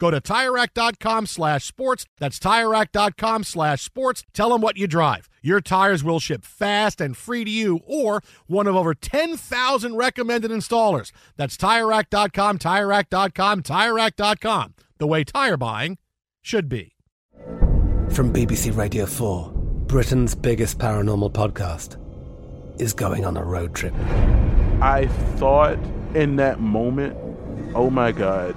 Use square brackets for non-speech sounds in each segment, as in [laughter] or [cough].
Go to TireRack.com slash sports. That's TireRack.com slash sports. Tell them what you drive. Your tires will ship fast and free to you or one of over 10,000 recommended installers. That's TireRack.com, TireRack.com, TireRack.com. The way tire buying should be. From BBC Radio 4, Britain's biggest paranormal podcast is going on a road trip. I thought in that moment, oh my God,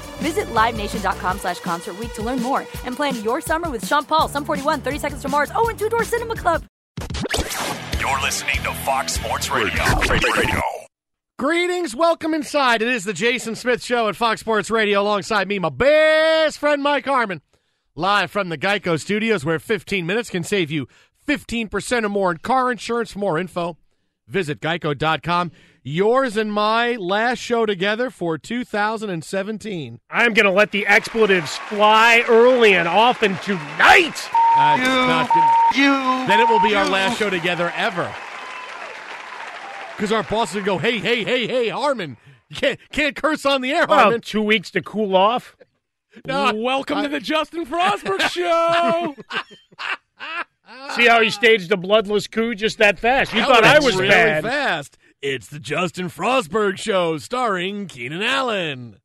Visit LiveNation.com slash Concert Week to learn more and plan your summer with Sean Paul, Sum 41, 30 Seconds to Mars, oh, and Two Door Cinema Club. You're listening to Fox Sports Radio. Radio. Greetings, welcome inside. It is the Jason Smith Show at Fox Sports Radio alongside me, my best friend Mike Harmon. Live from the Geico Studios, where 15 minutes can save you 15% or more in car insurance. For more info, visit geico.com. Yours and my last show together for 2017. I'm going to let the expletives fly early and often tonight. Uh, you, not good. you. Then it will be you. our last show together ever. Because our bosses will go, hey, hey, hey, hey, Harmon, you can't, can't curse on the air, well, Harmon. two weeks to cool off. No, Welcome I, to the Justin Frostberg [laughs] Show. See how he staged the bloodless coup just that fast? You that thought I was really bad. fast. It's the Justin Frostberg Show, starring Keenan Allen.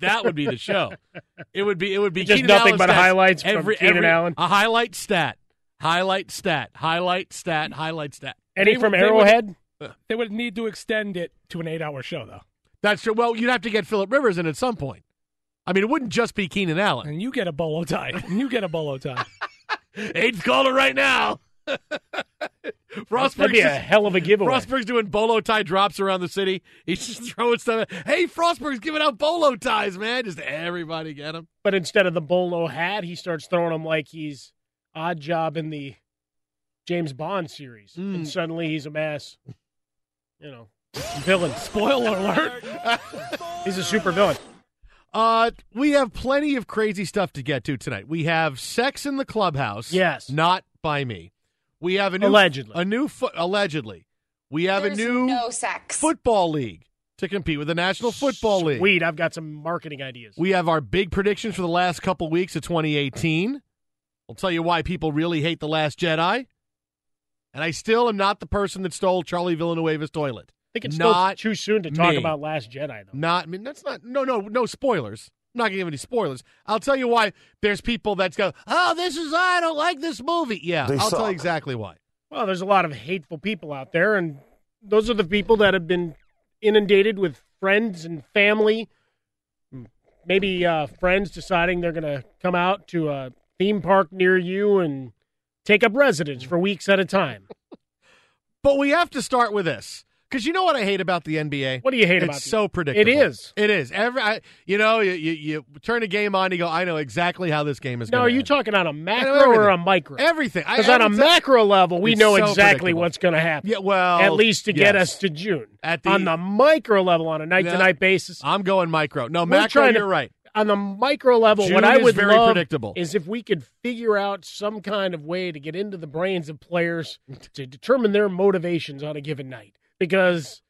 That would be the show. It would be. It would be just Keenan nothing Allen but stats. highlights every, from Keenan every, Allen. A highlight stat, highlight stat, highlight stat, highlight stat. Any They from would- they Arrowhead? would- They would need to extend it to an eight-hour show, though. That's true. Well, you'd have to get Philip Rivers in at some point. I mean, it wouldn't just be Keenan Allen. And you get a bolo tie. And [laughs] you get a bolo tie. Eighth caller right now. Frostberg's That'd be a hell of a giveaway. Frostberg's doing bolo tie drops around the city. He's just [laughs] throwing stuff. Hey, Frostberg's giving out bolo ties, man. Just everybody get them. But instead of the bolo hat, he starts throwing them like he's Oddjob in the James Bond series. Mm. And suddenly he's a mass, you know, villain. Spoiler alert. [laughs] He's a super villain. Uh, we have plenty of crazy stuff to get to tonight. We have sex in the clubhouse. Yes. not by me. We have a new Allegedly. a new fo- allegedly. We have There's a new no sex. football league to compete with the National Football League. Sweet. I've got some marketing ideas. We have our big predictions for the last couple weeks of 2018. I'll tell you why people really hate The Last Jedi. And I still am not the person that stole Charlie Villanueva's toilet. I think it's not still too soon to talk me. about Last Jedi, though. Not, I mean, that's not, no, no, no spoilers. I'm not going to give any spoilers. I'll tell you why there's people that go, oh, this is, I don't like this movie. Yeah, They I'll tell you exactly why. Well, there's a lot of hateful people out there, and those are the people that have been inundated with friends and family. Maybe uh, friends deciding they're going to come out to a theme park near you and take up residence for weeks at a time. [laughs] But we have to start with this Because you know what I hate about the NBA? What do you hate it's about the- so predictable. It is. It is. Every, I, you know, you, you, you turn a game on, you go, I know exactly how this game is going No, going are you end. talking on a macro or a micro? Everything. Because on a macro level, we know so exactly what's going to happen. Yeah, well, at least to get yes. us to June. At the- on the micro level, on a night-to-night basis, I'm going micro. No, macro, trying to- you're right. on the micro level, June what I would very love predictable. is if we could figure out some kind of way to get into the brains of players to determine their motivations on a given night. Because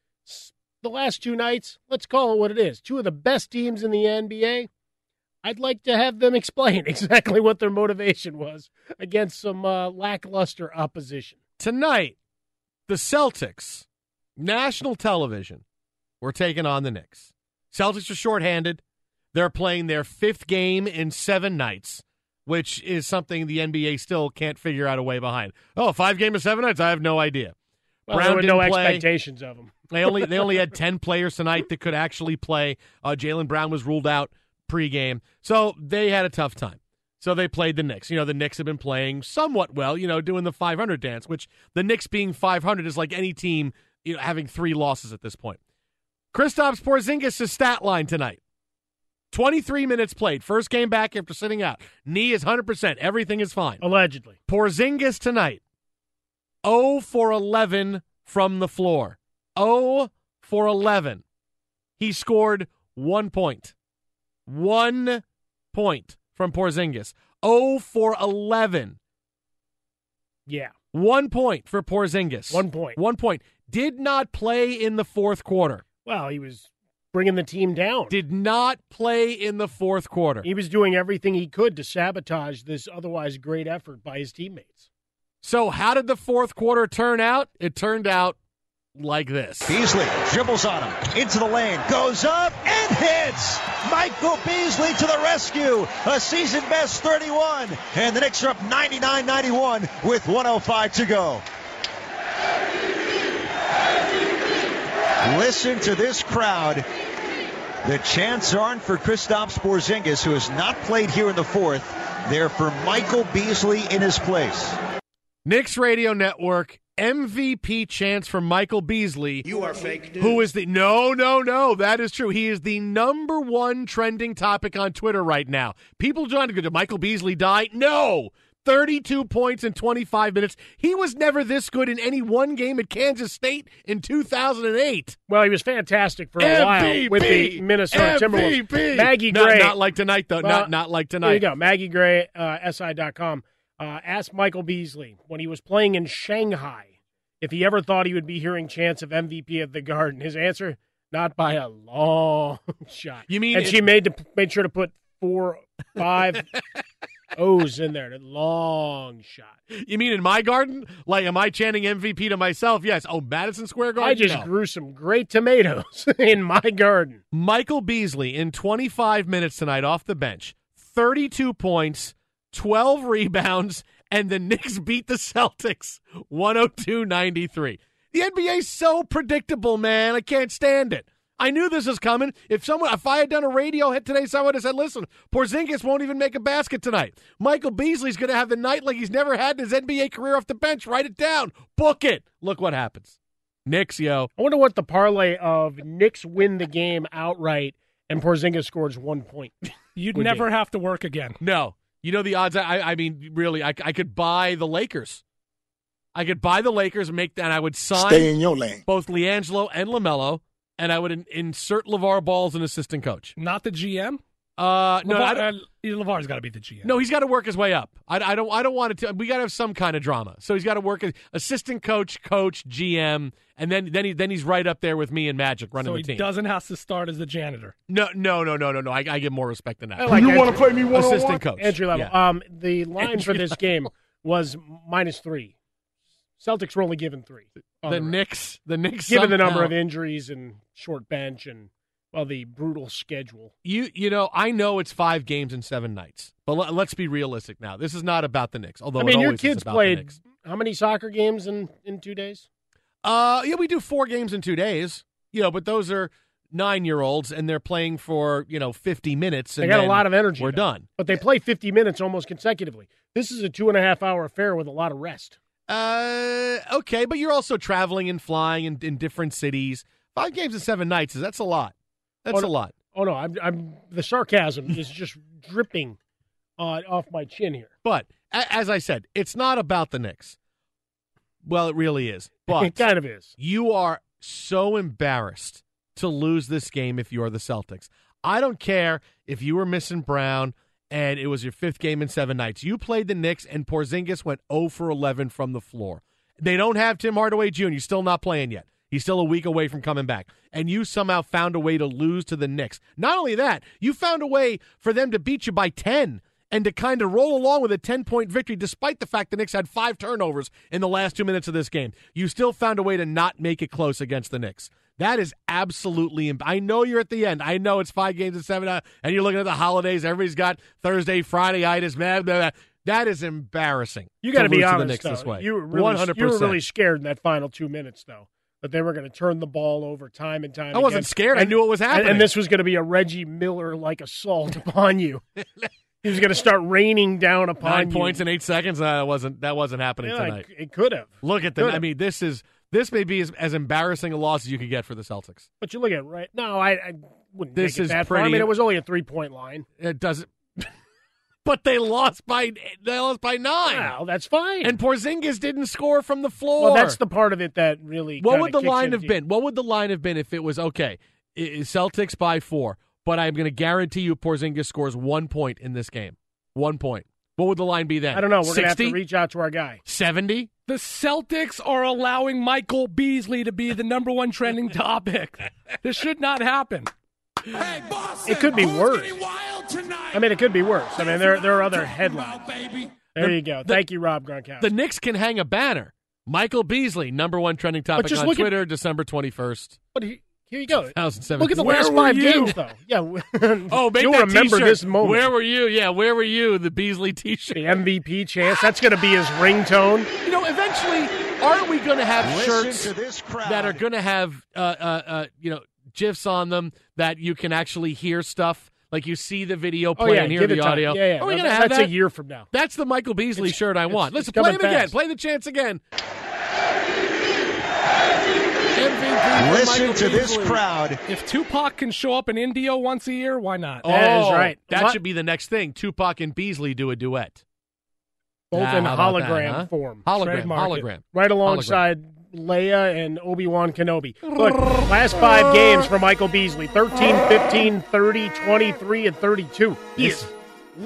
the last two nights, let's call it what it is, two of the best teams in the NBA. I'd like to have them [laughs] explain exactly what their motivation was against some uh, lackluster opposition. Tonight, the Celtics, national television, were taking on the Knicks. Celtics are shorthanded. They're playing their fifth game in seven nights, which is something the NBA still can't figure out a way behind. Oh, five game of seven nights? I have no idea. Well, Brown there were no play. expectations of them. [laughs] They only they only had [laughs] ten players tonight that could actually play. Uh, Jaylen Brown was ruled out pregame, so they had a tough time. So they played the Knicks. You know, the Knicks have been playing somewhat well. You know, doing the 500 dance, which the Knicks being 500 is like any team you know having three losses at this point. Kristaps Porzingis' stat line tonight. 23 minutes played. First game back after sitting out. Knee is 100%. Everything is fine. Allegedly. Porzingis tonight, 0 for 11 from the floor. 0 for 11. He scored one point. One point from Porzingis. 0 for 11. Yeah. One point for Porzingis. One point. One point. Did not play in the fourth quarter. Well, he was bringing the team down. Did not play in the fourth quarter. He was doing everything he could to sabotage this otherwise great effort by his teammates. So, how did the fourth quarter turn out? It turned out like this. Beasley dribbles on him into the lane, goes up and hits. Michael Beasley to the rescue. A season best 31. And the Knicks are up 99 91 with 105 to go. Listen to this crowd. The chants aren't for Kristaps Porzingis, who has not played here in the fourth. They're for Michael Beasley in his place. Knicks Radio Network MVP chance for Michael Beasley. You are fake news. Who is the No, no, no. That is true. He is the number one trending topic on Twitter right now. People trying to go, did Michael Beasley die? No. 32 points in 25 minutes. He was never this good in any one game at Kansas State in 2008. Well, he was fantastic for a while with the Minnesota MVP. Timberwolves. Maggie Not- Gray. Not, like tonight, though. Well, not, not like tonight. There you go. Maggie Gray, uh, SI.com, uh, asked Michael Beasley when he was playing in Shanghai if he ever thought he would be hearing chants of MVP at the Garden. His answer, not by a long [laughs] shot. You mean And she made to, made sure to put four, five [laughs] O's in there. Long shot. You mean in my garden? Like, am I chanting MVP to myself? Yes. Oh, Madison Square Garden? I just No. grew some great tomatoes [laughs] in my garden. Michael Beasley in 25 minutes tonight off the bench, 32 points, 12 rebounds, and the Knicks beat the Celtics 102 93. The NBA's so predictable, man. I can't stand it. I knew this was coming. If someone, if I had done a radio hit today, someone would have said, "Listen, Porzingis won't even make a basket tonight. Michael Beasley's going to have the night like he's never had in his NBA career off the bench. Write it down, book it. Look what happens. Knicks, yo. I wonder what the parlay of Knicks win the game outright and Porzingis scores one point. [laughs] You'd never be. have to work again. No. You know the odds? I, I mean, really, I, I could buy the Lakers. I could buy the Lakers and make that. I would sign Stay in your lane. both LiAngelo and Lamelo, and I would in, insert LeVar Ball as an assistant coach. Not the GM. Uh, no, I LeVar, don't- uh, Levar's got to be the GM. no, he's got to work his way up. I, I don't. I don't want it to. We got to have some kind of drama. So he's got to work as assistant coach, coach, GM, and then then he then he's right up there with me and Magic running so the he team. doesn't have to start as the janitor. No, no, no, no, no, no. I, I get more respect than that. Like you want to play me one assistant coach, entry level. Yeah. Um, the line for this game was minus three. Celtics were only given three. on the road. Knicks, the Knicks, given the number somehow- of injuries and short bench and well the brutal schedule. you you know I know it's five games in seven nights, but let, us be realistic now. This is not about the Knicks. Although I mean, your kids played how many soccer games in in two days? Uh, yeah, we do four games in two days. You know, but those are nine year olds, and they're playing for you know fifty minutes. They got a lot of energy. We're though. done. but they play fifty minutes almost consecutively. This is a two and a half hour affair with a lot of rest. Uh, okay, but you're also traveling and flying in, in different cities. Five games in seven nights is that's a lot. That's Oh, no. a lot. Oh no, I'm, I'm the sarcasm is [laughs] just dripping uh, off my chin here. But a- as I said, it's not about the Knicks. Well, it really is. But it [laughs] kind of is. you are so embarrassed to lose this game if you're the Celtics. I don't care if you were missing Brown and it was your fifth game in seven nights. You played the Knicks and Porzingis went 0 for 11 from the floor. They don't have Tim Hardaway Jr. He's still not playing yet. He's still a week away from coming back. And you somehow found a way to lose to the Knicks. Not only that, you found a way for them to beat you by 10 and to kind of roll along with a 10 point victory, despite the fact the Knicks had five turnovers in the last two minutes of this game. You still found a way to not make it close against the Knicks. That is absolutely. Im- I know you're at the end. I know it's five games and seven, uh, and you're looking at the holidays. Everybody's got Thursday, Friday itis. Blah, blah, blah. That is embarrassing. You got to be honest. the Knicks though. this way. You were really, 100%. you were really scared in that final two minutes, though, that they were going to turn the ball over time and time. I wasn't again. scared. I knew what was happening. and this was going to be a Reggie Miller like assault [laughs] upon you. he was going to start raining down upon Nine you. points in eight seconds. No, that wasn't that wasn't happening Yeah, tonight. It, it could have. Look at. Could've. I mean, this is this may be as, as embarrassing a loss as you could get for the Celtics. But you look at it, right no, I, I wouldn't. This is that far. I mean, it was only a three point line. It doesn't. But they lost by they lost by nine. Well, that's fine. And Porzingis didn't score from the floor. well, that's the part of it that really. What would the line have deep. been? What would the line have been if it was okay? i- i- Celtics by four, but I'm going to guarantee you Porzingis scores one point in this game. One point. What would the line be then? I don't know. We're going to have to reach out to our guy. 70? The Celtics are allowing Michael Beasley to be the number one trending [laughs] topic. This should not happen. It could be worse. I mean, it could be worse. I mean, there there are other headlines. There The- you go. the- Thank you, Rob Gronkowski. The Knicks can hang a banner. Michael Beasley, number one trending topic just on look at- Twitter, December 21st, But he- here you go. 2007. Look at the Where last were five you? games, though. Yeah. [laughs] [laughs] Oh, make you'll that remember t-shirt. this moment. Where were you? Yeah, where were you? The Beasley T-shirt. the MVP chance. That's going to be his ringtone. You know, eventually, aren't we going to have Listen shirts to this crowd. that are going to have, uh, uh, uh, you know, gifs on them that you can actually hear stuff? Like you see the video Oh play yeah, and hear the time. audio. Yeah, yeah. Are we No, going to have that's that? a year from now. That's the Michael Beasley It's- shirt I it's- want. it's Listen, play coming him again. Play the chance again. Listen Michael to this crowd. If Tupac can show up in Indio once a year, why not? That is Oh, right. That What? should be the next thing. Tupac and Beasley do a duet. Both Ah, in hologram that, huh? form. Hologram, hologram. Right alongside Leia and Obi Wan Kenobi. Look, last five games for Michael Beasley 13, 15, 30, 23, and 32. He This- is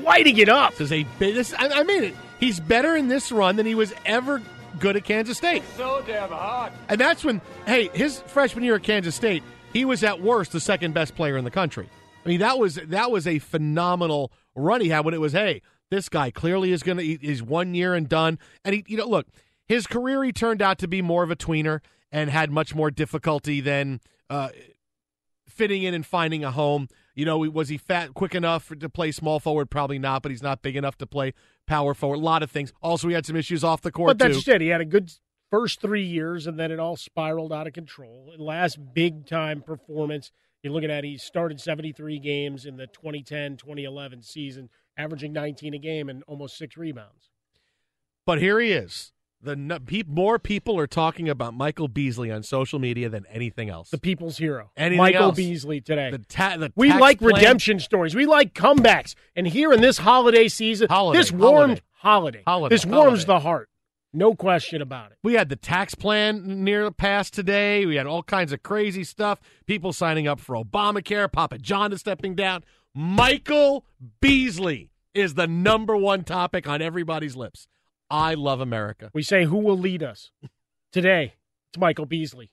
lighting it up. This is a bi- this. I, I mean it. He's better in this run than he was ever good at Kansas State. So damn hot. And that's when, hey, his freshman year at Kansas State, he was at worst the second best player in the country. I mean, that was that was a phenomenal run he had when it was, hey, this guy clearly is going to he's one year and done. And he, you know, look, his career he turned out to be more of a tweener and had much more difficulty than uh, fitting in and finding a home. You know, was he fat quick enough to play small forward? Probably not, but he's not big enough to play power forward. A lot of things. Also, he had some issues off the court But that's too. it. He had a good first three years, and then it all spiraled out of control. Last big time performance, you're looking at he started 73 games in the 2010 2011 season, averaging 19 a game and almost six rebounds. But here he is. The pe- more people are talking about Michael Beasley on social media than anything else. The people's hero, Anything Michael else? Beasley today. The ta- the we like plan- redemption stories. We like comebacks. And here in this holiday season, Holiday, this warmed holiday. Holiday, This warms holiday. the heart. No question about it. We had the tax plan near the pass today. We had all kinds of crazy stuff. People signing up for Obamacare. Papa John is stepping down. Michael Beasley is the number one topic on everybody's lips. I love America. We say who will lead us today. It's Michael Beasley.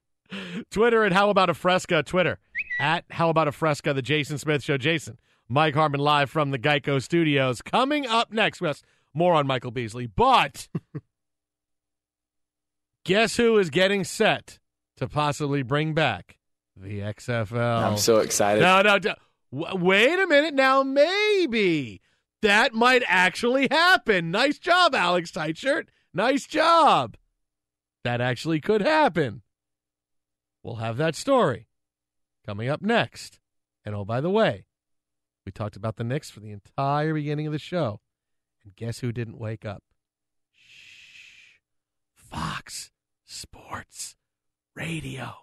Twitter at How About a Fresca. Twitter at How About a Fresca, the Jason Smith Show. Jason, Mike Harmon live from the Geico Studios. Coming up next, yes, more on Michael Beasley. But [laughs] guess who is getting set to possibly bring back the XFL? I'm so excited. No, no, no. Wait a minute. Now, maybe that might actually happen. Nice job, Alex Tightshirt. Nice job. That actually could happen. We'll have that story coming up next. And oh, by the way, we talked about the Knicks for the entire beginning of the show. And guess who didn't wake up? Shh. Fox Sports Radio.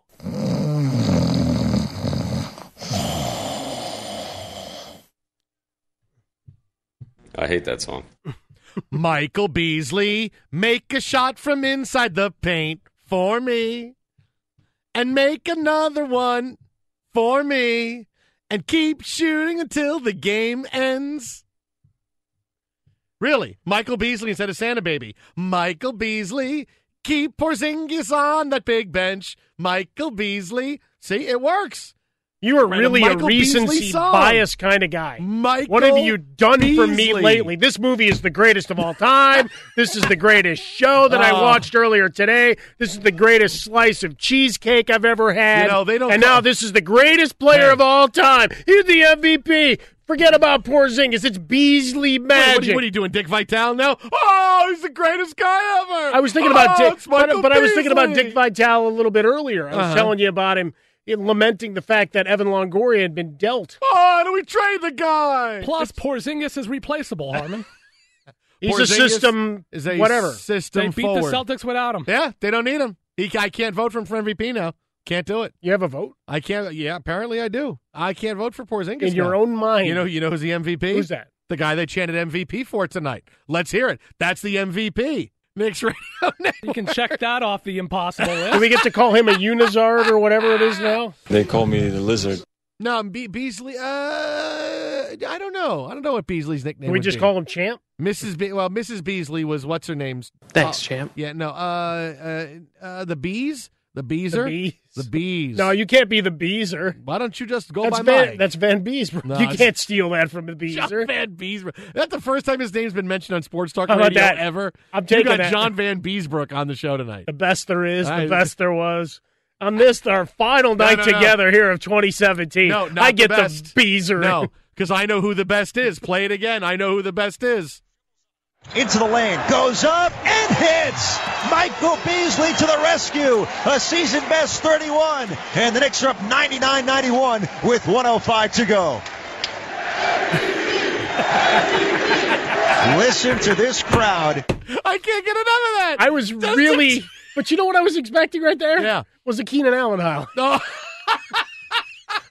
I hate that song. [laughs] Michael Beasley, make a shot from inside the paint for me. And make another one for me. And keep shooting until the game ends. Really, Michael Beasley instead of Santa Baby. Michael Beasley, keep Porzingis on that big bench. Michael Beasley. See, it works. You are Right, really a, recency bias kind of guy. Michael what have you done for me lately? This movie is the greatest of all time. this is the greatest show that I Oh. watched earlier today. This is the greatest slice of cheesecake I've ever had. You know, they don't and call- now this is the greatest player Hey. of all time. He's the MVP. Forget about Porzingis. It's Beasley Wait, magic. What, are you, what are you doing, Dick Vitale now? Oh, he's the greatest guy ever. I was thinking about oh, Dick, but, but I was thinking about Dick Vitale a little bit earlier. I was Uh-huh. telling you about him lamenting the fact that Evan Longoria had been dealt. Oh, do we trade the guy? Plus, Porzingis is replaceable, Harmon. [laughs] He's a Porzingis system, is a whatever. system they beat forward. the Celtics without him. Yeah, they don't need him. He, I can't vote for him for MVP now. Can't do it. You have a vote I can't. Yeah, apparently I do. I can't vote for Porzingis in your own mind. You know, you know who's the MVP? Who's that? The guy they chanted MVP for tonight. Let's hear it. That's the MVP. Knicks Radio Network. You can check that off the impossible list. Do we get to call him a Unizard or whatever it is now? They call me the lizard. No, Be- Beasley. Uh, I don't know. I don't know what Beasley's nickname. Can we would just be. call him Champ? Mrs. Be- well, Mrs. Beasley was what's her name's? Thanks, uh, champ. Yeah, no. Uh, uh, uh, the bees, the beezer, The Bees. The bees. No, you can't be the Beezer. Why don't you just go That's by Van, mine? that's Vanbiesbrouck. No, you it's- can't steal that from the John Beezer. Vanbiesbrouck. That's the first time his name's been mentioned on Sports Talk How about Radio that? ever. I'm you taking got that. John Vanbiesbrouck on the show tonight. The best there is, the I- best there was. On this, our final night no, no. together here of 2017. No, not I the get the, best. Beezer. No, because I know who the best is. Play it again. I know who the best is. Into the lane, goes up and hits. Michael Beasley to the rescue. A season best 31. And the Knicks are up 99-91 with 105 to go. [laughs] Listen to this crowd. I can't get enough of that. I was That's really, but you know what I was expecting right there? Yeah. Was a Keenan Allen howl. No. [laughs]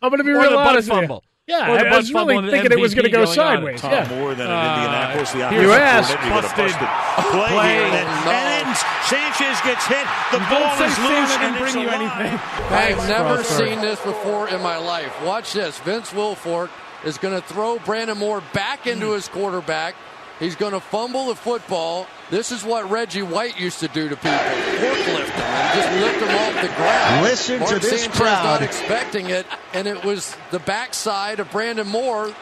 I'm going to be Or real the butt honest with you. Fumble. Yeah, Or the I, was really fumble and thinking it was going to go going on. sideways. Tom Yeah. Moore than in Uh, Indianapolis. The here's You offensive asked. coordinator, you got a Busted busted play, play. here. And, then, No. and then Sanchez gets hit. The Don't ball is Santa loose. didn't and bring it's you alive. anything. [laughs] I've never Crawford. seen this before in my life. Watch this. Vince Wilfork is going to throw Brandon Moore back into his quarterback. He's going to fumble the football. This is what Reggie White used to do to people. Forklift them and just lift them off the ground. Listen to Mark this Sanchez crowd. not expecting it, and it was the backside of Brandon Moore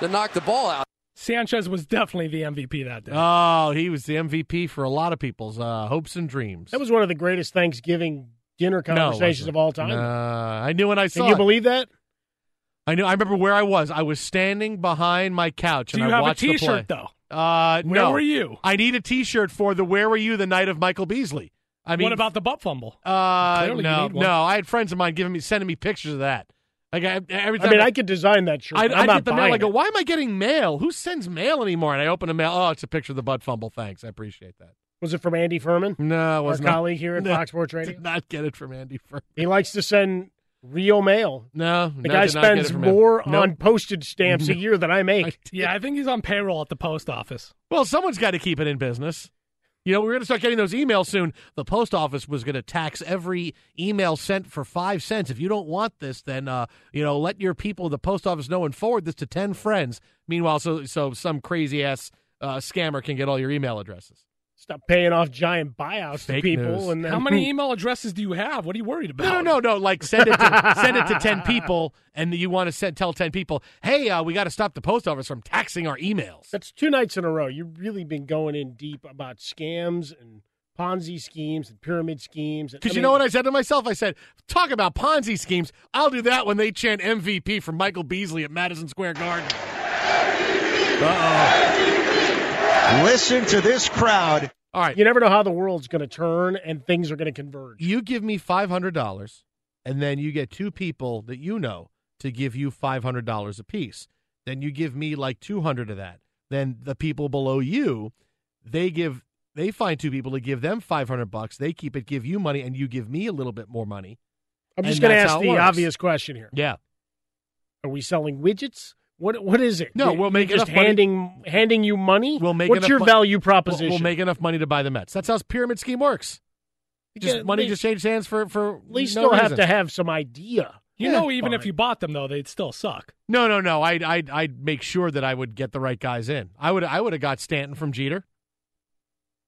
that knocked the ball out. Sanchez was definitely the MVP that day. Oh, he was the MVP for a lot of people's uh, hopes and dreams. That was one of the greatest Thanksgiving dinner conversations wasn't. of all time. Uh, I knew when I saw Can you it. believe that? I knew. I remember where I was. I was standing behind my couch Do and you I have a watched the play. T-shirt though? Uh, Where no. were you? I need a T-shirt for the "Where Were You the Night of Michael Beasley." I mean, what about the butt fumble? Uh, Clearly no, no. I had friends of mine giving me, sending me pictures of that. Like I, every I mean, I could design that shirt. I'd, I'm I'd not get the mail. buying I go, why am I getting mail? Who sends mail anymore? And I open a mail. Oh, it's a picture of the butt fumble. Thanks, I appreciate that. Was it from Andy Furman? No, it Our was not. colleague here at [laughs] No, Fox Sports Radio. Did not get it from Andy Furman. He likes to send real mail. No, The no, guy did not get spends it from him. more Nope. on postage stamps a year than I make. [laughs] Yeah, I think he's on payroll at the post office. Well, someone's got to keep it in business. You know, we're going to start getting those emails soon. The post office was going to tax every email sent for five cents. If you don't want this, then uh, you know, let your people at the post office know and forward this to ten friends. Meanwhile, so so some crazy ass uh, scammer can get all your email addresses. Stop paying off giant buyouts Fake to people. news. And then, How many [laughs] email addresses do you have? What are you worried about? No, no, no, no. Like send it to [laughs] send it to ten people, and you want to send, tell ten people, hey, uh, we got to stop the post office from taxing our emails. That's two nights in a row. You've really been going in deep about scams and Ponzi schemes and pyramid schemes. Because you know what I said to myself? I said, talk about Ponzi schemes. I'll do that when they chant MVP for Michael Beasley at Madison Square Garden. Uh Listen to this crowd. All right. You never know how the world's going to turn and things are going to converge. You give me $500, and then you get two people that you know to give you $500 apiece. Then you give me like 200 of that. Then the people below you, they give They find two people to give them 500 bucks. They keep it, give you money, and you give me a little bit more money. I'm just going to ask the works. obvious question here. Yeah. Are we selling widgets? What what is it? No, we'll make you're just enough money- handing handing you money. We'll make What's your mon- value We'll- proposition? We'll, make enough money to buy the Mets. That's how this pyramid scheme works. Just Yeah, money they- just changes hands for for At least no still have to have some idea. You Yeah, know, even if you bought them, though, they'd still suck. No, no, no. I'd, I'd, I'd make sure that I would get the right guys in. I would, I would have got Stanton from Jeter.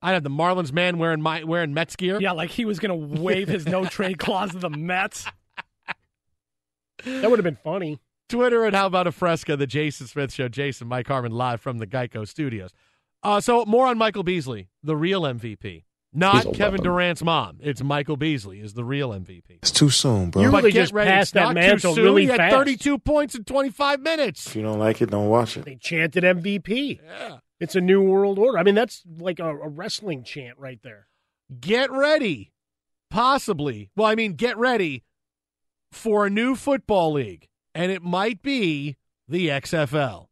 I'd have the Marlins man wearing my wearing Mets gear. Yeah, like he was going to waive his no trade [laughs] clause to the Mets. [laughs] That would have been funny. Twitter and how about a fresca? The Jason Smith Show. Jason, Mike Harmon, live from the Geico Studios. Uh, so more on Michael Beasley, the real MVP, not Kevin weapon. Durant's mom. It's Michael Beasley is the real MVP. It's too soon, bro. You But really get just ready, passed it's that not too mantle soon. really he had fast. 32 points in 25 minutes. if you don't like it, don't watch it. They chanted MVP. Yeah. It's a new world order. I mean, that's like a, a wrestling chant right there. Get ready, possibly. Well, I mean, get ready for a new football league, and it might be the XFL.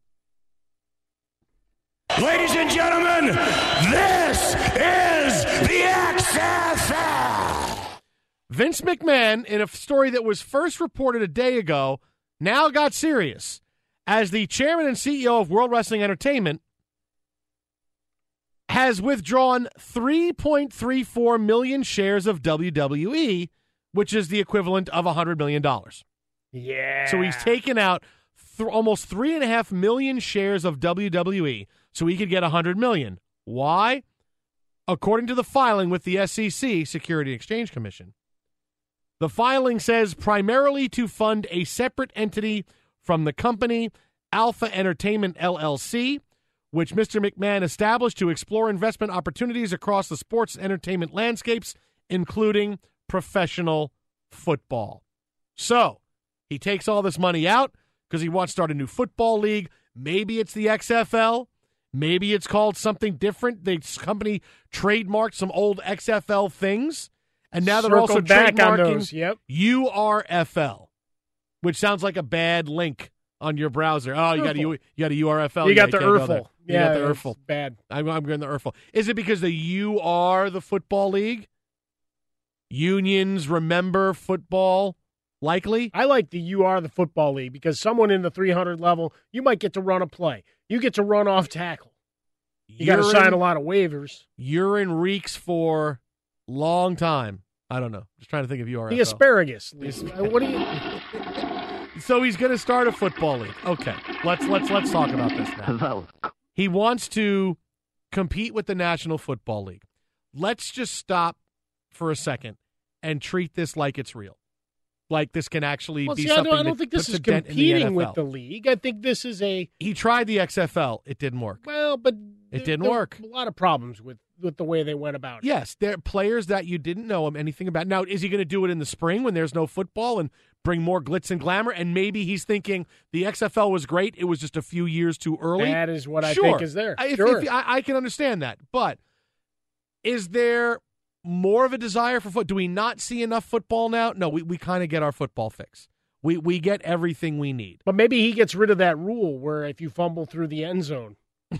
Ladies and gentlemen, this is the XFL. Vince McMahon, in a story that was first reported a day ago, now got serious. As the chairman and CEO of World Wrestling Entertainment, has withdrawn 3.34 million shares of WWE, which is the equivalent of $100 million. Yeah. So he's taken out th- almost 3.5 million shares of WWE so he could get a 100 million. Why? According to the filing with the SEC, Security Exchange Commission, the filing says primarily to fund a separate entity from the company, Alpha Entertainment LLC, which Mr. McMahon established to explore investment opportunities across the sports and entertainment landscapes, including professional football. So he takes all this money out because he wants to start a new football league. Maybe it's the XFL. Maybe it's called something different. The company trademarked some old XFL things, and now they're also Circle back on trademarking those, yep. URFL, which sounds like a bad link on your browser. Oh, you got a, you got a URFL. You got Yeah, the can't go. You Yeah, got the URFL. bad. I'm, I'm going the URFL. Is it because the U are the football league? Unions remember football. Likely. I like the you are the football league because someone in the 300 level, you might get to run a play. You get to run off tackle. You got to sign a lot of waivers. Urine reeks for long time. I don't know. Just trying to think of URFL. The asparagus. What do you? [laughs] So he's going to start a football league. Okay, let's let's let's talk about this now. He wants to compete with the National Football League. Let's just stop for a second and treat this like it's real. Like this can actually Well, be see, I don't, I don't think this is a competing the with the league. I think this is a He tried the XFL. It didn't work. well, but It there- didn't there work. A lot of problems with with the way they went about it. Yes, there are players that you didn't know him anything about. Now, is he going to do it in the spring when there's no football and bring more glitz and glamour? And maybe he's thinking the XFL was great. It was just a few years too early. That is what I think is there. If, Sure. if- I, I can understand that, but is there more of a desire for foot? Do we not see enough football now? No, we, we kind of get our football fix. We we get everything we need. But maybe he gets rid of that rule where if you fumble through the end zone, [laughs]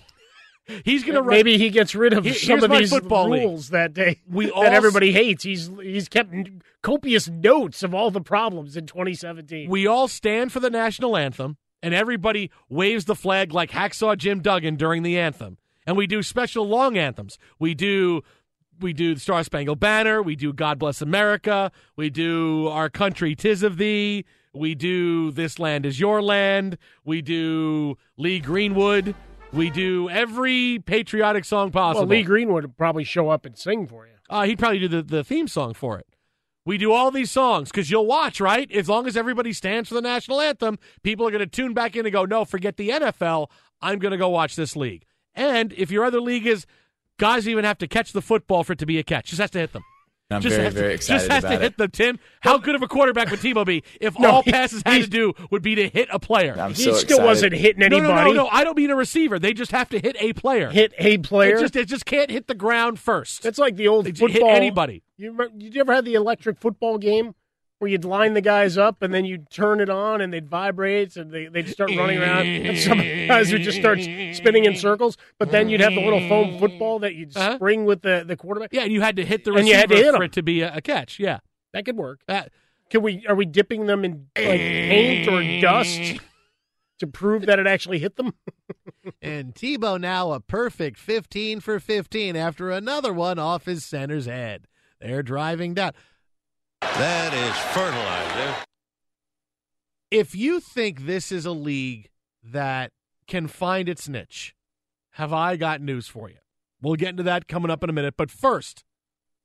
He's going to maybe he gets rid of some of these football league. rules that day We that all everybody hates. He's he's kept copious notes of all the problems in 2017. We all stand for the national anthem, and everybody waves the flag like Hacksaw Jim Duggan during the anthem. And we do special long anthems. We do we do the Star Spangled Banner. We do God Bless America. We do Our Country Tis of Thee. We do This Land Is Your Land. We do Lee Greenwood. We do every patriotic song possible. well, Lee Greenwood would probably show up and sing for you. Uh, he'd probably do the, the theme song for it. We do all these songs because you'll watch, right? As long as everybody stands for the national anthem, people are going to tune back in and go, no, forget the NFL. I'm going to go watch this league. And if your other league is, guys even have to catch the football for it to be a catch. Just has to hit them. I'm just very, has to- very excited Just has about to it. hit them, Tim. How good of a quarterback would Tebow be if No, all he- passes had to do would be to hit a player? I'm He so still excited. wasn't hitting anybody. no, no, no. no, I don't mean a receiver. They just have to hit a player. Hit a player. It just, it just can't hit the ground first. That's like the old They just hit football. anybody. You remember, you ever have the electric football game where you'd line the guys up and then you'd turn it on and they'd vibrate and they, they'd start running around and some guys would just start spinning in circles. But then you'd have the little foam football that you'd Uh-huh. spring with the, the quarterback. Yeah, and you had to hit the And you had to hit 'em. for it to be a, a catch. Yeah. That could work. That, Can we? Are we dipping them in like paint or dust to prove that it actually hit them? [laughs] and Tebow now a perfect 15 for 15 after another one off his center's head. They're driving down. That is fertilizer. If you think this is a league that can find its niche, have I got news for you? We'll get into that coming up in a minute. But first,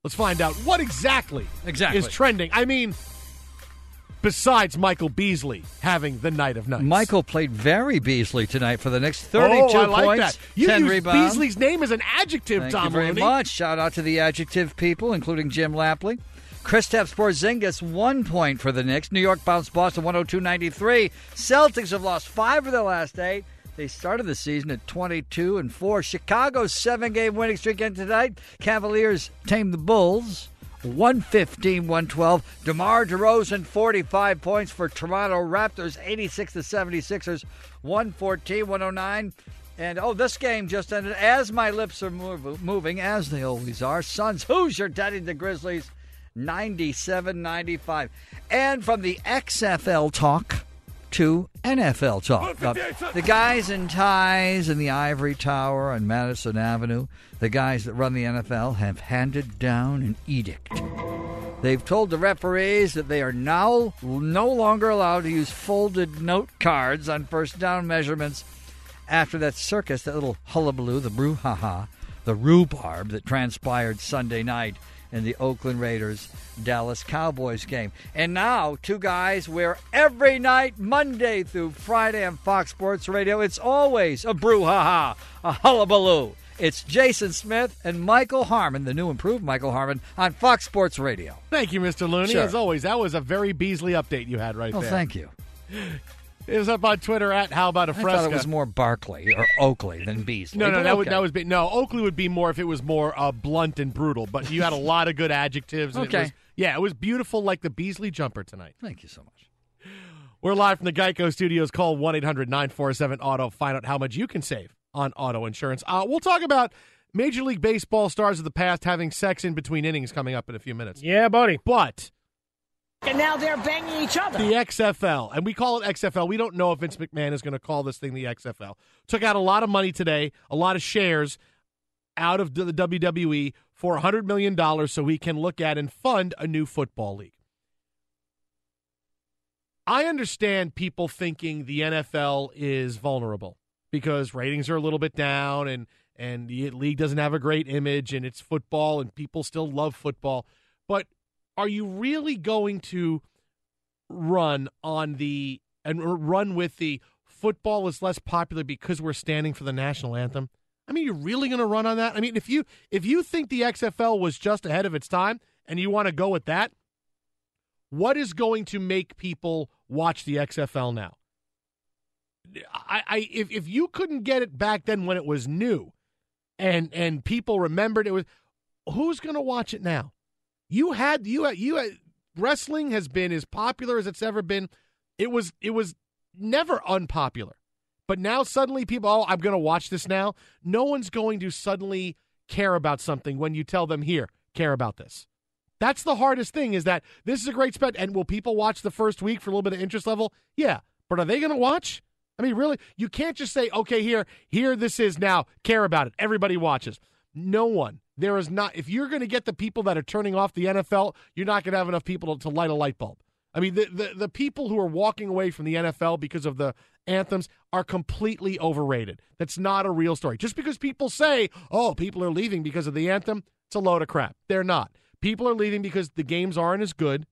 let's find out what exactly, Exactly. is trending. I mean, besides Michael Beasley having the night of nights. Michael played very Beasley tonight for the next 32 oh, I like points, that. You 10 use rebounds. Beasley's name as an adjective, Thank Tom you very Looney. much. Shout out to the adjective people, including Jim Lapley. Kristaps Porzingis, one point for the Knicks. New York bounced Boston 102-93. Celtics have lost five of their last eight. They started the season at 22 and 4. Chicago's seven-game winning streak ended tonight. Cavaliers tamed the Bulls. 115 112. DeMar DeRozan, 45 points for Toronto Raptors, 86 to 76ers, 114 109. And oh, this game just ended as my lips are move, moving, as they always are. Suns, your daddy the Grizzlies, 97 95. And from the XFL talk to NFL talk. Uh, the guys in ties in the Ivory Tower on Madison Avenue, the guys that run the NFL, have handed down an edict. They've told the referees that they are now no longer allowed to use folded note cards on first down measurements after that circus, that little hullabaloo, the brouhaha, the rhubarb that transpired Sunday night in the Oakland Raiders Dallas Cowboys game. And now, two guys where every night, Monday through Friday on Fox Sports Radio, it's always a brouhaha, a hullabaloo. It's Jason Smith and Michael Harmon, the new improved Michael Harmon, on Fox Sports Radio. Thank you, Mr. Looney. Sure. As always, that was a very Beasley update you had right Oh, there. thank you. [laughs] It was up on Twitter at How About a Fresca. thought it was more Barkley or Oakley than Beasley. No, no, but that would that was be, no. Oakley would be more if it was more uh, blunt and brutal. But you had a lot of good adjectives. and it Okay. was- yeah, it was beautiful, like the Beasley jumper tonight. Thank you so much. We're live from the Geico Studios. Call one 947 Auto. Find out how much you can save on auto insurance. Uh, we'll talk about Major League Baseball stars of the past having sex in between innings coming up in a few minutes. Yeah, buddy. But And now they're banging each other. the XFL, and we call it XFL. We don't know if Vince McMahon is going to call this thing the XFL. Took out a lot of money today, a lot of shares out of the WWE for $100 million so he can look at and fund a new football league. I understand people thinking the NFL is vulnerable because ratings are a little bit down and and the league doesn't have a great image and it's football and people still love football. But are you really going to run on the and run with the football is less popular because we're standing for the national anthem? I mean, you're really going to run on that? I mean, if you if you think the XFL was just ahead of its time and you want to go with that, what is going to make people watch the XFL now? I, I if if you couldn't get it back then when it was new, and and people remembered it was, who's going to watch it now? You had you had, you had, wrestling has been as popular as it's ever been. It was it was never unpopular, but now suddenly people, oh, I'm going to watch this now. No one's going to suddenly care about something when you tell them here, care about this. That's the hardest thing is that this is a great spot. And will people watch the first week for a little bit of interest level? Yeah. But are they going to watch? I mean, really, you can't just say, okay, here, here, this is now, care about it. Everybody watches. No one. There is not, if you're going to get the people that are turning off the NFL, you're not going to have enough people to, to light a light bulb. I mean, the, the, the people who are walking away from the NFL because of the anthems are completely overrated. That's not a real story. Just because people say, oh, people are leaving because of the anthem, it's a load of crap. They're not. People are leaving because the games aren't as good,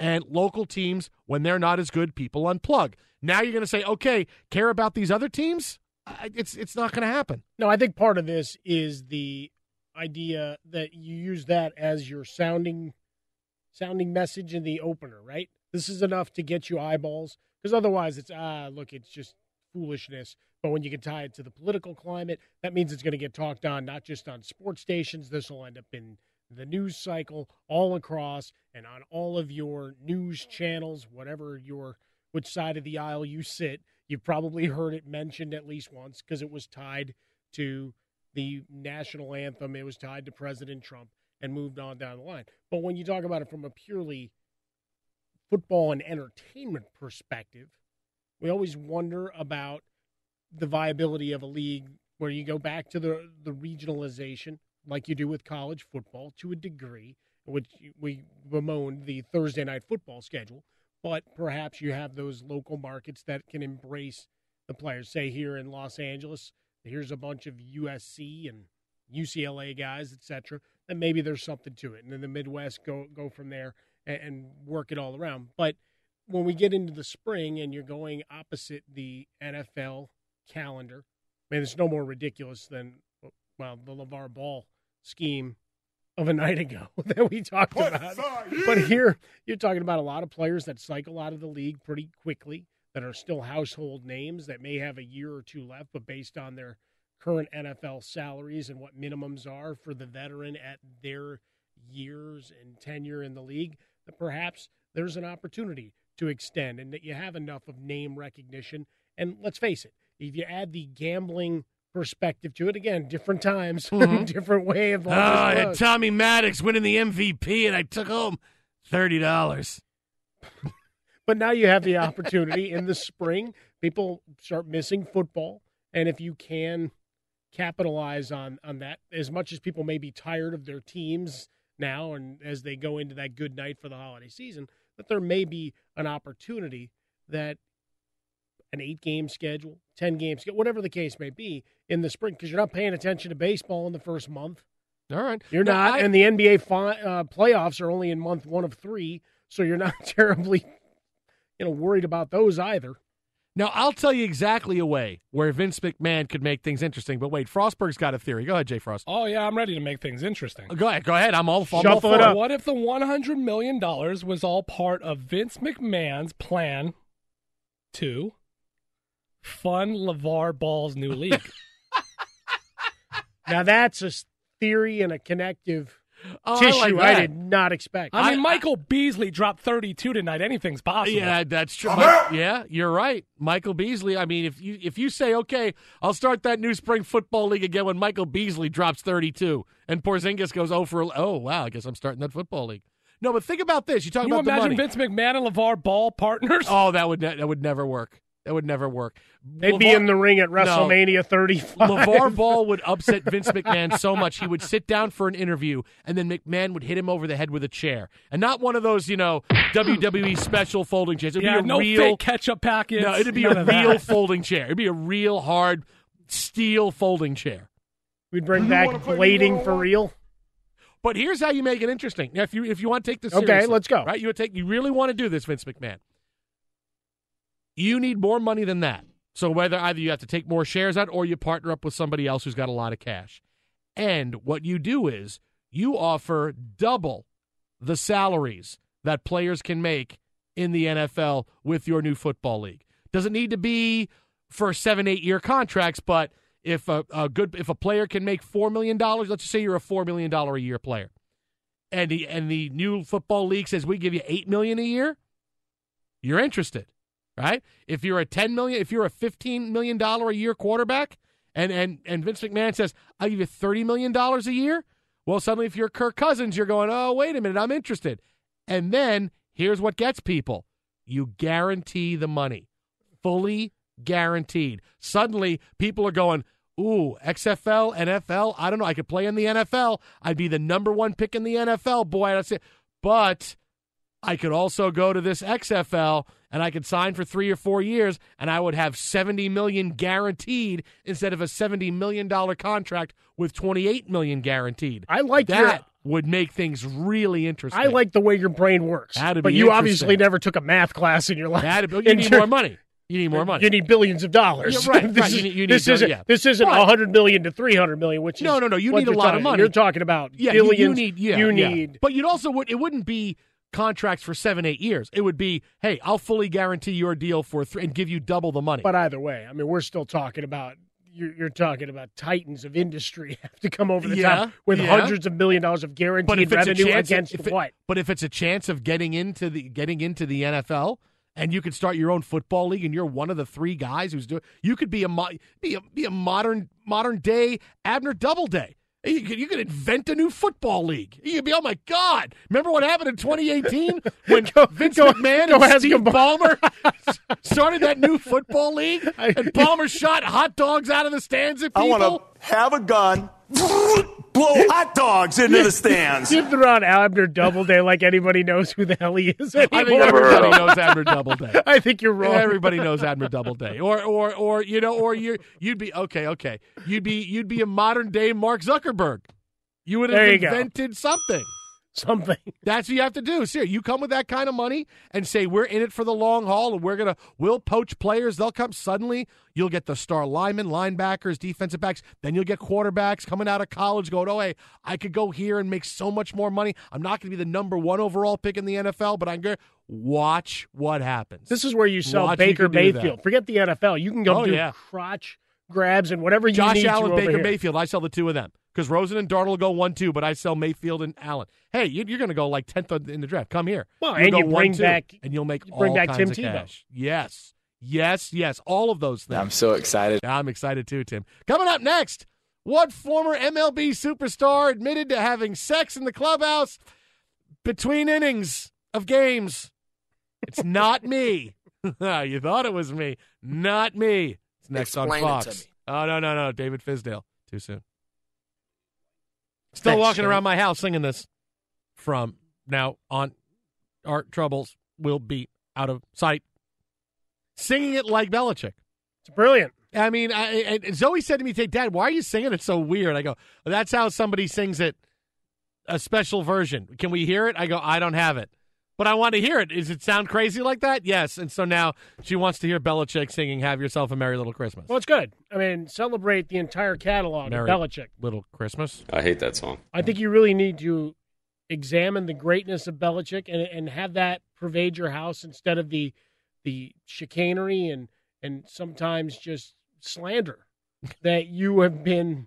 and local teams, when they're not as good, people unplug. Now you're going to say, okay, care about these other teams? It's it's not going to happen. No, I think part of this is the idea that you use that as your sounding sounding message in the opener, right? This is enough to get you eyeballs because otherwise it's ah, look, it's just foolishness. But when you can tie it to the political climate, that means it's going to get talked on not just on sports stations. This will end up in the news cycle all across and on all of your news channels, whatever your which side of the aisle you sit, you've probably heard it mentioned at least once because it was tied to the national anthem. It was tied to President Trump and moved on down the line. But when you talk about it from a purely football and entertainment perspective, we always wonder about the viability of a league where you go back to the the regionalization like you do with college football to a degree, which we bemoaned the Thursday night football schedule, but perhaps you have those local markets that can embrace the players. Say here in Los Angeles, here's a bunch of USC and UCLA guys, etc. Then maybe there's something to it, and then the Midwest go go from there and, and work it all around. But when we get into the spring and you're going opposite the NFL calendar, I mean, it's no more ridiculous than well the LaVar Ball scheme of a [laughs] night ago [laughs] that we talked about. But here you're talking about a lot of players that cycle out of the league pretty quickly that are still household names that may have a year or two left, but based on their current NFL salaries and what minimums are for the veteran at their years and tenure in the league, that perhaps there's an opportunity to extend and that you have enough of name recognition. And let's face it, if you add the gambling perspective to it, again, different times, [laughs] Mhm. different way of Oh, I had. Tommy Maddox winning the MVP, and I took home thirty dollars. [laughs] But now you have the opportunity in the spring. People start missing football, and if you can capitalize on on that, as much as people may be tired of their teams now, and as they go into that good night for the holiday season, that there may be an opportunity that an eight game schedule, ten game schedule, whatever the case may be in the spring, because you're not paying attention to baseball in the first month. All right, You're No, not, I- and the NBA fi- uh, playoffs are only in month one of three, so you're not [laughs] terribly, you know, worried about those either. Now I'll tell you exactly a way where Vince McMahon could make things interesting. But wait, Frostberg's got a theory. Go ahead, Jay Frost. Oh yeah, I'm ready to make things interesting. Go ahead. Go ahead. I'm all, I'm all for it. What if the 100 million dollars was all part of Vince McMahon's plan to fund LaVar Ball's new league? [laughs] Now that's a theory and a connective Oh, I like I, did not expect. I mean, Michael Beasley dropped 32 tonight. Anything's possible. Yeah, that's true. But, yeah, you're right, Michael Beasley. I mean, if you if you say, okay, I'll start that new spring football league again when Michael Beasley drops 32 and Porzingis goes oh for oh wow, I guess I'm starting that football league. No, but think about this. You talk Can you about the imagine money. Vince McMahon and LaVar Ball partners? Oh, that would ne- that would never work. That would never work. They'd be in the ring at WrestleMania 35. LaVar [laughs] Ball would upset Vince McMahon so much he would sit down for an interview and then McMahon would hit him over the head with a chair. And not one of those, you know, WWE special folding chairs. It'd yeah, be a no real fake ketchup packets. No, it'd be a real folding chair. It'd be a real hard steel folding chair. We'd bring back blading for real. But here's how you make it interesting. Now, if you if you want to take this Okay, seriously, let's go. Right, you would take you really want to do this, Vince McMahon. You need more money than that. So whether either you have to take more shares out or you partner up with somebody else who's got a lot of cash. And what you do is you offer double the salaries that players can make in the NFL with your new football league. Doesn't need to be for seven, eight year contracts, but if a, a good if a player can make four million dollars, let's just say you're a four million dollar a year player, and the and the new football league says we give you eight million a year, you're interested, right? If you're a ten million, if you're a fifteen million dollar a year quarterback, and and and Vince McMahon says I'll give you thirty million dollars a year, well, suddenly if you're Kirk Cousins, you're going, oh wait a minute, I'm interested, and then here's what gets people: you guarantee the money, fully guaranteed. Suddenly, people are going. Ooh, XFL, NFL. I don't know. I could play in the NFL. I'd be the number one pick in the NFL. Boy, that's it. But I could also go to this XFL and I could sign for three or four years and I would have 70 million guaranteed instead of a 70 million dollar contract with 28 million guaranteed. I like that your- would make things really interesting. I like the way your brain works. That'd but you obviously never took a math class in your life. That'd [laughs] you need ter- more money. You need more money. You need billions of dollars. Yeah, right, [laughs] this right. Is, you need, this, isn't, yeah. this isn't a hundred million to three hundred million, which is No, no, no. You need a lot of money. You're talking about yeah, billions. You, need yeah, you need But you'd also would it wouldn't be contracts for seven, eight years. It would be, hey, I'll fully guarantee your deal for three and give you double the money. But either way, I mean, we're still talking about you're, you're talking about titans of industry [laughs] have to come over the Yeah, top with yeah. hundreds of million dollars of guaranteed revenue chance, against it- what? But if it's a chance of getting into the getting into the NFL, and you could start your own football league, and you're one of the three guys who's doing, you could be a be a be a modern modern day Abner Doubleday. You could, you could invent a new football league. You could be, oh my God! Remember what happened in 2018 [laughs] when Vince McMahon go and ask Steve. Ballmer [laughs] started that new football league, and Ballmer shot hot dogs out of the stands at I people. want to have a gun, [laughs] blow [laughs] hot dogs into the stands. You threw out Abner Doubleday like anybody knows who the hell he is I [laughs] think everybody knows Abner Doubleday. I think you're wrong. Everybody knows Abner Doubleday, or or or you know, or you you'd be okay, okay. You'd be you'd be a modern day Mark Zuckerberg. You would have There you go. invented something. Something. [laughs] That's what you have to do. See, you come with that kind of money and say we're in it for the long haul, and we're gonna we'll poach players. They'll come suddenly. You'll get the star linemen, linebackers, defensive backs. Then you'll get quarterbacks coming out of college going, oh hey, I could go here and make so much more money. I'm not going to be the number one overall pick in the NFL, but I'm going to watch what happens. This is where you sell Watch Baker you can that. Mayfield. Forget the NFL. You can go Oh, do yeah. crotch grabs and whatever you Josh need Allen, to over Baker here. Mayfield. I sell the two of them because Rosen and Darnold will go one two, but I sell Mayfield and Allen. Hey, you- you're going to go like tenth in the draft. Come here. Well, You'll and you bring 1-2, back- and you'll make you bring all back kinds Tim of Tebow. cash. Yes, yes, yes. All of those things. I'm so excited. I'm excited too, Tim. Coming up next, what former MLB superstar admitted to having sex in the clubhouse between innings of games? It's not me. [laughs] you thought it was me. Not me. It's next Explain it on to Fox. me. Oh, no, no, no. David Fizdale. Too soon. Still Thanks, walking Joe. around my house singing this from now on. Our troubles will be out of sight. Singing it like Belichick. It's brilliant. I mean, I, I, Zoe said to me, "Hey, Dad, why are you singing it so weird?" I go, well, "That's how somebody sings it, a special version. Can we hear it?" I go, "I don't have it, but I want to hear it. Does it sound crazy like that?" Yes. And so now she wants to hear Belichick singing "Have Yourself a Merry Little Christmas." Well, it's good. I mean, celebrate the entire catalog Merry of Belichick. Little Christmas. I hate that song. I think you really need to examine the greatness of Belichick and and have that pervade your house instead of the the chicanery and and sometimes just slander that you have been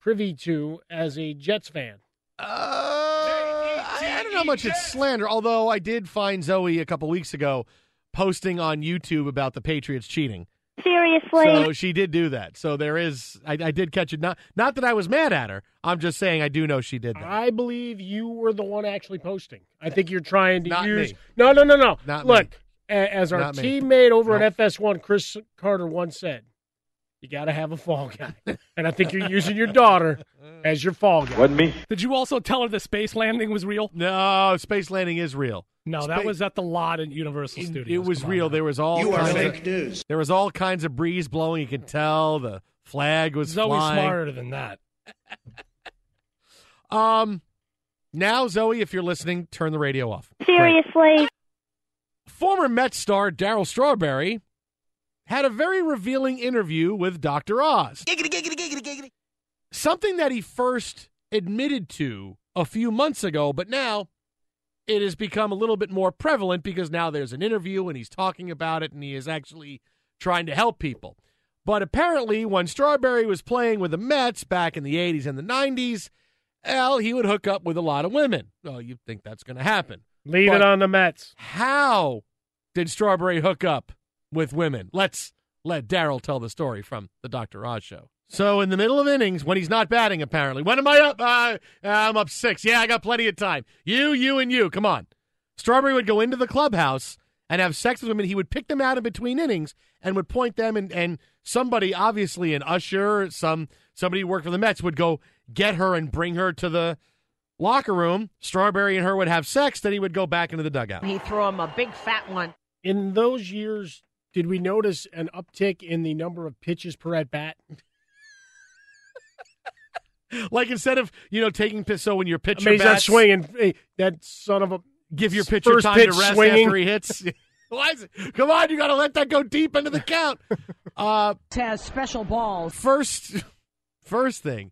privy to as a Jets fan. Uh, I, I don't know how much it's slander, although I did find Zoe a couple weeks ago posting on YouTube about the Patriots cheating. Seriously? So she did do that. So there is, I, I did catch it. Not, not that I was mad at her. I'm just saying I do know she did that. I believe you were the one actually posting. I think you're trying to Not use. me. No, no, no, no. Not. Look, a- as our Not me. teammate over Nope. at FS1, Cris Carter once said, you got to have a fall guy. and I think you're using your daughter as your fall guy. Wasn't me. Did you also tell her the space landing was real? No, space landing is real. No, that was at the lot at Universal It, Studios. it was Come on real. now. There was all You are kinds fake of, news. There was all kinds of breeze blowing. You could tell the flag was Zoe's flying. smarter than that. [laughs] Um, now Zoe, if you're listening, turn the radio off. Seriously? Former Met star Darryl Strawberry had a very revealing interview with Dr. Oz. Something that he first admitted to a few months ago, but now it has become a little bit more prevalent because now there's an interview and he's talking about it and he is actually trying to help people. But apparently, when Strawberry was playing with the Mets back in the 80s and the 90s, well, he would hook up with a lot of women. Well, you'd think that's going to happen. Leave But it on the Mets. How did Strawberry hook up with women? Let's let Darryl tell the story from the Dr. Oz show. So, in the middle of innings, when he's not batting, apparently, when am I up? Uh, I'm up six. Yeah, I got plenty of time. You, you, and you. Come on. Strawberry would go into the clubhouse and have sex with women. He would pick them out in between innings and would point them, and, and somebody, obviously an usher, some somebody who worked for the Mets, would go get her and bring her to the locker room. Strawberry and her would have sex. Then he would go back into the dugout. He threw him a big fat one. In those years, did we notice an uptick in the number of pitches per at bat? Like instead of you know taking pitch, so when your I pitcher mean, he's not swinging. Hey, that son of a give your pitcher first time to pitch rest swinging. after he hits. [laughs] Why is it? Come on, you got to let that go deep into the count. [laughs] Uh, has special balls. first, first thing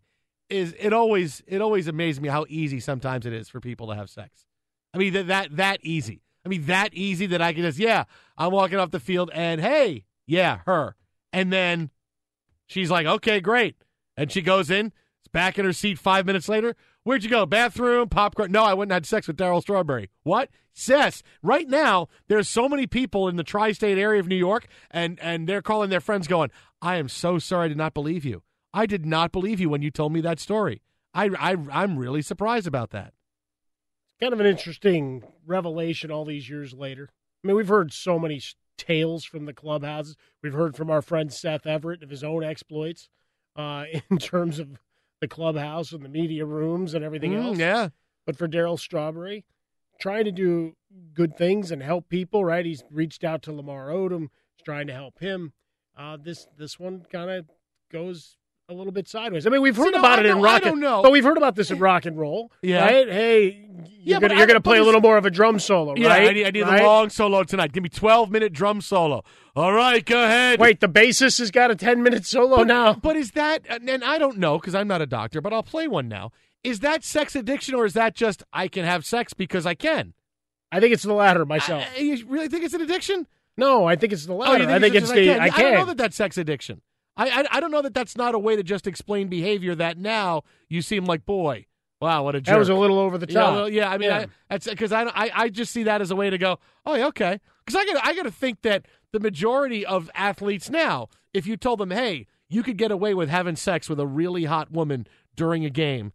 is it always it always amazes me how easy sometimes it is for people to have sex. I mean that that that easy. I mean that easy that I can just yeah I'm walking off the field and hey yeah her and then She's like, okay, great. And she goes in, it's back in her seat five minutes later. Where'd you go? Bathroom, popcorn? No, I went and had sex with Darryl Strawberry. What? Yes. Right now, there's so many people in the tri-state area of New York, and and they're calling their friends, going, "I am so sorry. I did not believe you. I did not believe you when you told me that story. I, I I'm really surprised about that." Kind of an interesting revelation all these years later. I mean, we've heard so many tales from the clubhouses. We've heard from our friend Seth Everett of his own exploits uh, [laughs] in terms of the clubhouse and the media rooms and everything Mm, else. yeah. But for Darryl Strawberry, trying to do good things and help people, right? He's reached out to Lamar Odom, he's trying to help him. Uh, this this one kind of goes a little bit sideways. I mean, we've See, heard no, about it in don't- I rock, don't and, know. but we've heard about this in rock and roll, Yeah. right? Hey, Yeah, you're but gonna you're gonna play a little more of a drum solo, Yeah, right? I need, I need Right? a long solo tonight. Give me 12 minute drum solo. All right, go ahead. Wait, the bassist has got a ten minute solo but, now. But is that, and I don't know because I'm not a doctor, but I'll play one now. Is that sex addiction or is that just I can have sex because I can? I think it's the latter myself. I- you really think it's an addiction? no, I think it's the Oh, latter. you I think it's just the I, I can. I don't know that that's sex addiction. I, I I don't know that that's not a way to just explain behavior. That now you seem like boy. Wow, what a jerk. That was a little over the Yeah, top. well, yeah, I mean, Yeah. I, that's because I, I I just see that as a way to go. Oh, yeah, okay. Because I got I got to think that the majority of athletes now, if you told them, hey, you could get away with having sex with a really hot woman during a game,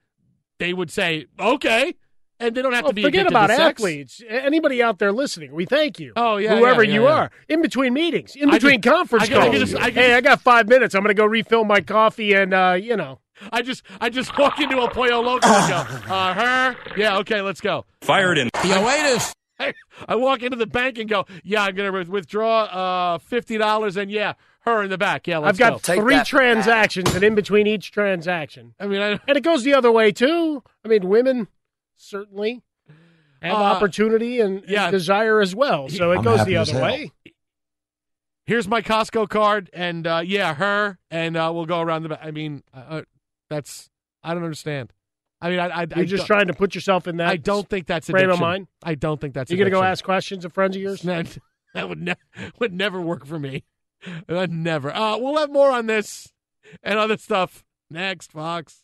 they would say, okay, and they don't have Oh, to be forget about to sex. athletes. Anybody out there listening, we thank you. Oh, yeah, whoever yeah, you yeah, yeah. are, in between meetings, in I between just- conference I can- I calls. can just- I can hey, I got five minutes. I'm going to go refill my coffee, and uh, you know, I just I just walk into a Pollo Loco and [laughs] go, uh, her, yeah, okay, let's go. Fired in. Yeah, wait I, I walk into the bank and go, yeah, I'm going to withdraw uh, fifty dollars, and yeah, her in the back. Yeah, let's I've got go. three transactions, and in between each transaction, I mean, I, and it goes the other way too. I mean, women certainly have Uh, opportunity and, and desire as well, so it I'm goes the other way. here's my Costco card, and uh, yeah, her, and uh, we'll go around the back. I mean, uh, uh, that's I don't understand. I mean, I, I You're I just trying to put yourself in that. I don't think that's frame of addiction. mind. I don't think that's. You're going to go ask questions of friends of yours. That, [laughs] that would ne- would never work for me. That never. Uh, we'll have more on this and other stuff next, Fox.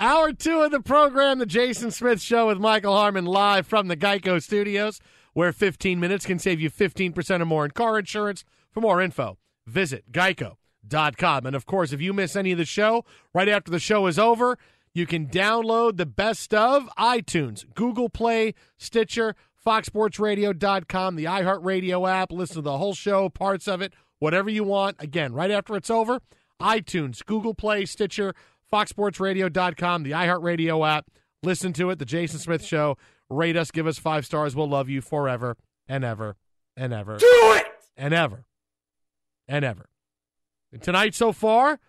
Hour two of the program, the Jason Smith Show with Michael Harmon, live from the Geico Studios, where 15 minutes can save you 15% or more in car insurance. For more info, visit geico.com. And of course, if you miss any of the show, right after the show is over, you can download the best of iTunes, Google Play, Stitcher, FoxSportsRadio.com, the iHeartRadio app. Listen to the whole show, parts of it, whatever you want. Again, right after it's over, iTunes, Google Play, Stitcher, FoxSportsRadio.com, the iHeartRadio app. Listen to it, The Jason Smith Show. Rate us, give us five stars. We'll love you forever and ever and ever. Do it! And ever and ever. And tonight so far,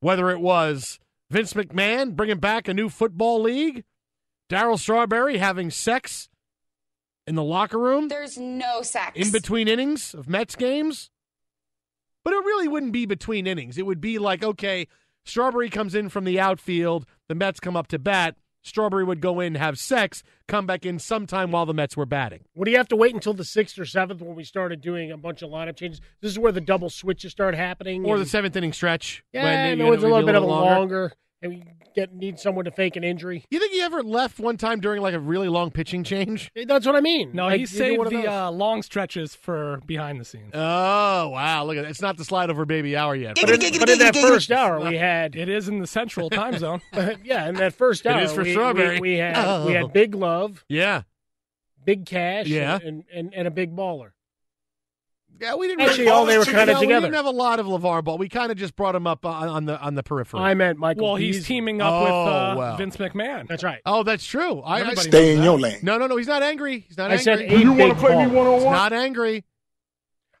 whether it was Vince McMahon bringing back a new football league, Darryl Strawberry having sex in the locker room There's no sex. in between innings of Mets games. But it really wouldn't be between innings. It would be like, okay, Strawberry comes in from the outfield, the Mets come up to bat. Strawberry would go in, have sex, come back in sometime while the Mets were batting. Would he have to wait until the sixth or seventh when we started doing a bunch of lineup changes? This is where the double switches start happening. Or and- the seventh inning stretch. yeah, when no, it's a little bit of a longer. longer, and we get need someone to fake an injury. You think he ever left one time during like a really long pitching change? [laughs] That's what I mean. No, Like, he saved one of the uh, long stretches for behind the scenes. Oh wow! Look at that. It's not the slide over baby hour yet. But in, but in that first hour, we had It is in the central time [laughs] zone. yeah. In that first hour, is for we, Strawberry. We, we had we Oh. had Big Love, yeah, Big Cash, Yeah. and, and and a Big Baller. Yeah. We didn't Actually, really, all they were kinda No, We didn't have a lot of LaVar Ball. We kind of just brought him up on, on the on the periphery. I meant Michael. Well, he's teaming up Oh, with uh, wow. Vince McMahon. That's right. oh, that's true. I, I Stay in that. your lane. no, no, no. He's not angry. He's not I angry. said He's You want to play me one on one? not angry.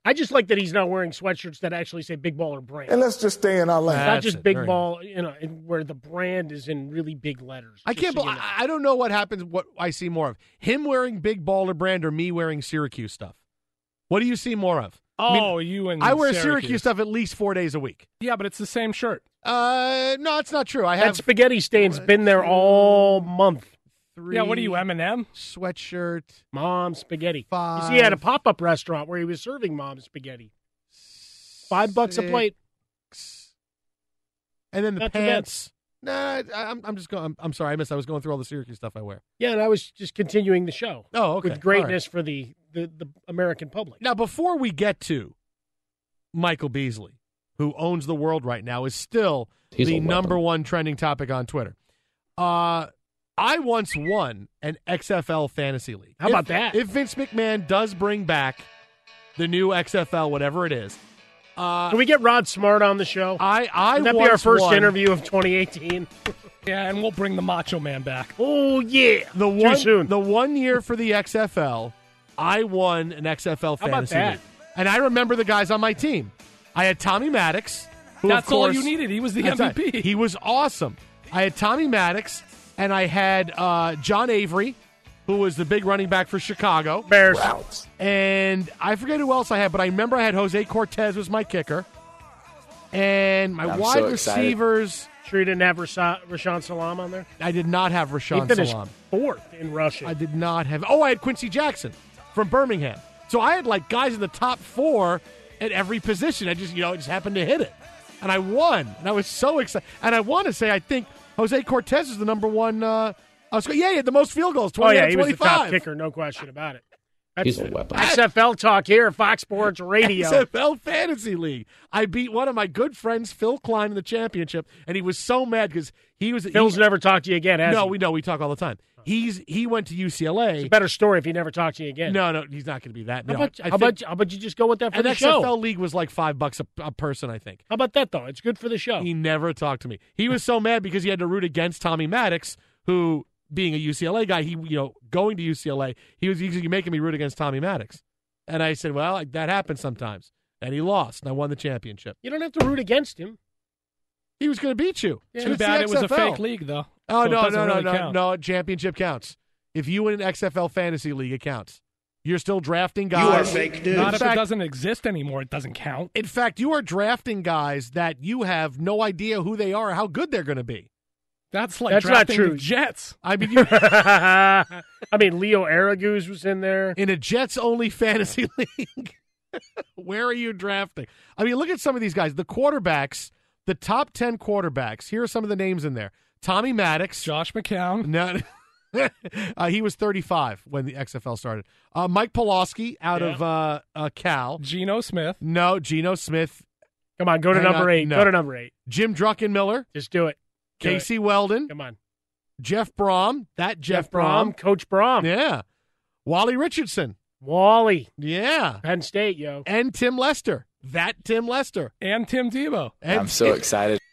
I just like that he's not wearing sweatshirts that actually say Big Baller brand. And let's just stay in our lane. Nah. not just it. Big Very Ball, you know, and where the brand is in really big letters. I can't. so bel you know. I I don't know what happens. What I see more of him wearing big baller brand or me wearing Syracuse stuff. What do you see more of? I mean, Oh, you and I wear Syracuse. Syracuse stuff at least four days a week. Yeah, but it's the same shirt. Uh, no, it's not true. I that have spaghetti stain's been there all month. three. Yeah, what are you, Eminem? Sweatshirt. Mom spaghetti. Five. You see, he had a pop up restaurant where he was serving mom spaghetti. Five bucks a plate. And then the bad. pants. Nah, I, I'm, I'm just going. I'm, I'm sorry, I missed. I was going through all the Syracuse stuff I wear. Yeah, and I was just continuing the show. Oh, okay. With greatness for the, the, the American public. Now, before we get to Michael Beasley, who owns the world right now, is still He's the number one trending topic on Twitter. Uh, I once won an XFL fantasy league. How about that? If Vince McMahon does bring back the new XFL, whatever it is, uh, Can we get Rod Smart on the show? I I Would that be our first won- interview of 2018? [laughs] Yeah, and we'll bring the Macho Man back. Oh yeah, The Too one soon. the one year for the XFL, I won an XFL How about fantasy that? league, and I remember the guys on my team. I had Tommy Maddox. Who That's of all you needed. He was the MVP. He was awesome. I had Tommy Maddox, and I had uh, John Avery, who was the big running back for Chicago Bears. and I forget who else I had, but I remember I had Jose Cortez was my kicker, and my I'm wide so receivers. Sure, you didn't have Rasha- Rashaan Salaam on there. I did not have Rashaan He Rashaan finished Salaam. fourth in rushing. I did not have. Oh, I had Quincy Jackson from Birmingham. So I had like guys in the top four at every position. I just you know I just happened to hit it, and I won. And I was so excited. And I want to say I think Jose Cortez is the number one. Uh, uh, sc- yeah, he had the most field goals. oh Twenty yeah, out he was the top twenty-five. kicker, no question about it. That's He's a weapon. XFL talk here, Fox Sports Radio. XFL Fantasy League. I beat one of my good friends, Phil Klein, in the championship, and he was so mad because he was. Phil's he, never talked to you again, has no, he? we know we talk all the time. He's he went to UCLA. It's a better story if he never talked to you again. No, no, he's not going to be that. How, No, about, I how, think about, how about you just go with that for an the XFL show? league was like five bucks a, a person, I think. How about that though? It's good for the show. He never talked to me. He was so mad because he had to root against Tommy Maddox, who, being a UCLA guy, he you know going to UCLA, he was he's making me root against Tommy Maddox, and I said, well, like, that happens sometimes, and he lost, and I won the championship. You don't have to root against him. He was going to beat you. Yeah, Too bad it was a fake league, though. Oh So no, no, no, really no, count. no! Championship counts. If you win an XFL fantasy league, it counts. You're still drafting guys. You are guys. fake news. Not In if fact- it doesn't exist anymore. It doesn't count. In fact, you are drafting guys that you have no idea who they are or how good they're going to be. That's like That's not drafting true. the Jets. I mean, you, [laughs] I mean, Leo Araguz was in there. in a Jets only fantasy [laughs] league, where are you drafting? I mean, look at some of these guys. The quarterbacks, the top 10 quarterbacks. Here are some of the names in there Tommy Maddox. Josh McCown. No. [laughs] uh, he was 35 when the XFL started. Uh, Mike Pawlawski out Yeah. of uh, uh, Cal. Geno Smith. No, Geno Smith. Come on, go to Hang number on, eight. no. Go to number eight. Jim Druckenmiller. Just do it. Do it. Casey Weldon. Come on. Jeff Brohm. That Jeff, Jeff Brohm, Coach Brohm. Yeah. Wally Richardson. Wally. Yeah. Penn State, yo. And Tim Lester. That Tim Lester. And Tim Tebow. And I'm so excited. [laughs]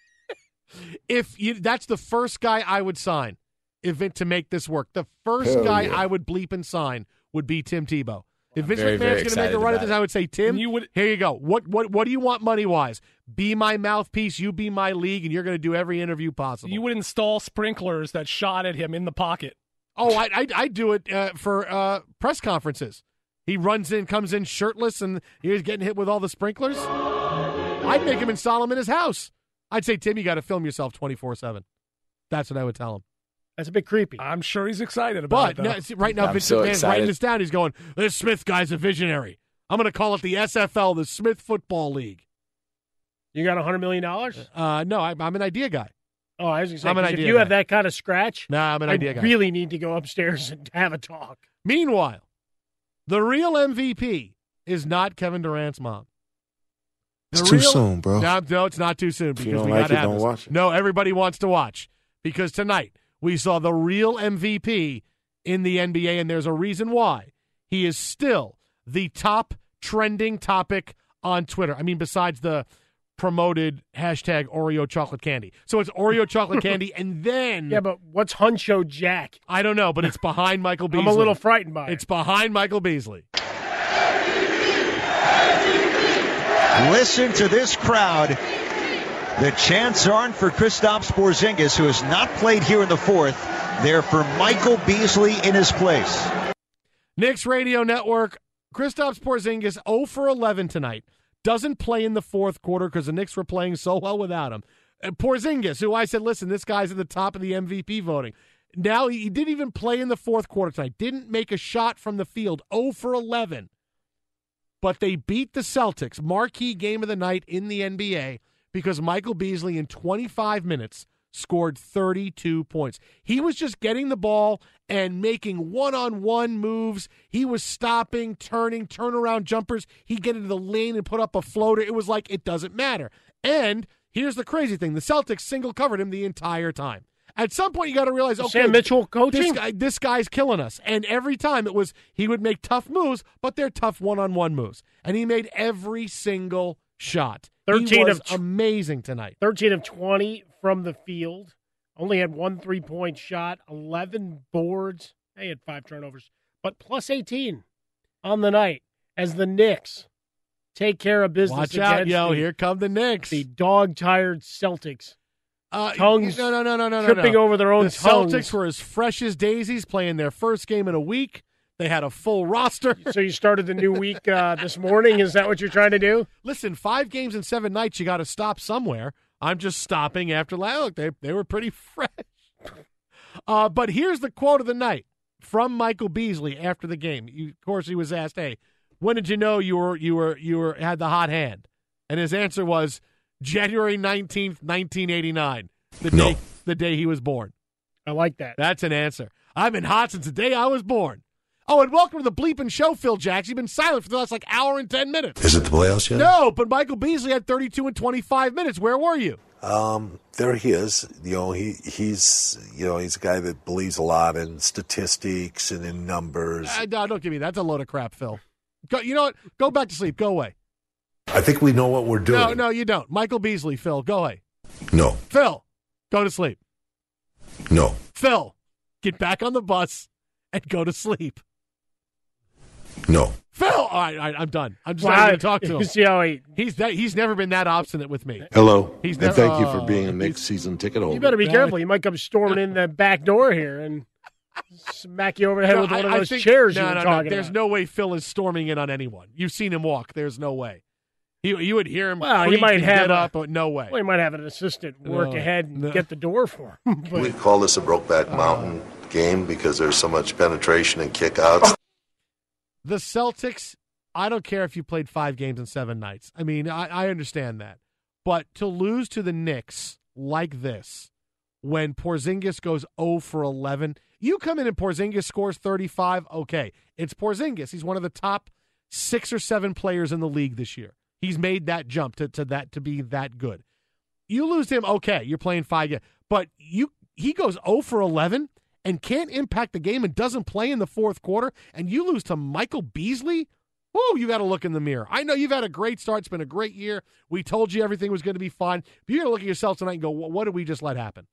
If you, that's the first guy I would sign, if it, to make this work. The first Hell guy yeah. I would bleep and sign would be Tim Tebow. If Vince very, McMahon's very going to make a run at this, it. I would say, Tim, you would- here you go. What what what do you want money wise? Be my mouthpiece. You be my league, and you're going to do every interview possible. You would install sprinklers that shot at him in the pocket. Oh, I I, I do it uh, for uh, press conferences. He runs in, comes in shirtless, and he's getting hit with all the sprinklers. I'd make him install them in his house. I'd say, Tim, you got to film yourself twenty four seven. That's what I would tell him. That's a bit creepy. I'm sure he's excited about But it. though. no, see, right now, I'm Vince so McMahon's writing this down. He's going, "This Smith guy's a visionary. I'm going to call it the SFL, the Smith Football League." You got a hundred million dollars? Uh, no, I, I'm an idea guy. Oh, I was going to say, I'm an 'cause if you guy. have that kind of scratch, Nah, I'm an I idea guy. really need to go upstairs and [laughs] have a talk. Meanwhile, the real MVP is not Kevin Durant's mom. The It's too soon, bro. No, no, it's not too soon you because don't we like gotta it, have don't this. watch it. No, everybody wants to watch because tonight we saw the real MVP in the NBA, and there's a reason why. He is still the top trending topic on Twitter. I mean, besides the promoted hashtag Oreo chocolate candy. So it's Oreo chocolate [laughs] candy, and then Yeah, but what's Huncho Jack? I don't know, but it's behind Michael Beasley. [laughs] I'm a little frightened by it. It's behind Michael Beasley. Listen to this crowd. The chants aren't for Kristaps Porzingis, who has not played here in the fourth. They're for Michael Beasley in his place. Knicks Radio Network. Kristaps Porzingis 0 for 11 tonight. Doesn't play in the fourth quarter because the Knicks were playing so well without him. And Porzingis, who I said, listen, this guy's at the top of the MVP voting. Now he didn't even play in the fourth quarter tonight. Didn't make a shot from the field. 0 for 11. but they beat the Celtics, marquee game of the night in the NBA, because Michael Beasley in 25 minutes scored 32 points. He was just getting the ball and making one on one moves. He was stopping, turning, turnaround jumpers. He'd get into the lane and put up a floater. It was like it doesn't matter. And here's the crazy thing the Celtics single covered him the entire time. At some point, you got to realize, okay, Sam Mitchell coaching? This, guy, this guy's killing us. And every time it was, he would make tough moves, but they're tough one on one moves. And he made every single shot. He 13 was of amazing tonight. 13 of 20 from the field. Only had one three point shot, 11 boards. They had five turnovers, but plus 18 on the night as the Knicks take care of business. Watch out, yo! the- Here come the Knicks. The dog tired Celtics. Uh, tongues no, no, no, no, no, no, tripping no. over their own the tongues. Celtics were as fresh as daisies, playing their first game in a week. They had a full roster. [laughs] So you started the new week uh, this morning. Is that what you're trying to do? Listen, five games in seven nights, you got to stop somewhere. I'm just stopping after last. Look, they they were pretty [laughs] fresh. Uh, but here's the quote of the night from Michael Beasley after the game. You, of course, he was asked, "Hey, when did you know you were you were you were had the hot hand?" And his answer was January nineteenth, nineteen eighty nine, the day the day he was born. I like that. That's an answer. I've been hot since the day I was born. Oh, and welcome to the bleeping show, Phil Jackson. You've been silent for the last like hour and ten minutes. Is it the playoffs yet? No, but Michael Beasley had 32 and 25 minutes. Where were you? Um, there he is. You know, he he's you know he's a guy that believes a lot in statistics and in numbers. Uh, no, don't give me that. That's a load of crap, Phil. Go, you know what? Go back to sleep. Go away. I think we know what we're doing. No, no, you don't. Michael Beasley, Phil, go away. No, Phil, go to sleep. no, Phil, get back on the bus and go to sleep. No. Phil, all right, all right I'm done. I'm just Wow. not going to talk to [laughs] him. You see how he- he's that, he's never been that obstinate with me. Hello, He's and never- thank you for oh, being a Knicks season ticket holder. You better be careful. You might come storming in the back door here and smack you over the head No, with one I- of those think- chairs no, you were no, no. talking There's about. no way Phil is storming in on anyone. You've seen him walk. There's no way. You, you would hear him. Well, he might have a- up, but no way. Well, he might have an assistant work No, ahead and no. get the door for him. [laughs] we call this a Brokeback Mountain game because there's so much penetration and kickouts. The Celtics, I don't care if you played five games in seven nights. I mean, I, I understand that. But to lose to the Knicks like this, when Porzingis goes 0 for 11, you come in and Porzingis scores 35, okay. It's Porzingis. He's one of the top six or seven players in the league this year. He's made that jump to, to that to be that good. You lose him, okay, you're playing five games. But you he goes 0 for 11 and can't impact the game and doesn't play in the fourth quarter, and you lose to Michael Beasley? Whoa, you got to look in the mirror. I know you've had a great start. It's been a great year. We told you everything was going to be fine. But you're going to look at yourself tonight and go, "What what did we just let happen?"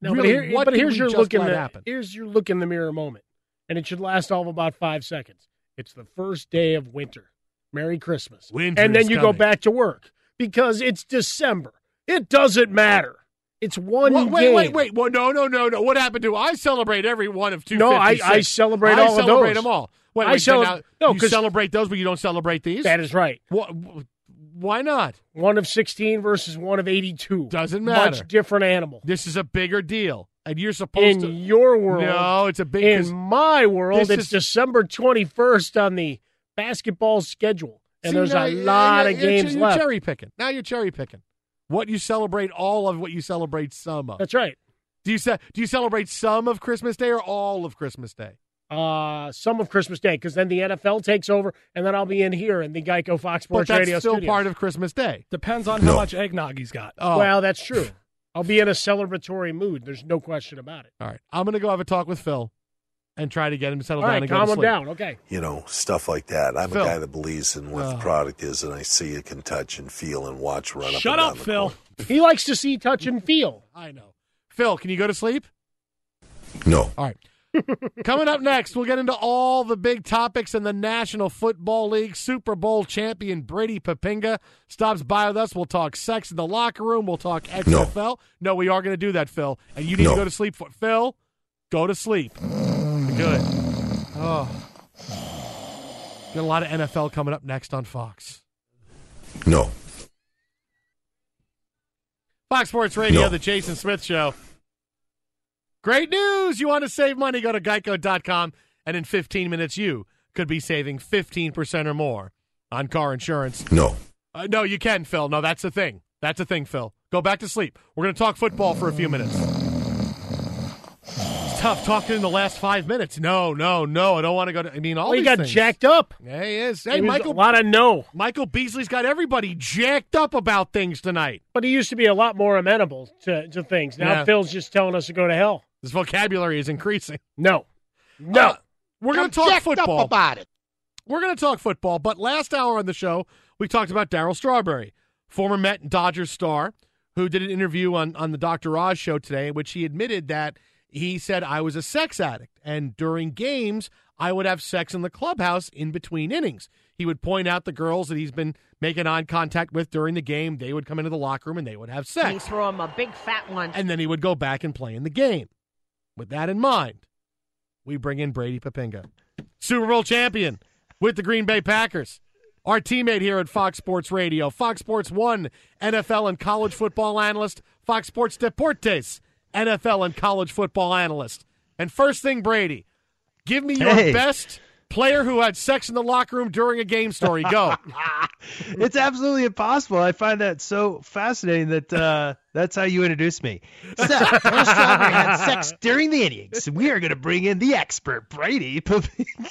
no, really, but, here, what but here's your look in the happen? here's your look in the mirror moment, and it should last all of about five seconds. It's the first day of winter. Merry Christmas. Winter and then you coming. go back to work because it's December. It doesn't matter. It's one What- wait, game. wait, wait. Well, no, no, no, no. What happened to I celebrate every one of two. No, I- I celebrate I all of celebrate those. them all. Wait, I wait, cele- now, no, you celebrate those, but you don't celebrate these. That is right. What? Why not? One of 16 versus one of 82. Doesn't matter. Much different animal. This is a bigger deal, and you're supposed In to. your world. No, it's a big. In my world, it's is- December 21st on the basketball schedule. And See, there's now a lot you're- of you're- games you're left. cherry picking. Now you're cherry picking. What you celebrate all of what you celebrate some of. That's right. Do you ce- do you celebrate some of Christmas Day or all of Christmas Day? Uh, some of Christmas Day, because then the NFL takes over, and then I'll be in here in the Geico Fox But Sports that's Radio still studios. part of Christmas Day. Depends on how much eggnog he's got. Oh. Well, that's true. I'll be in a celebratory mood. There's no question about it. All right, I'm going to go have a talk with Phil and try to get him to settle All down right, and go calm to him sleep. down. Okay. You know, stuff like that. I'm Phil. a guy that believes in what the Oh. product is, and I see it, can touch and feel and watch run up. Shut and up, the Phil. court. [laughs] He likes to see, touch, and feel. [laughs] I know. Phil, can you go to sleep? No. All right. [laughs] Coming up next, we'll get into all the big topics in the National Football League. Super Bowl champion Brady Poppinga stops by with us. We'll talk sex in the locker room. We'll talk XFL. No, we are going to do that, Phil. And you need No. to go to sleep. For, Phil, go to sleep. Good. Oh. Got a lot of NFL coming up next on Fox. No. Fox Sports Radio, No. the Jason Smith Show. Great news! You want to save money? Go to geico.com, and in 15 minutes, you could be saving 15% or more on car insurance. No. Uh, no, you can, Phil. No, that's the thing. That's the thing, Phil. Go back to sleep. We're going to talk football for a few minutes. Tough talking in the last five minutes. No, no, no. I don't want to go to. I mean, all Well, he got things. jacked up. Yeah, he is. He Hey, was Michael. a lot of no. Michael Beasley's got everybody jacked up about things tonight. But he used to be a lot more amenable to, to things. Now Yeah. Phil's just telling us to go to hell. His vocabulary is increasing. No. No. Uh, we're going to talk football. about it. We're going to talk football, but last hour on the show, we talked about Darryl Strawberry, former Met and Dodgers star, who did an interview on, on the Dr. Oz show today, in which he admitted that he said, I was a sex addict. And during games, I would have sex in the clubhouse in between innings. He would point out the girls that he's been making eye contact with during the game. They would come into the locker room and they would have sex. throw him a big fat one. And then he would go back and play in the game. With that in mind, we bring in Brady Poppinga, Super Bowl champion with the Green Bay Packers. Our teammate here at Fox Sports Radio, Fox Sports 1 NFL and college football analyst, Fox Sports Deportes NFL and college football analyst. And first thing, Brady, give me your Hey. best player who had sex in the locker room during a game story. Go. [laughs] it's absolutely impossible. I find that so fascinating that uh, that's how you introduced me. So, Strawberry had sex during the innings. We are going to bring in the expert, Brady. [laughs]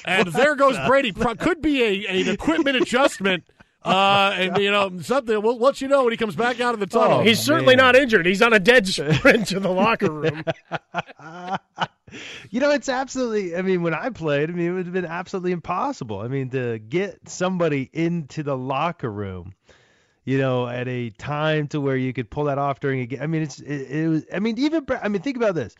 And there goes Brady. Could be a, an equipment adjustment. Uh, and you know something. We'll let you know when he comes back out of the tunnel. He's certainly not injured. He's on a dead sprint to the locker room. [laughs] you know, it's absolutely. I mean, when I played, I mean, it would have been absolutely impossible. I mean, to get somebody into the locker room, you know, at a time to where you could pull that off during a game. I mean, it's it, it was. I mean, even I mean, think about this.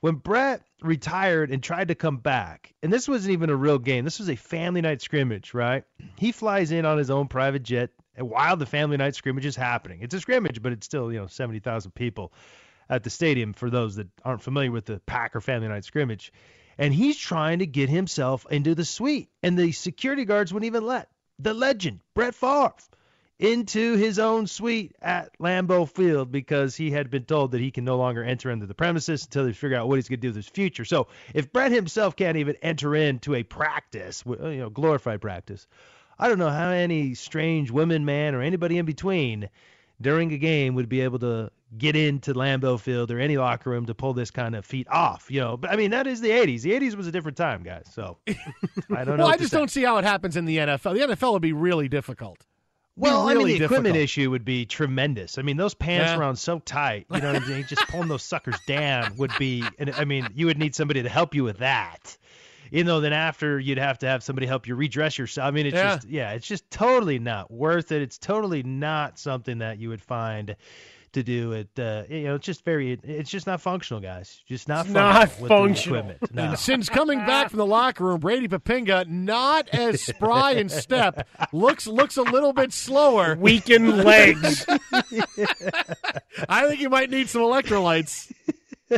When Brett retired and tried to come back, and this wasn't even a real game. This was a family night scrimmage, right? He flies in on his own private jet while the family night scrimmage is happening. It's a scrimmage, but it's still, you know, 70,000 people at the stadium for those that aren't familiar with the Packer family night scrimmage. And he's trying to get himself into the suite, and the security guards wouldn't even let the legend, Brett Favre, into his own suite at Lambeau Field because he had been told that he can no longer enter into the premises until they figure out what he's going to do with his future. So if Brett himself can't even enter into a practice, you know, glorified practice, I don't know how any strange women, man, or anybody in between during a game would be able to get into Lambeau Field or any locker room to pull this kind of feat off. You know, but I mean that is the 80s. The 80s was a different time, guys. So [laughs] I don't know. well, I just say. don't see how it happens in the NFL. The NFL would be really difficult. Be Well, I really mean, the equipment issue would be tremendous. I mean, those pants Yeah. were on so tight. You know, what I mean? just pulling those suckers down would be. And I mean, you would need somebody to help you with that. You know, then after you'd have to have somebody help you redress yourself. I mean, it's Yeah. just yeah, it's just totally not worth it. It's totally not something that you would find to do it. Uh, you know, it's just very. It's just not functional, guys. Just not It's not functional with the functional. equipment. No. And [laughs] since coming back from the locker room, Brady Poppinga not as spry in step, looks looks a little bit slower. Weakened legs. [laughs] I think you might need some electrolytes. All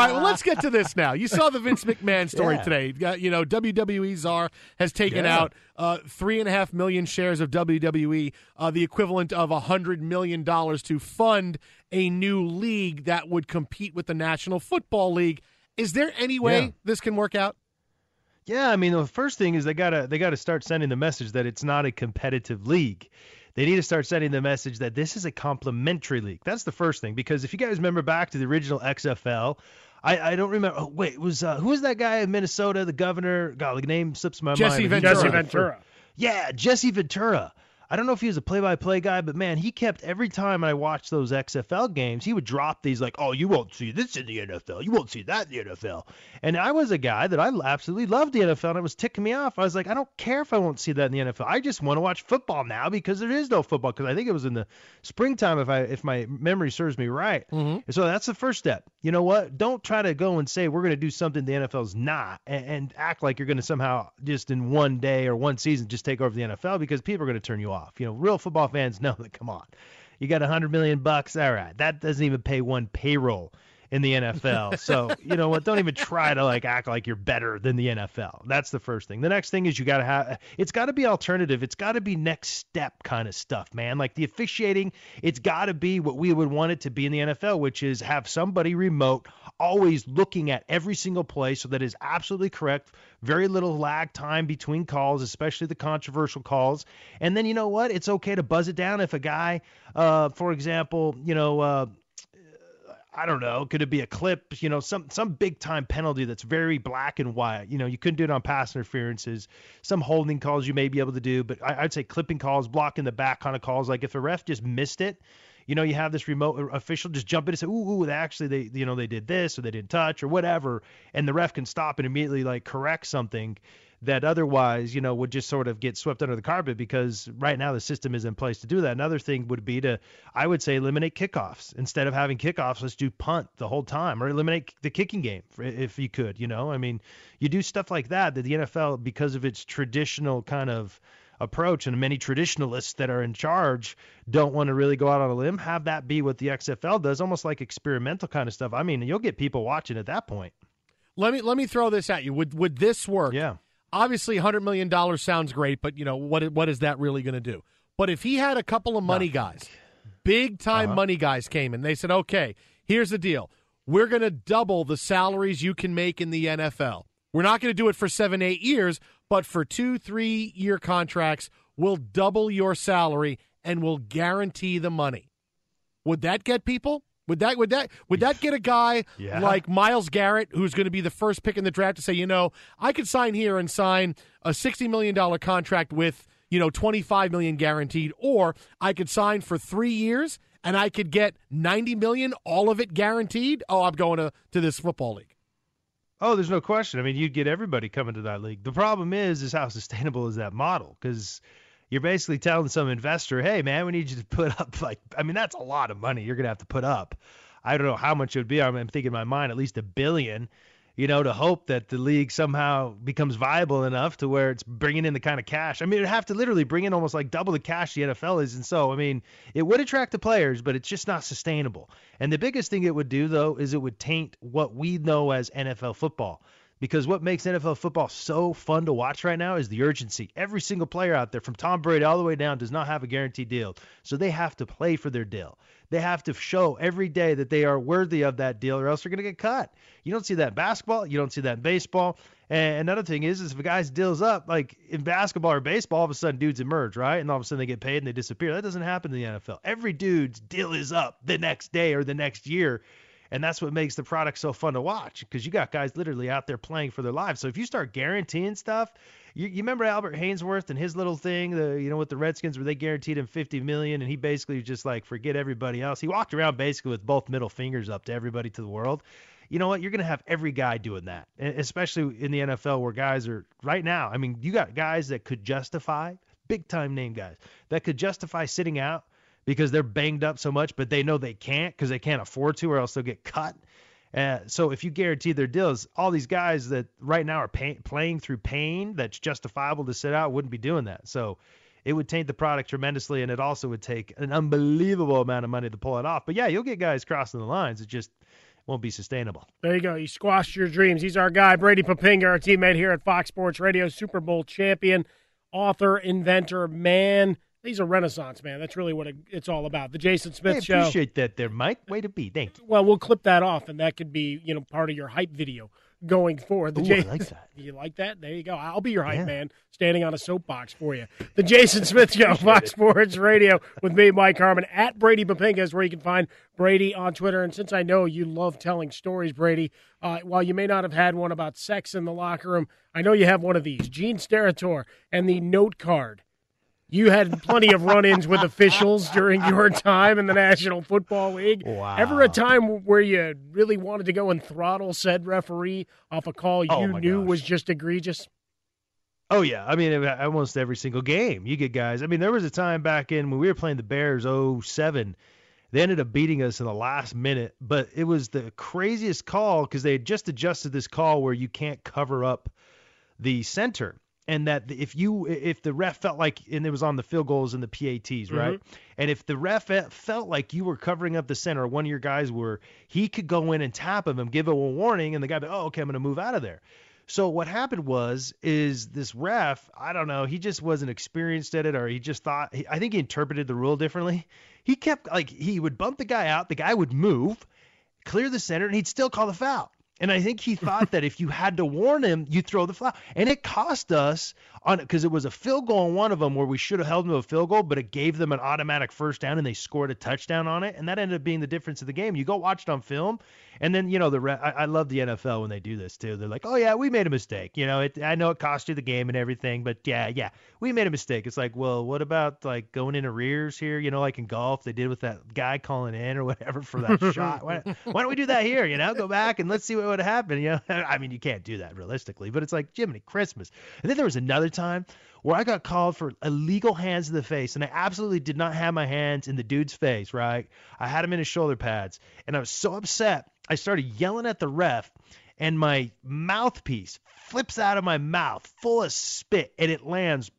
right, well, let's get to this now. You saw the Vince McMahon story Yeah. today. You know, WWE czar has taken Yeah. out uh, three and a half million shares of WWE, uh, the equivalent of a hundred million dollars, to fund a new league that would compete with the National Football League. Is there any way Yeah. this can work out? Yeah, I mean the first thing is they gotta they gotta start sending the message that it's not a competitive league. They need to start sending the message that this is a complementary league. That's the first thing because if you guys remember back to the original XFL, I, I don't remember. Oh, wait, was uh, who was that guy in Minnesota? The governor. God, the name slips my Jesse mind. Ventura. Jesse Ventura. Yeah, Jesse Ventura. I don't know if he was a play-by-play guy, but man, he kept every time I watched those XFL games, he would drop these like, "Oh, you won't see this in the NFL. You won't see that in the NFL." And I was a guy that I absolutely loved the NFL, and it was ticking me off. I was like, I don't care if I won't see that in the NFL. I just want to watch football now because there is no football. Because I think it was in the springtime, if I if my memory serves me right. Mm-hmm. So that's the first step. You know what? Don't try to go and say we're going to do something the NFL's not, and, and act like you're going to somehow just in one day or one season just take over the NFL because people are going to turn you off. You know, real football fans [laughs] know that. Come on, you got a hundred million bucks. All right, that doesn't even pay one payroll in the NFL. So, you know what? Don't even try to like act like you're better than the NFL. That's the first thing. The next thing is you got to have it's got to be alternative. It's got to be next step kind of stuff, man. Like the officiating, it's got to be what we would want it to be in the NFL, which is have somebody remote always looking at every single play so that is absolutely correct. Very little lag time between calls, especially the controversial calls. And then you know what? It's okay to buzz it down if a guy, uh, for example, you know, uh, I don't know, could it be a clip, you know, some some big time penalty that's very black and white. You know, you couldn't do it on pass interferences. Some holding calls you may be able to do, but I, I'd say clipping calls, blocking the back kind of calls. Like if a ref just missed it, you know, you have this remote official just jump in and say, ooh, ooh, they actually they you know they did this or they didn't touch or whatever, and the ref can stop and immediately like correct something that otherwise, you know, would just sort of get swept under the carpet because right now the system is in place to do that. Another thing would be to, I would say, eliminate kickoffs. Instead of having kickoffs, let's do punt the whole time or eliminate the kicking game if you could, you know. I mean, you do stuff like that that the NFL, because of its traditional kind of approach and many traditionalists that are in charge don't want to really go out on a limb have that be what the XFL does almost like experimental kind of stuff I mean you'll get people watching at that point let me let me throw this at you would would this work yeah obviously, hundred million dollars sounds great, but you know what? What is that really going to do? But if he had a couple of money guys, big time Uh-huh. money guys came and they said, "Okay, here's the deal: we're going to double the salaries you can make in the NFL. We're not going to do it for seven, eight years, but for two, three year contracts, we'll double your salary and we'll guarantee the money." Would that get people? Would that would that would that get a guy [laughs] Yeah. like Myles Garrett, who's going to be the first pick in the draft, to say, you know, I could sign here and sign a sixty million dollar contract with you know twenty five million guaranteed, or I could sign for three years and I could get ninety million, all of it guaranteed. Oh, I'm going to to this football league. Oh, there's no question. I mean, you'd get everybody coming to that league. The problem is, is how sustainable is that model? Because you're basically telling some investor, hey, man, we need you to put up [laughs] like, I mean, that's a lot of money you're gonna have to put up. I don't know how much it would be. I'm, I'm thinking in my mind at least a billion. You know, to hope that the league somehow becomes viable enough to where it's bringing in the kind of cash. I mean, it'd have to literally bring in almost like double the cash the NFL is. And so, I mean, it would attract the players, but it's just not sustainable. And the biggest thing it would do, though, is it would taint what we know as NFL football. Because what makes NFL football so fun to watch right now is the urgency. Every single player out there, from Tom Brady all the way down, does not have a guaranteed deal. So they have to play for their deal. They have to show every day that they are worthy of that deal, or else they're going to get cut. You don't see that in basketball. You don't see that in baseball. And another thing is, is if a guy's deal's up, like in basketball or baseball, all of a sudden dudes emerge, right? And all of a sudden they get paid and they disappear. That doesn't happen in the NFL. Every dude's deal is up the next day or the next year. And that's what makes the product so fun to watch because you got guys literally out there playing for their lives. So if you start guaranteeing stuff, you, you remember Albert Haynesworth and his little thing, the you know with the Redskins where they guaranteed him 50 million and he basically just like forget everybody else. He walked around basically with both middle fingers up to everybody to the world. You know what? You're going to have every guy doing that, especially in the NFL where guys are right now. I mean, you got guys that could justify big time name guys that could justify sitting out because they're banged up so much, but they know they can't because they can't afford to, or else they'll get cut. Uh, so if you guarantee their deals, all these guys that right now are pay- playing through pain that's justifiable to sit out wouldn't be doing that. So it would taint the product tremendously, and it also would take an unbelievable amount of money to pull it off. But yeah, you'll get guys crossing the lines. It just won't be sustainable. There you go. You squashed your dreams. He's our guy, Brady Poppinga, our teammate here at Fox Sports Radio, Super Bowl champion, author, inventor, man. He's a renaissance man. That's really what it, it's all about. The Jason Smith I Show. appreciate that there, Mike. Way to be. Thank you. Well, we'll clip that off, and that could be you know part of your hype video going forward. The Ooh, I like [laughs] that. You like that? There you go. I'll be your hype man, standing on a soapbox for you. The Jason Smith Show, Fox Sports Radio, with me, Mike Harmon, at Brady Poppinga is where you can find Brady on Twitter. And since I know you love telling stories, Brady, uh, while you may not have had one about sex in the locker room, I know you have one of these. Gene Steratore and the note card. You had plenty of run-ins with officials during your time in the National Football League. Wow. Ever a time where you really wanted to go and throttle said referee off a call Oh, you my knew gosh. was just egregious? Oh yeah, I mean almost every single game you get guys. I mean there was a time back in when we were playing the Bears 07. They ended up beating us in the last minute, but it was the craziest call because they had just adjusted this call where you can't cover up the center. And that if you if the ref felt like and it was on the field goals and the PATs, mm-hmm. right? And if the ref felt like you were covering up the center, one of your guys were, he could go in and tap him and give him a warning, and the guy, be, oh, okay, I'm going to move out of there. So what happened was, is this ref, I don't know, he just wasn't experienced at it, or he just thought, I think he interpreted the rule differently. He kept like he would bump the guy out, the guy would move, clear the center, and he'd still call the foul. And I think he thought that if you had to warn him, you throw the foul. And it cost us on because it was a field goal on one of them where we should have held them to a field goal, but it gave them an automatic first down and they scored a touchdown on it. And that ended up being the difference of the game. You go watch it on film, and then you know the re- I, I love the NFL when they do this too. They're like, oh yeah, we made a mistake. You know, it, I know it cost you the game and everything, but yeah, yeah, we made a mistake. It's like, well, what about like going in arrears here? You know, like in golf they did with that guy calling in or whatever for that [laughs] shot. Why, why don't we do that here? You know, go back and let's see what would happen. You know, [laughs] I mean, you can't do that realistically, but it's like Jiminy Christmas. And then there was another time where I got called for illegal hands to the face, and I absolutely did not have my hands in the dude's face. Right, I had him in his shoulder pads, and I was so upset. I started yelling at the ref, and my mouthpiece flips out of my mouth full of spit, and it lands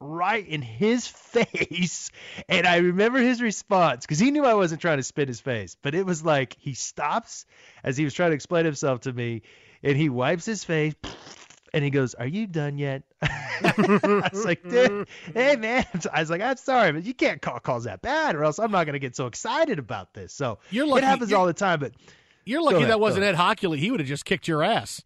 right in his [laughs] face. And I remember his response because he knew I wasn't trying to spit his face, but it was like he stops as he was trying to explain himself to me, and he wipes his face. And he goes, "Are you done yet?" [laughs] I was like, "Dude, hey man," [laughs] I was like, "I'm sorry, but you can't call calls that bad, or else I'm not gonna get so excited about this." So You're lucky- it happens all the time, but You're lucky ahead, that wasn't. Ed Hochuli. He would have just kicked your ass.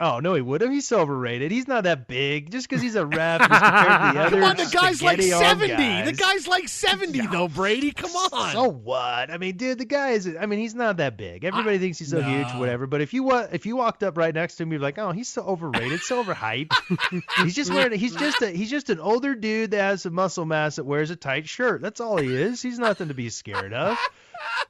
Oh no, he would have. He's overrated. He's not that big. Just because he's a [laughs] ref, he's compared to the other Come on, the guy's like spaghetti-arm 70. The guys. guy's like 70, though, Brady. Come on. So what? I mean, dude, the guy is. I mean, he's not that big. Everybody thinks he's so huge, whatever. But if you if you walked up right next to him, you'd be like, oh, he's so overrated, so overhyped. [laughs] he's just wearing. He's just a. He's just an older dude that has some muscle mass that wears a tight shirt. That's all he is. He's nothing to be scared of.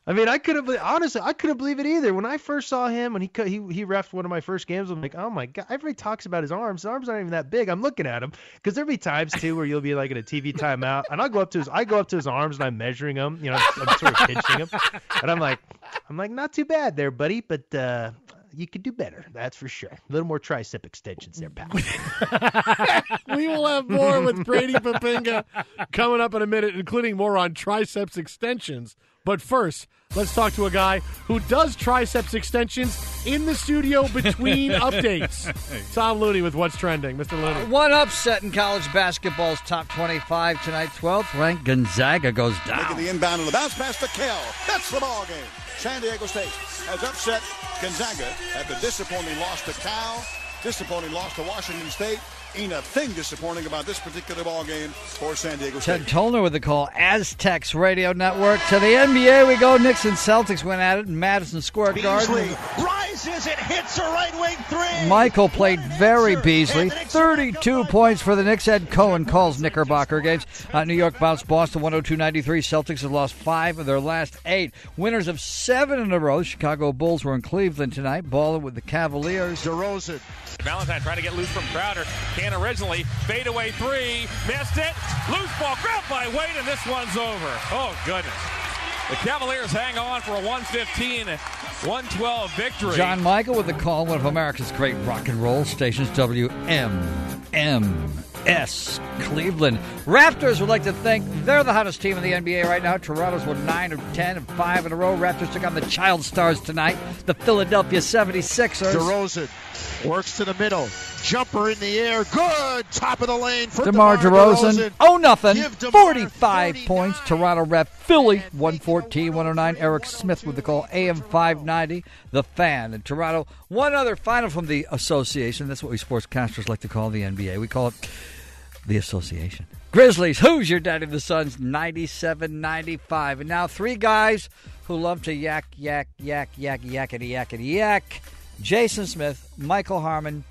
I mean, I couldn't believe, honestly, I couldn't believe it either. When I first saw him, when he he he refed one of my first games, I'm like, oh my god. Everybody talks about his arms. His arms aren't even that big. I'm looking at him because there'll be times too where you'll be like in a TV timeout, and I'll go up to his, I go up to his arms and I'm measuring them. You know, I'm, I'm sort of pinching him, and I'm like, I'm like, not too bad there, buddy, but uh, you could do better. That's for sure. A little more tricep extensions there, pal. [laughs] we will have more with Brady Poppinga coming up in a minute, including more on triceps extensions. But first, let's talk to a guy who does triceps extensions in the studio between [laughs] updates. Tom Looney with What's Trending. Mr. Looney. Uh, one upset in college basketball's top 25 tonight. 12th ranked Gonzaga goes down. Making the inbound and the bounce pass to Kell. That's the ball game. San Diego State has upset Gonzaga after disappointing loss to Cal, disappointing loss to Washington State. Ain't a thing disappointing about this particular ball game for San Diego State. Ted Tolner with the call. Aztecs Radio Network. To the NBA we go. Knicks and Celtics went at it in Madison Square Garden. Beasley rises and hits a right wing three. Michael played very Beasley. 32 points for the Knicks. Ed Cohen calls Knickerbocker games. Uh, New York bounced Boston 102-93. Celtics have lost five of their last eight. Winners of seven in a row. Chicago Bulls were in Cleveland tonight, balling with the Cavaliers. DeRozan. Valentine trying to get loose from Crowder. Can originally fade away three. Missed it. Loose ball grabbed by Wade, and this one's over. Oh, goodness. The Cavaliers hang on for a 115 112 victory. John Michael with the call, one of America's great rock and roll stations, WMMS Cleveland. Raptors would like to think they're the hottest team in the NBA right now. Toronto's won 9 of 10 and 5 in a row. Raptors took on the Child Stars tonight, the Philadelphia 76ers. DeRozan works to the middle. Jumper in the air. Good. Top of the lane for DeMar DeRozan. Oh, nothing. Give DeMar 45 points. Toronto rep Philly 114 109. Eric Smith with the call. AM 590. The fan. In Toronto. One other final from the association. That's what we sportscasters like to call the NBA. We call it the association. Grizzlies. Who's your daddy? The Suns 97 95. And now three guys who love to yak, yak, yak, yak, yakety, yakety, yak. Jason Smith, Michael Harmon,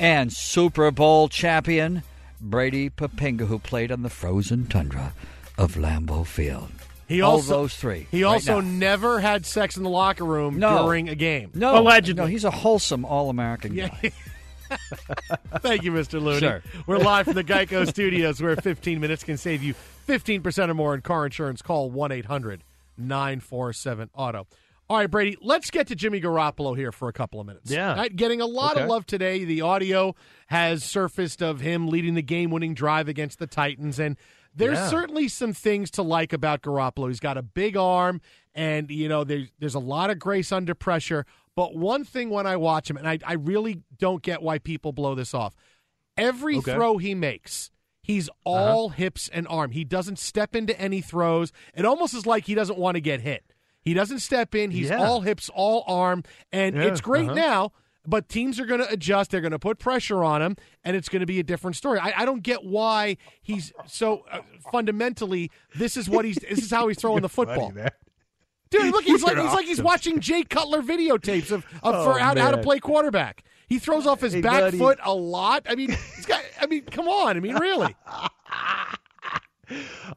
and Super Bowl champion Brady Poppinga, who played on the frozen tundra of Lambeau Field. He All also those three. He right also now. never had sex in the locker room No. during a game. no, No, he's a wholesome All-American Yeah. guy. [laughs] [laughs] Thank you, Mr. Looney. Sure. We're live from the [laughs] Geico Studios where 15 minutes can save you 15% or more in car insurance. Call 1 800 947 Auto. All right, Brady, let's get to Jimmy Garoppolo here for a couple of minutes. Yeah. Right, getting a lot Okay. of love today. The audio has surfaced of him leading the game winning drive against the Titans. And there's Yeah. certainly some things to like about Garoppolo. He's got a big arm, and, you know, there's, there's a lot of grace under pressure. But one thing when I watch him, and I, I really don't get why people blow this off, every Okay. throw he makes, he's uh-huh. all hips and arm. He doesn't step into any throws. It almost is like he doesn't want to get hit. He doesn't step in. He's Yeah. all hips, all arm, and Yeah, it's great uh-huh. now. But teams are going to adjust. They're going to put pressure on him, and it's going to be a different story. I, I don't get why he's so uh, fundamentally. This is what he's. This is how he's throwing [laughs] the football. Dude, look, he's [laughs] like he's like he's watching Jay Cutler videotapes of, of Oh, for how, how to play quarterback. He throws off his Hey, back buddy. foot a lot. I mean, he's got. I mean, come on. I mean, really. [laughs]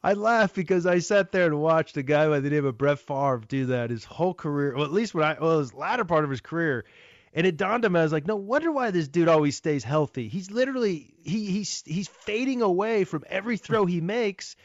I laugh because I sat there and watched a guy by the name of Brett Favre do that his whole career. Well, at least when I well, his latter part of his career. And it dawned on me, I was like, no wonder why this dude always stays healthy. He's literally he he's he's fading away from every throw he makes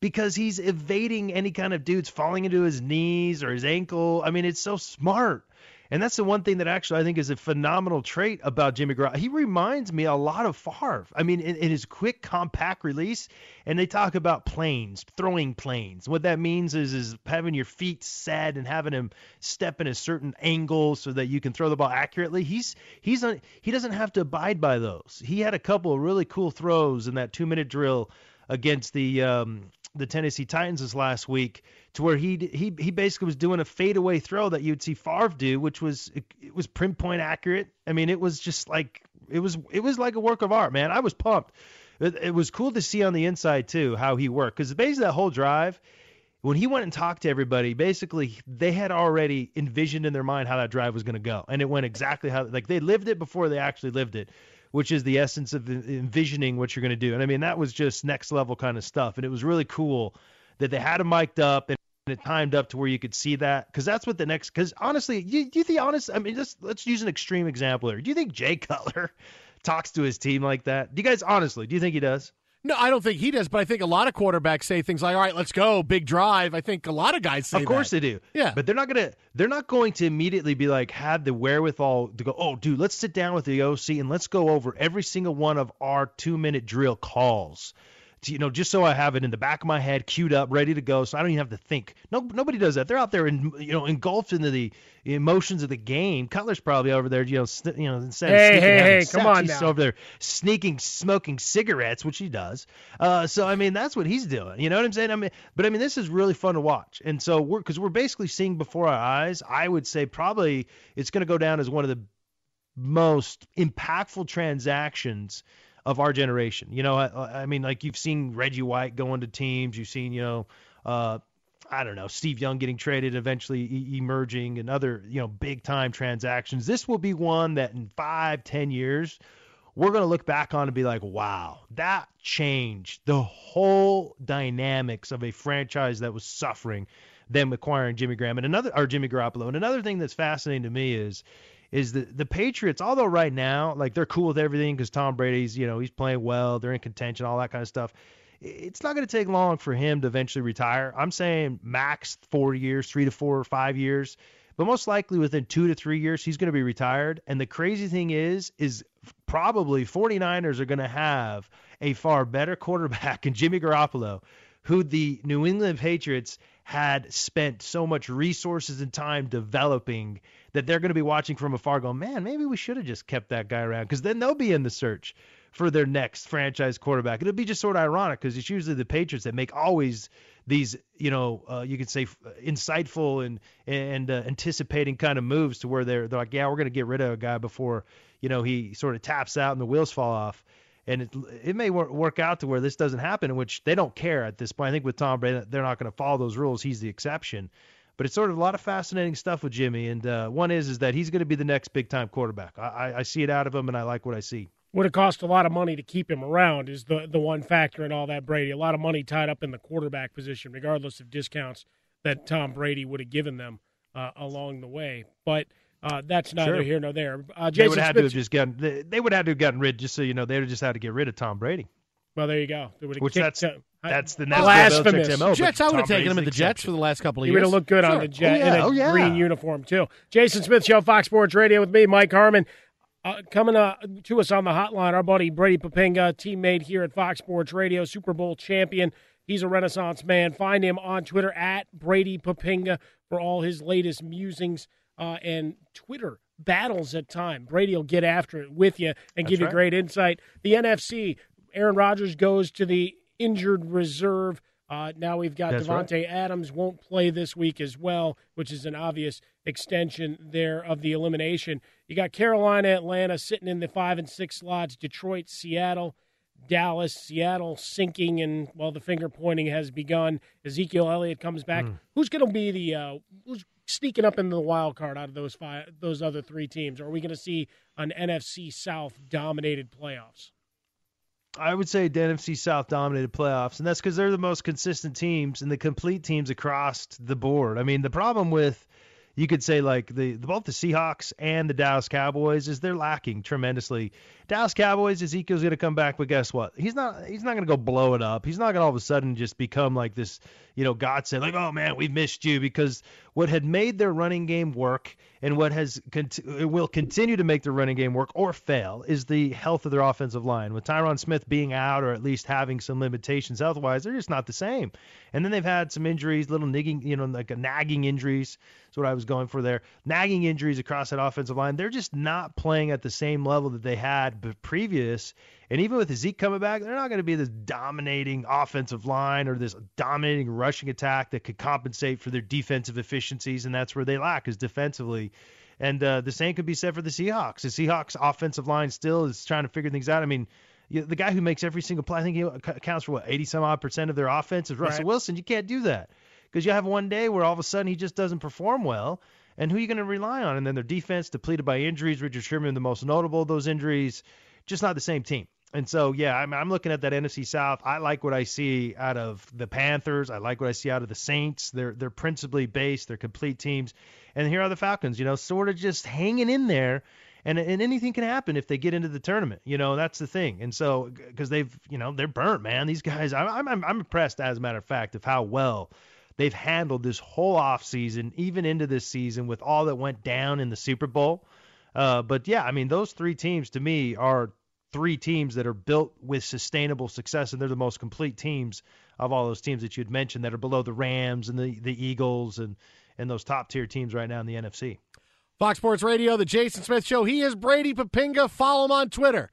because he's evading any kind of dudes falling into his knees or his ankle. I mean, it's so smart. And that's the one thing that actually I think is a phenomenal trait about Jimmy Garoppolo. He reminds me a lot of Favre. I mean, in, in his quick, compact release, and they talk about planes, throwing planes. What that means is is having your feet set and having him step in a certain angle so that you can throw the ball accurately. He's he's on, he doesn't have to abide by those. He had a couple of really cool throws in that two minute drill against the um, the Tennessee Titans this last week, to where he he he basically was doing a fadeaway throw that you'd see Favre do, which was it, it was pinpoint accurate. I mean, it was just like it was it was like a work of art, man. I was pumped. It, it was cool to see on the inside too how he worked because basically that whole drive. When he went and talked to everybody, basically they had already envisioned in their mind how that drive was going to go, and it went exactly how like they lived it before they actually lived it which is the essence of envisioning what you're going to do. And I mean, that was just next level kind of stuff. And it was really cool that they had him mic'd up and it timed up to where you could see that. Because that's what the next, because honestly, you, do you think, honest, I mean, just let's use an extreme example here. Do you think Jay Cutler [laughs] talks to his team like that? Do you guys, honestly, do you think he does? No, I don't think he does, but I think a lot of quarterbacks say things like, "All right, let's go, big drive." I think a lot of guys say Of course that. they do. Yeah. But they're not gonna they're not going to immediately be like have the wherewithal to go, oh dude, let's sit down with the OC and let's go over every single one of our two minute drill calls. To, you know, just so I have it in the back of my head, queued up, ready to go, so I don't even have to think. No, nobody does that. They're out there, in, you know, engulfed into the emotions of the game. Cutler's probably over there, you know, you know, instead of Hey, hey, hey, come on he's now. over there sneaking, smoking cigarettes, which he does. Uh, so I mean, that's what he's doing. You know what I'm saying? I mean, but I mean, this is really fun to watch. And so we're because we're basically seeing before our eyes. I would say probably it's going to go down as one of the most impactful transactions of our generation. You know, I, I mean, like you've seen Reggie White going to teams. You've seen, you know, uh, I don't know, Steve Young getting traded, eventually e- emerging, and other, you know, big time transactions. This will be one that in five, ten years, we're going to look back on and be like, wow, that changed the whole dynamics of a franchise that was suffering them acquiring Jimmy Graham and another or Jimmy Garoppolo. And another thing that's fascinating to me is is the the Patriots, although right now like they're cool with everything because Tom Brady's you know he's playing well, they're in contention, all that kind of stuff. It's not going to take long for him to eventually retire. I'm saying max four years, three to four or five years, but most likely within two to three years he's going to be retired. And the crazy thing is, is probably 49ers are going to have a far better quarterback in Jimmy Garoppolo, who the New England Patriots had spent so much resources and time developing that they're going to be watching from afar going, man, maybe we should have just kept that guy around because then they'll be in the search for their next franchise quarterback. It'll be just sort of ironic because it's usually the Patriots that make always these, you know, uh, you could say insightful and and uh, anticipating kind of moves to where they're, they're like, yeah, we're going to get rid of a guy before, you know, he sort of taps out and the wheels fall off. And it, it may wor- work out to where this doesn't happen, in which they don't care at this point. I think with Tom Brady, they're not going to follow those rules. He's the exception. But it's sort of a lot of fascinating stuff with Jimmy. And uh, one is is that he's going to be the next big time quarterback. I, I, I see it out of him, and I like what I see. Would have cost a lot of money to keep him around is the the one factor in all that Brady. A lot of money tied up in the quarterback position, regardless of discounts that Tom Brady would have given them uh, along the way. But uh, that's neither Sure. here nor there. Uh, they Jason would have to have just gotten. They, they would have to have gotten rid. Just so you know, they would have just had to get rid of Tom Brady. Well, there you go. They Which kicked that's. That's the Well, that's the blasphemous. Belichick's MO, Jets, I would have taken him in the the Jets for the last couple of He years. He would have looked good on the jet Oh, yeah, in a oh, yeah. green uniform too. Jason Smith Show, Fox Sports Radio with me, Mike Harmon. Uh, coming uh, to us on the hotline, our buddy Brady Poppinga, teammate here at Fox Sports Radio, Super Bowl champion. He's a Renaissance man. Find him on Twitter at Brady Poppinga for all his latest musings uh, and Twitter battles at time. Brady will get after it with you and That's give you right. great insight. The NFC, Aaron Rodgers goes to the injured reserve. Uh, now we've got That's right. Adams won't play this week as well, which is an obvious extension there of the elimination. You got Carolina, Atlanta sitting in the five and six slots. Detroit, Seattle, Dallas, Seattle sinking, and well, the finger pointing has begun. Ezekiel Elliott comes back. Hmm. Who's going to be the uh, who's sneaking up into the wild card out of those five, those other three teams? Or are we going to see an NFC South dominated playoffs? I would say the NFC South dominated playoffs, and that's because they're the most consistent teams and the complete teams across the board. I mean, the problem with you could say like the, both the Seahawks and the Dallas Cowboys is they're lacking tremendously. Dallas Cowboys, Ezekiel's to come back, but guess what? He's not he's not going to go blow it up. He's not going to all of a sudden just become like this, you know, God said like, oh man, we've missed you because what had made their running game work and what has cont- will continue to make their running game work or fail is the health of their offensive line. With Tyron Smith being out or at least having some limitations health wise, they're just not the same. And then they've had some injuries, little nigging, you know, like nagging injuries. That's what I was going for there. Nagging injuries across that offensive line. They're just not playing at the same level that they had previous. And even with Zeke coming back, they're not going to be this dominating offensive line or this dominating rushing attack that could compensate for their defensive efficiencies. And that's where they lack is defensively. And uh, the same could be said for the Seahawks. The Seahawks offensive line still is trying to figure things out. I mean, you, the guy who makes every single play, I think he accounts for what 80 some odd percent of their offense is Russell Right. Wilson. You can't do that because you have one day where all of a sudden he just doesn't perform well. And who are you going to rely on? And then their defense depleted by injuries. Richard Sherman, the most notable of those injuries, just not the same team. And so, yeah, I'm, I'm looking at that NFC South. I like what I see out of the Panthers. I like what I see out of the Saints. They're they're principally based. They're complete teams. And here are the Falcons. You know, sort of just hanging in there. And, and anything can happen if they get into the tournament. You know, that's the thing. And so, because they've, you know, they're burnt, man. These guys, I'm, I'm, I'm impressed, as a matter of fact, of how well they've handled this whole off season, even into this season, with all that went down in the Super Bowl. Uh, but yeah, I mean, those three teams to me are three teams that are built with sustainable success, and they're the most complete teams of all those teams that you'd mentioned that are below the Rams and the the Eagles and and those top tier teams right now in the NFC. Fox Sports Radio, the Jason Smith Show. He is Brady Poppinga. Follow him on Twitter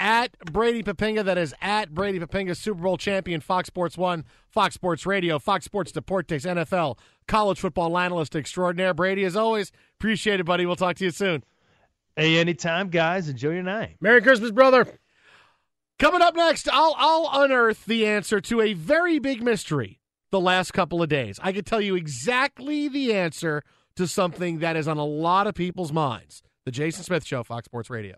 at Brady Poppinga. That is at Brady Poppinga, Super Bowl champion, Fox Sports One, Fox Sports Radio, Fox Sports Deportes, NFL, college football analyst extraordinaire. Brady, as always, appreciate it, buddy. We'll talk to you soon. Hey, anytime, guys. Enjoy your night. Merry Christmas, brother. Coming up next, I'll I'll unearth the answer to a very big mystery the last couple of days. I could tell you exactly the answer to something that is on a lot of people's minds. The Jason Smith Show, Fox Sports Radio.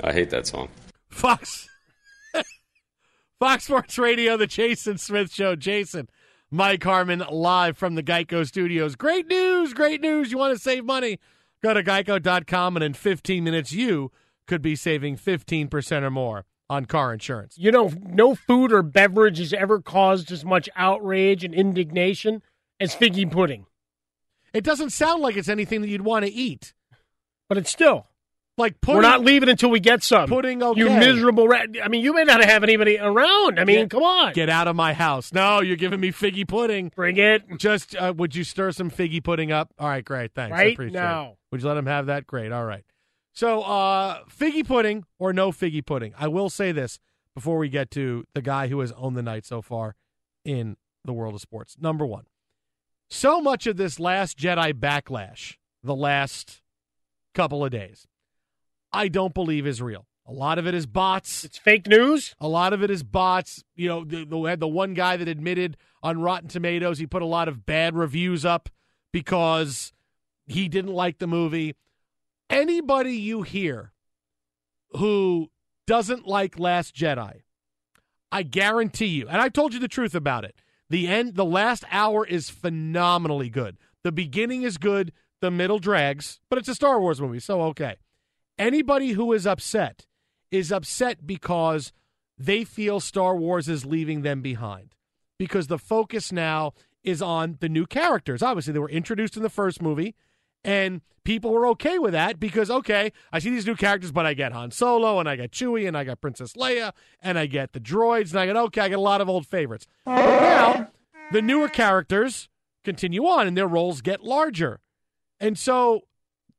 I hate that song. Fox [laughs] Fox Sports Radio, the Jason Smith Show. Jason, Mike Harmon live from the Geico Studios. Great news, great news. You want to save money? Go to geico.com and in 15 minutes you could be saving 15% or more on car insurance. You know, no food or beverage has ever caused as much outrage and indignation as figgy pudding. It doesn't sound like it's anything that you'd want to eat. But it's still. Like pudding. We're not leaving until we get some. Putting Pudding, You okay. miserable rat. I mean, you may not have anybody around. I mean, Get- come on. Get out of my house. No, you're giving me figgy pudding. Bring it. Just, uh, would you stir some figgy pudding up? All right, great. Thanks. I Right appreciate now. it. Would you let him have that? Great. All right. So, uh, figgy pudding or no figgy pudding? I will say this before we get to the guy who has owned the night so far in the world of sports. Number one, so much of this last Jedi backlash, the last couple of days, I don't believe is real. A lot of it is bots. It's fake news. A lot of it is bots. You know, the, the, we had the one guy that admitted on Rotten Tomatoes he put a lot of bad reviews up because he didn't like the movie. Anybody you hear who doesn't like Last Jedi, I guarantee you, and I told you the truth about it. The end, the last hour is phenomenally good. The beginning is good. The middle drags, but it's a Star Wars movie, so okay. Anybody who is upset is upset because they feel Star Wars is leaving them behind because the focus now is on the new characters. Obviously, they were introduced in the first movie, and people were okay with that because, okay, I see these new characters, but I get Han Solo, and I got Chewie, and I got Princess Leia, and I get the droids, and I get, okay, I get a lot of old favorites. But now, the newer characters continue on, and their roles get larger. And so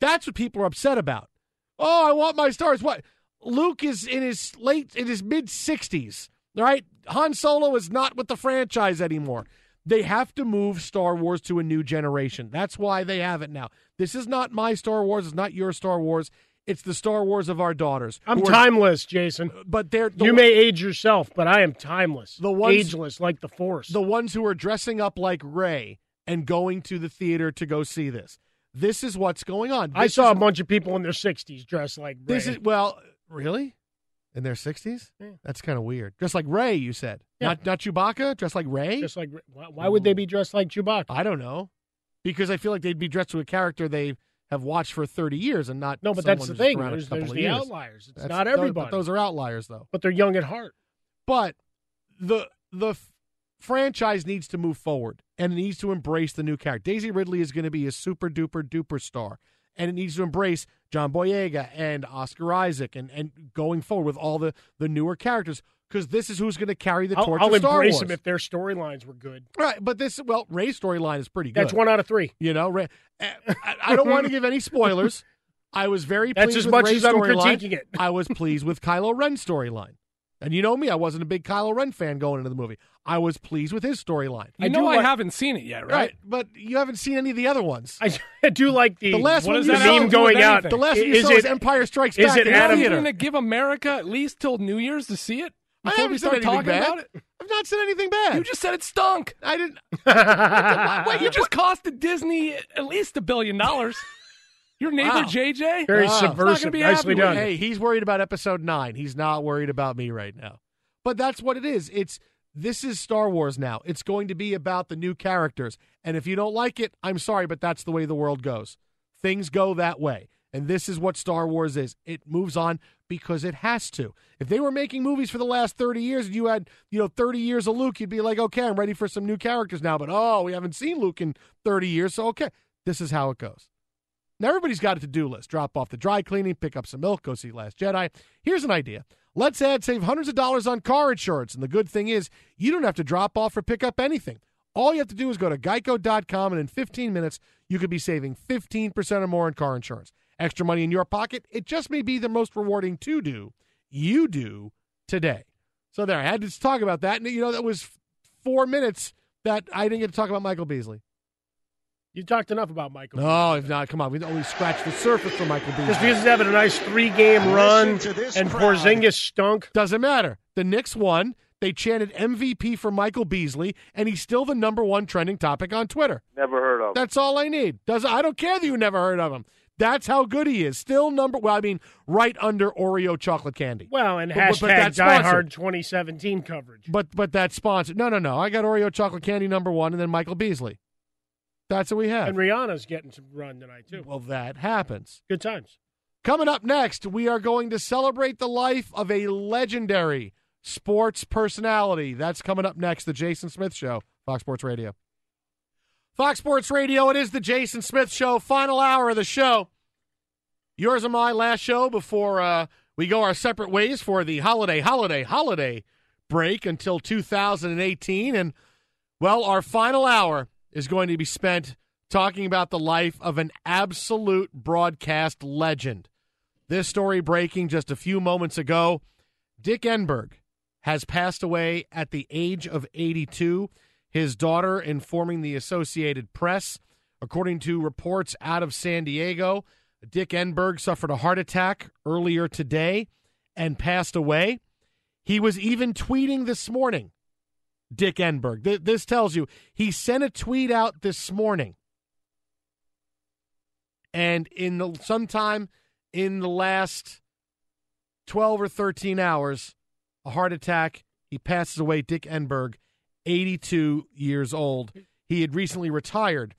that's what people are upset about. Oh, I want my stars. What? Luke is in his late, in his mid 60s, right? Han Solo is not with the franchise anymore. They have to move Star Wars to a new generation. That's why they have it now. This is not my Star Wars. It's not your Star Wars. It's the Star Wars of our daughters. I'm are- timeless, Jason. Uh, but they're the you one- may age yourself, but I am timeless. The ones- ageless like the Force. the ones who are dressing up like Rey and going to the theater to go see this. This is what's going on. I saw a bunch of people in their 60s dressed like Rey. This is well, really? In their sixties? That's kind of weird. Just like Rey, you said. Yeah. Not not Chewbacca. Just like Rey. Just like why, why would they be dressed like Chewbacca? I don't know, because I feel like they'd be dressed to a character they have watched for thirty years and not. No, but that's the thing. There's, there's the years. outliers. It's That's- not those- everybody. But those are outliers, though. But they're young at heart. But the the f- franchise needs to move forward and it needs to embrace the new character. Daisy Ridley is going to be a super duper duper star, and it needs to embrace John Boyega and Oscar Isaac and and going forward with all the the newer characters because this is who's going to carry the I'll, torch I'll Star embrace Wars. them if their storylines were good. Right, but this well, Rey's storyline is pretty good. That's one out of three. You know, Rey, eh, I, I don't want to give any spoilers. [laughs] I was very That's pleased as with much Rey's as I'm critiquing it. I was pleased with Kylo Ren's storyline. And you know me, I wasn't a big Kylo Ren fan going into the movie. I was pleased with his storyline. You know I haven't seen it yet, right? But you haven't seen any of the other ones. I, [laughs] I do like the The last What one does you that saw, have to do with going out. the last one you Is saw it- was Empire Strikes is Back it in Adam- the You're going to give America at least till New Year's to see it I before haven't we said start anything talking bad. about it. I've not said anything bad. You just said it stunk. I didn't. [laughs] Wait, you just costed Disney at least a billion dollars. [laughs] Your neighbor Wow. JJ, Very He's subversive. Nicely happy done. Hey, he's worried about episode nine. He's not worried about me right now. But that's what it is. It's this is Star Wars now. It's going to be about the new characters. And if you don't like it, I'm sorry, but that's the way the world goes. Things go that way. And this is what Star Wars is. It moves on because it has to. If they were making movies for the last 30 years and you had, you know, 30 years of Luke, you'd be like, okay, I'm ready for some new characters now. But oh, we haven't seen Luke in 30 years. So, okay, this is how it goes. Now, everybody's got a to do list. Drop off the dry cleaning, pick up some milk, go see Last Jedi. Here's an idea. Let's add save hundreds of dollars on car insurance. And the good thing is, you don't have to drop off or pick up anything. All you have to do is go to geico.com, and in 15 minutes, you could be saving 15% or more in car insurance. Extra money in your pocket, it just may be the most rewarding to do. You do today. So there, I had to talk about that. And, you know, that was four minutes that I didn't get to talk about Michael Beasley. You talked enough about Michael. No, if not, come on. We've only scratched the surface for Michael Beasley. Just because he's having a nice three-game run and crowd. Porzingis stunk. Doesn't matter. The Knicks won. They chanted MVP for Michael Beasley, and he's still the number one trending topic on Twitter. Never heard of. That's all I need. Does I don't care that you never heard of him. That's how good he is. Still number well, I mean, right under Oreo chocolate candy. Well, and But- but- but hashtag that's sponsored. diehard 2017 coverage. But but that's sponsored. No, no, no. I got Oreo chocolate candy number one, and then Michael Beasley. That's what we have. And Rihanna's getting some run tonight too. well, that happens. Good times. Coming up next, we are going to celebrate the life of a legendary sports personality. That's coming up next, The Jason Smith Show, Fox Sports Radio. Fox Sports Radio, it is The Jason Smith Show, final hour of the show. Yours and my last show before uh, we go our separate ways for the holiday, holiday, holiday break until 2018. And, well, our final hour is going to be spent talking about the life of an absolute broadcast legend. This story breaking just a few moments ago. Dick Enberg has passed away at the age of 82. His daughter informing the Associated Press. According to reports out of San Diego, Dick Enberg suffered a heart attack earlier today and passed away. He was even tweeting this morning, Dick Enberg. Th- This tells you he sent a tweet out this morning. And in the, sometime in the last 12 or 13 hours, a heart attack. He passes away. Dick Enberg, 82 years old. He had recently retired.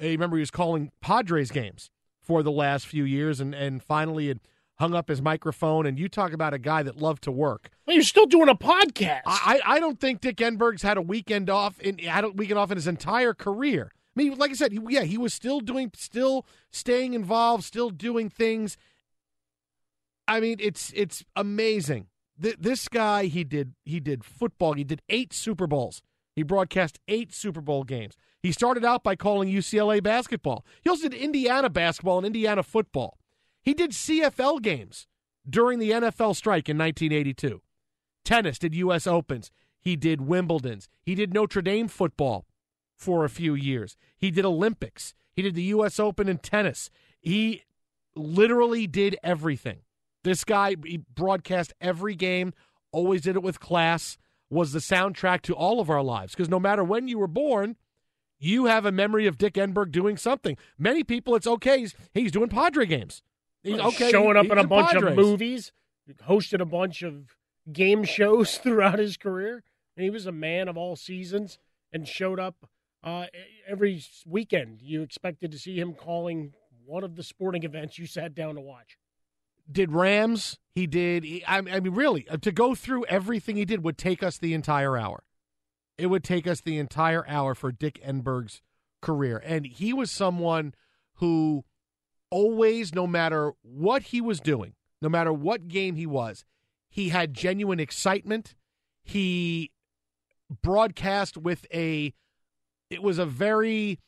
I remember he was calling Padres games for the last few years and, and finally had hung up his microphone. And you talk about a guy that loved to work. Well, you're still doing a podcast. I, I don't think Dick Enberg's had a weekend off in had a weekend off in his entire career. I mean, like I said, he, yeah, he was still doing, still staying involved, still doing things. I mean, it's it's amazing. Th- this guy, he did he did football. He did eight Super Bowls. He broadcast eight Super Bowl games. He started out by calling UCLA basketball. He also did Indiana basketball and Indiana football. He did CFL games during the NFL strike in 1982. Tennis did U.S. Opens. He did Wimbledon's. He did Notre Dame football for a few years. He did Olympics. He did the U.S. Open in tennis. He literally did everything. This guy he broadcast every game, always did it with class, was the soundtrack to all of our lives. Because no matter when you were born, you have a memory of Dick Enberg doing something. Many people, it's okay. He's, he's doing Padre games. He's okay. showing up he's in a bunch Padres. of movies, hosted a bunch of game [laughs] shows throughout his career. And he was a man of all seasons and showed up uh, every weekend. You expected to see him calling one of the sporting events you sat down to watch. did Rams. He did. he- I I mean, really, uh, to go through everything he did would take us the entire hour. It would take us the entire hour for Dick Enberg's career, and he was someone who always, no matter what he was doing, no matter what game he was, he had genuine excitement. He broadcast with a. It was a very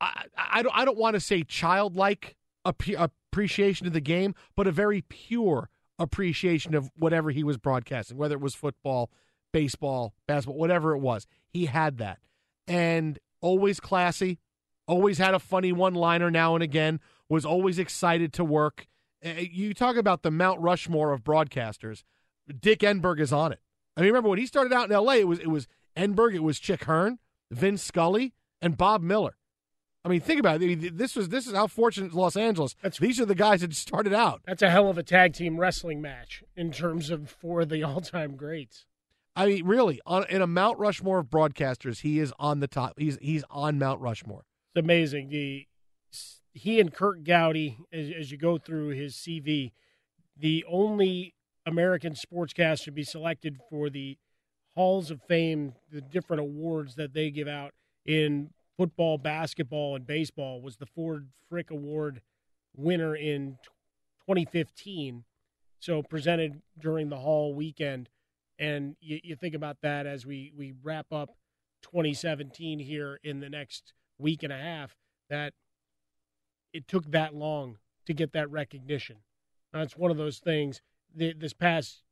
I, I don't I don't want to say childlike appe- appreciation of the game, but a very pure appreciation of whatever he was broadcasting, whether it was football, baseball, basketball, whatever it was. He had that, and always classy, always had a funny one-liner now and again. Was always excited to work. You talk about the Mount Rushmore of broadcasters. Dick Enberg is on it. I mean, remember when he started out in L.A. It was it was Enberg, it was Chick Hearn, Vin Scully, and Bob Miller. I mean, think about it. This was this is how fortunate Los Angeles. These are the guys that started out. That's a hell of a tag team wrestling match in terms of for the all time greats. I mean, really, on, in a Mount Rushmore of broadcasters, he is on the top. He's he's on Mount Rushmore. It's amazing. The he and Kurt Gowdy, as, as you go through his CV, the only American sportscaster to be selected for the halls of fame, the different awards that they give out in football, basketball, and baseball, was the Ford Frick Award winner in 2015. So presented during the Hall weekend, and you, you think about that as we we wrap up 2017 here in the next week and a half. That it took that long to get that recognition. That's one of those things. This past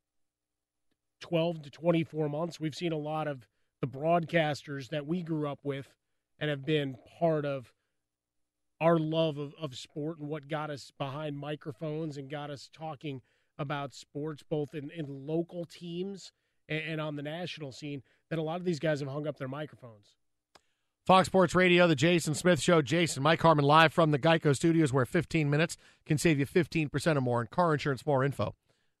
12 to 24 months, we've seen a lot of the broadcasters that we grew up with and have been part of our love of, of sport and what got us behind microphones and got us talking about sports, both in, in local teams and, and on the national scene, that a lot of these guys have hung up their microphones. Fox Sports Radio, the Jason Smith Show. Jason, Mike Harmon live from the Geico Studios, where 15 minutes can save you 15% or more in car insurance. More info.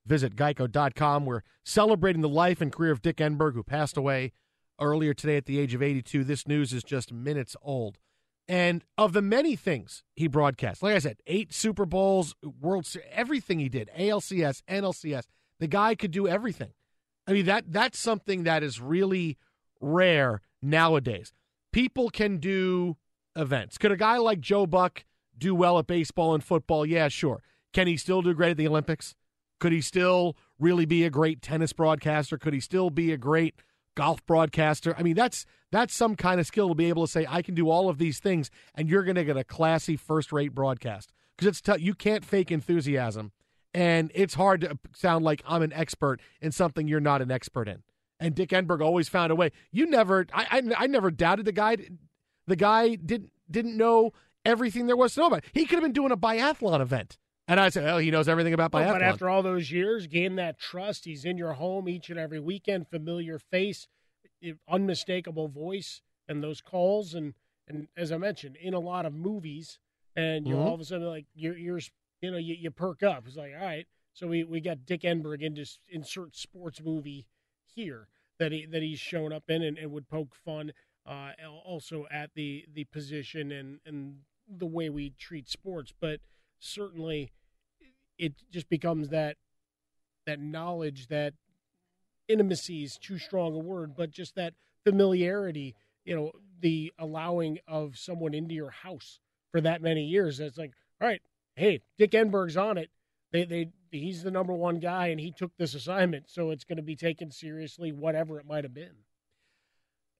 Visit geico.com. We're celebrating the life and career of Dick Enberg, who passed away earlier today at the age of 82. This news is just minutes old. And of the many things he broadcast, like I said, eight Super Bowls, World Series, everything he did, ALCS, NLCS, the guy could do everything. I mean, that that's something that is really rare nowadays. People can do events. Could a guy like Joe Buck do well at baseball and football? Yeah, sure. Can he still do great at the Olympics? Could he still really be a great tennis broadcaster? Could he still be a great golf broadcaster? I mean, that's that's some kind of skill to be able to say I can do all of these things, and you're going to get a classy, first-rate broadcast because it's t- you can't fake enthusiasm, and it's hard to sound like I'm an expert in something you're not an expert in. And Dick Enberg always found a way. You never, I, I, I never doubted the guy. The guy didn't didn't know everything there was to know about. He could have been doing a biathlon event, and I said, "Oh, he knows everything about Well, biathlon." but after all those years, gain that trust. He's in your home each and every weekend, familiar face, unmistakable voice, and those calls, and and as I mentioned, in a lot of movies, and you Mhm. all of a sudden like your ears, you know you, you perk up. It's like all right, so we, we got Dick Enberg in just insert sports movie here that he that he's shown up in and, and would poke fun uh, also at the the position and and the way we treat sports, but certainly it just becomes that that knowledge that intimacy is too strong a word, but just that familiarity, you know, the allowing of someone into your house for that many years. It's like, all right, hey, Dick Enberg's on it. They they he's the number one guy and he took this assignment, so it's going to be taken seriously, whatever it might have been.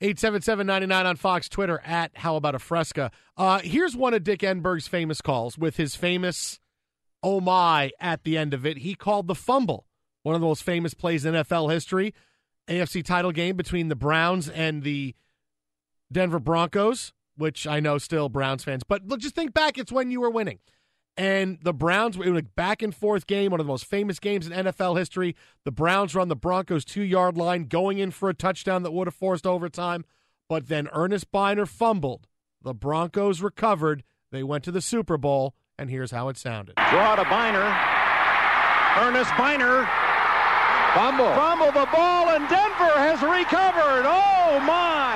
877-99 on Fox Twitter at How About a Fresca. Uh, here's one of Dick Enberg's famous calls with his famous oh my at the end of it. He called the fumble, one of the most famous plays in NFL history. AFC title game between the Browns and the Denver Broncos, which I know still Browns fans, but look, just think back. It's when you were winning. And the Browns were in a back and forth game, one of the most famous games in NFL history. The Browns were on the Broncos' two yard line, going in for a touchdown that would have forced overtime. But then Earnest Byner fumbled. The Broncos recovered. They went to the Super Bowl, and here's how it sounded. Draw to Byner. Earnest Byner. Fumble. Fumble the ball, and Denver has recovered. Oh, my.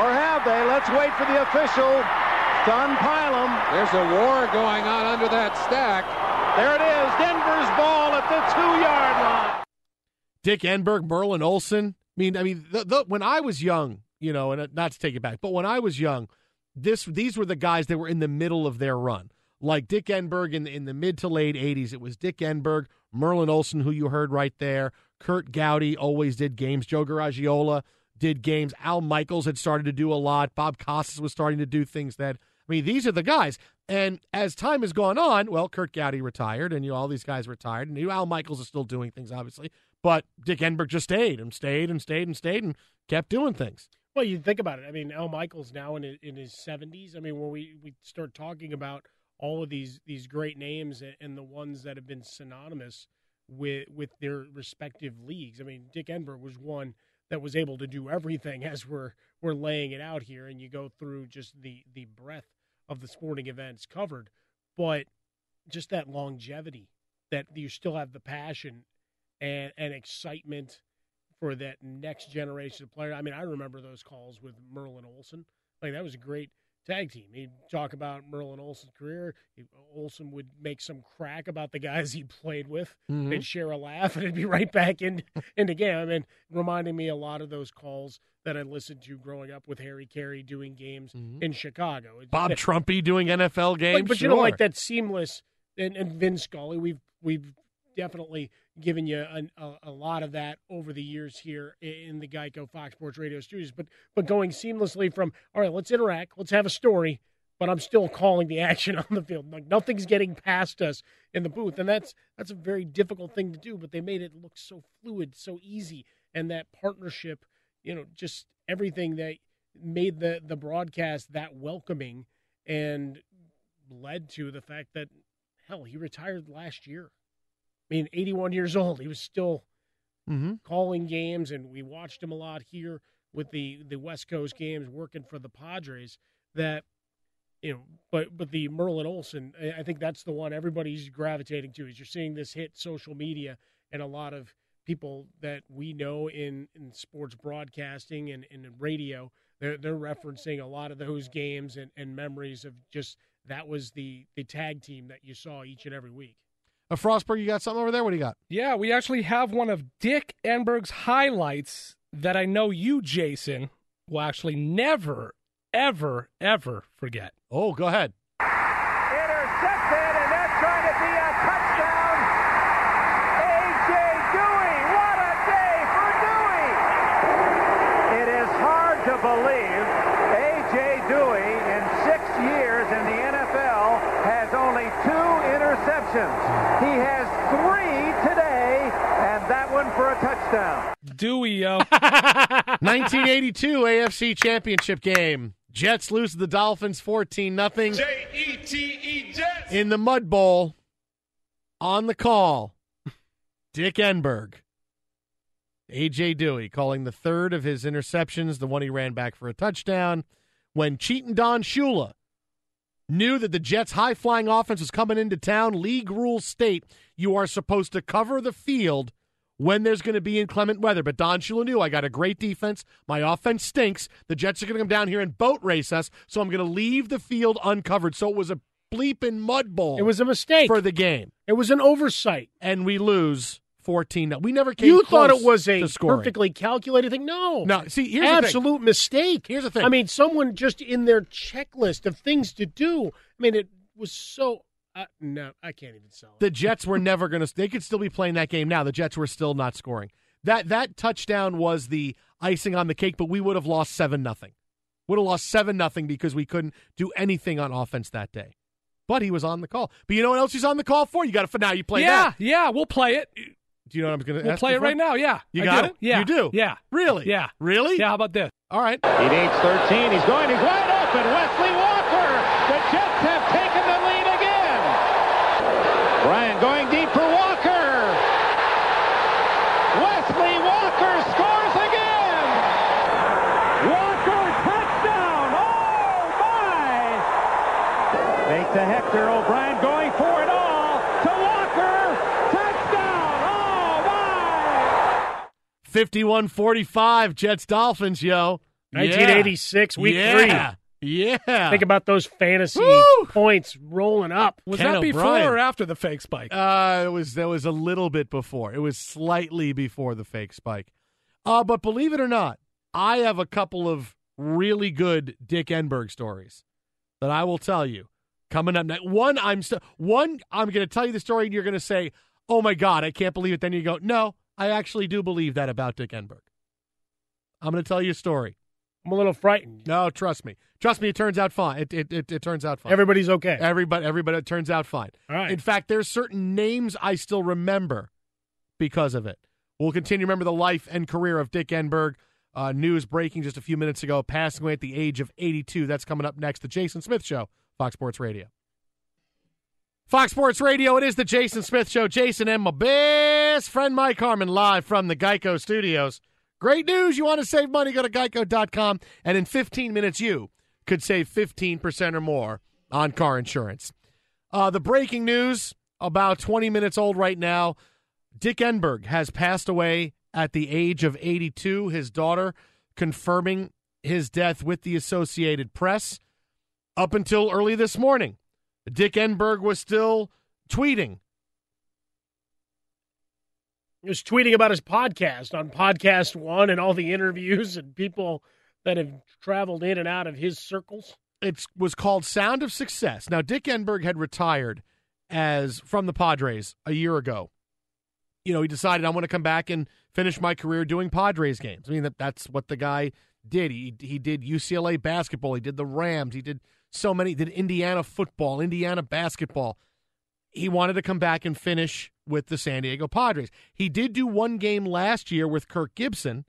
Or have they? Let's wait for the official to unpile them. There's a war going on under that stack. There it is. Denver's ball at the two-yard line. Dick Enberg, Merlin Olsen. I mean, I mean, the, the, when I was young, you know, and uh, not to take it back, but when I was young, this these were the guys that were in the middle of their run. Like Dick Enberg in in the mid to late '80s, it was Dick Enberg, Merlin Olsen, who you heard right there. Kurt Gowdy always did games. Joe Garagiola did games. Al Michaels had started to do a lot. Bob Costas was starting to do things that I mean, these are the guys. And as time has gone on, well, Kurt Gowdy retired, and you know, all these guys retired, and you Al Michaels is still doing things, obviously. But Dick Enberg just stayed and stayed and stayed and stayed and kept doing things. Well, you think about it. I mean, Al Michaels now in in his 70s. I mean, when we, we start talking about all of these these great names and the ones that have been synonymous with with their respective leagues. I mean, Dick Enberg was one that was able to do everything [laughs] as we're we're laying it out here, and you go through just the the breadth of the sporting events covered, but just that longevity that you still have the passion and and excitement for that next generation of player. I mean, I remember those calls with Merlin Olsen. Like that was a great tag team. He'd talk about Merlin Olsen's career. He, Olsen would make some crack about the guys he played with. Mm-hmm. They'd share a laugh, and it'd be [laughs] right back in in the game. I mean, reminding me a lot of those calls that I listened to growing up with Harry Caray doing games Mm-hmm. in Chicago. Bob it- Trumpy doing NFL games. but, but you know, Sure. like that seamless and, and Vin Scully, we've we've definitely given you an, a, a lot of that over the years here in the Geico Fox Sports Radio studios. But but going seamlessly from all right, let's interact, let's have a story, but I'm still calling the [laughs] action on the field. Like nothing's getting past us in the booth, and that's that's a very difficult thing to do. But they made it look so fluid, so easy, and that partnership, you know, just everything that made the the broadcast that welcoming and led to the fact that hell he retired last year i mean 81 years old he was still Mm-hmm. calling games and we watched him a lot here with the the west coast games working for the padres that you know but but the merlin olsen i I think that's the one everybody's gravitating to is you're seeing this hit social media and a lot of people that we know in in sports broadcasting and, and in radio they're, they're referencing a lot of those games and, and memories of just that was the the tag team that you saw each and every week Uh, Frostberg, you got something over there? What do you got? Yeah, we actually have one of Dick Enberg's highlights that I know you, Jason, will actually never, ever, ever forget. Oh, go ahead. Intercepted, and that's going to be a touchdown. A.J. Duhe, what a day for Duhe. It is hard to believe A.J. Duhe in six years in the NFL has only two interceptions. He has three today, and that one for a touchdown. Duhe, yo. [laughs] 1982 AFC Championship game. Jets lose to the Dolphins 14 nothing. J-E-T-E Jets. In the Mud Bowl, on the call, Dick Enberg. AJ Duhe calling the third of his interceptions, the one he ran back for a touchdown. When cheating Don Shula knew that the Jets' high flying offense was coming into town, league rules state you are supposed to cover the field when there's going to be inclement weather. But Don Shula knew I got a great defense. My offense stinks. The Jets are going to come down here and boat race us, so I'm going to leave the field uncovered. So it was a bleeping mud bowl. It was a mistake for the game. It was an oversight, and we lose fourteen. We never came. You thought it was a perfectly calculated thing. No, No, see, here's the thing. absolute mistake. Here's the thing. I mean, someone just in their checklist of things to do. I mean, it was so. Uh, no, I can't even sell it. the Jets were [laughs] never going to. They could still be playing that game now. The Jets were still not scoring. That that touchdown was the icing on the cake, but we would have lost seven nothing. Would have lost seven nothing because we couldn't do anything on offense that day. But he was on the call. But you know what else he's on the call for? You got to for now. You play yeah, that. yeah, we'll play it. Do you know what I'm going to? We'll play it right now. Yeah, You I got do. it? Yeah, You do? Yeah, Really? Yeah, really? Yeah. How about this? All right. He needs 13. He's going. He's wide open. Wesley Walker. The Jets have taken the lead again. O'Brien going deep for Walker. Wesley Walker scores again. Walker touchdown. Oh my! Make to O'Brien going for it all to Walker. Touchdown. Oh my! 51-45, Jets Dolphins, yo. 1986, week yeah. three. Yeah. Think about those fantasy Woo! points rolling up. Was Ken that before O'Brien. or after the fake spike? Uh, it was that was a little bit before. It was slightly before the fake spike. Uh, but believe it or not, I have a couple of really good Dick Enberg stories that I will tell you coming up next. One, I'm st- one, I'm going to tell you the story, and you're going to say, "Oh my God, I can't believe it." Then you go, "No, I actually do believe that about Dick Enberg." I'm going to tell you a story. I'm a little frightened. No, trust me. Trust me. It turns out fine. It it it, it turns out fine. Everybody's okay. Everybody, everybody, it turns out fine. All right. In fact, there's certain names I still remember because of it. We'll continue to remember the life and career of Dick Enberg. Uh, news breaking just a few minutes ago, passing away at the age of 82. That's coming up next. The Jason Smith Show, Fox Sports Radio. Fox Sports Radio, it is the Jason Smith Show. Jason and my best friend Mike Harmon live from the Geico Studios. Great news. You want to save money? Go to geico.com, and in 15 minutes, you could save 15% or more on car insurance. Uh, the breaking news, about 20 minutes old right now. Dick Enberg has passed away at the age of 82. His daughter confirming his death with the Associated Press. Up until early this morning, Dick Enberg was still tweeting. He was tweeting about his podcast on Podcast One and all the interviews and people that have traveled in and out of his circles. It was called Sound of Success. Now, Dick Enberg had retired as from the Padres a year ago. You know, he decided I want to come back and finish my career doing Padres games. I mean, that, that's what the guy did. He he did UCLA basketball. He did the Rams. He did so many. Did Indiana football, Indiana basketball. He wanted to come back and finish with the San Diego Padres. He did do one game last year with Kirk Gibson,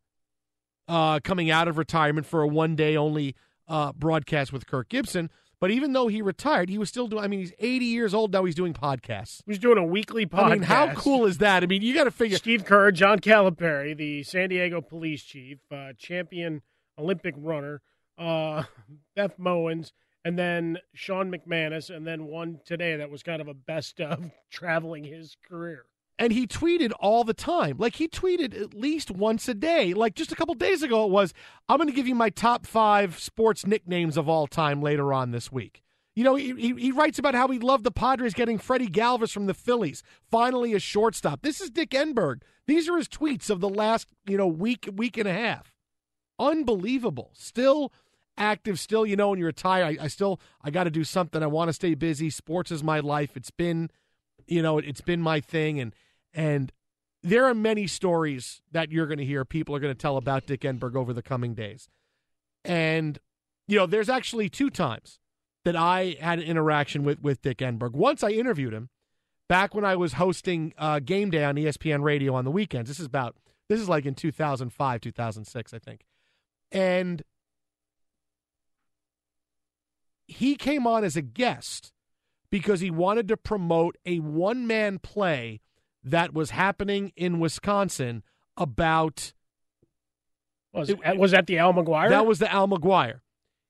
uh, coming out of retirement for a one day only uh, broadcast with Kirk Gibson. But even though he retired, he was still doing. I mean, he's 80 years old now. He's doing podcasts. He's doing a weekly podcast. I mean, how cool is that? I mean, you got to figure. Steve Kerr, John Calipari, the San Diego police chief, uh, champion Olympic runner, uh, [laughs] Beth Mowins, and then Sean McManus, and then one today that was kind of a best of [laughs] traveling his career. and he tweeted all the time. Like he tweeted at least once a day. Like just a couple days ago, it was, "I'm going to give you my top five sports nicknames of all time later on this week." You know, he, he, he writes about how he loved the Padres getting Freddie Galvis from the Phillies, finally a shortstop. This is Dick Enberg. These are his tweets of the last you know week week and a half. Unbelievable. Still active. Still, you know, when you retire, I, I still I got to do something. I want to stay busy. Sports is my life. It's been, you know, it, it's been my thing, and and there are many stories that you're going to hear. People are going to tell about Dick Enberg over the coming days, and you know, there's actually two times that I had an interaction with with Dick Enberg. Once I interviewed him back when I was hosting uh, Game Day on ESPN Radio on the weekends. This is about this is like in 2005, 2006, I think, and he came on as a guest because he wanted to promote a one man play that was happening in Wisconsin about. Was, it, was that the Al McGuire? That was the Al McGuire.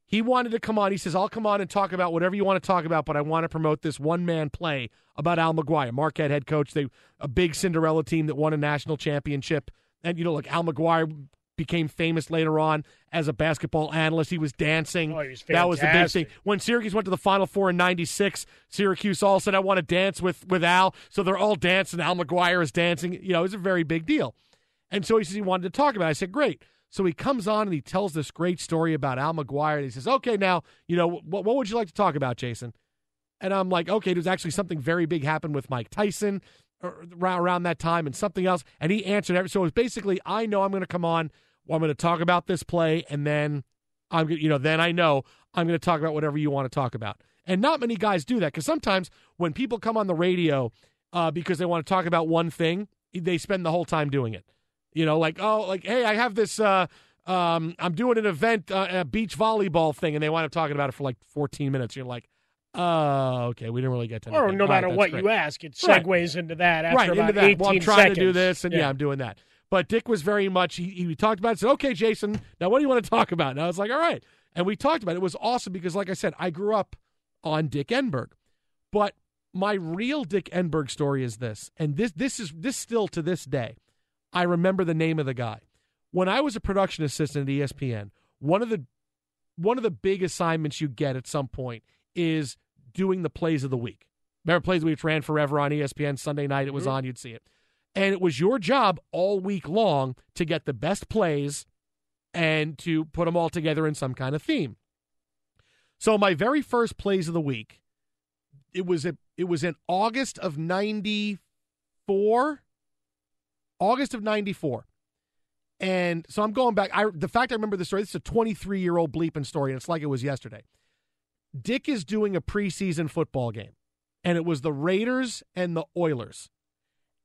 He wanted to come on. He says, I'll come on and talk about whatever you want to talk about, but I want to promote this one man play about Al McGuire, Marquette head coach. They a big Cinderella team that won a national championship. And, you know, like Al McGuire became famous later on as a basketball analyst. He was dancing. Oh, he was that was the big thing. When Syracuse went to the Final Four in '96, Syracuse all said, "I want to dance with with Al." So they're all dancing. Al McGuire is dancing. You know, it's a very big deal. And so he says he wanted to talk about. it. I said, "Great." So he comes on and he tells this great story about Al McGuire. And he says, "Okay, now you know what, what would you like to talk about, Jason?" And I'm like, "Okay, there's actually something very big happened with Mike Tyson." Er, around, around that time and something else and he answered every so it was basically i know i'm going to come on well, i'm going to talk about this play and then i'm you know then i know i'm going to talk about whatever you want to talk about and not many guys do that because sometimes when people come on the radio uh, because they want to talk about one thing they spend the whole time doing it you know like oh like hey i have this uh um, I'm doing an event, uh, a beach volleyball thing, and they wind up talking about it for like 14 minutes. You're like, oh, okay, we didn't really get to. Or no All right, matter that's what great. you ask, it Right. segues into that after right into that. 18 Well, I'm trying seconds. to do this, and yeah. I'm doing that. But Dick was very much. He, he talked about it. Said, "Okay, Jason, now what do you want to talk about?" And I was like, "All right." And we talked about it. It was awesome because, like I said, I grew up on Dick Enberg, but my real Dick Enberg story is this, and this this is this still to this day. I remember the name of the guy. When I was a production assistant at ESPN, one of the one of the big assignments you get at some point is doing the plays of the week. Remember plays of the week which ran forever on ESPN Sunday night. It was mm-hmm. on. You'd see it, and it was your job all week long to get the best plays and to put them all together in some kind of theme. So my very first plays of the week, it was a, it was in August of '94. August of '94. And so I'm going back. I the fact I remember the story. This is a 23 year old bleeping story, and it's like it was yesterday. Dick is doing a preseason football game, and it was the Raiders and the Oilers,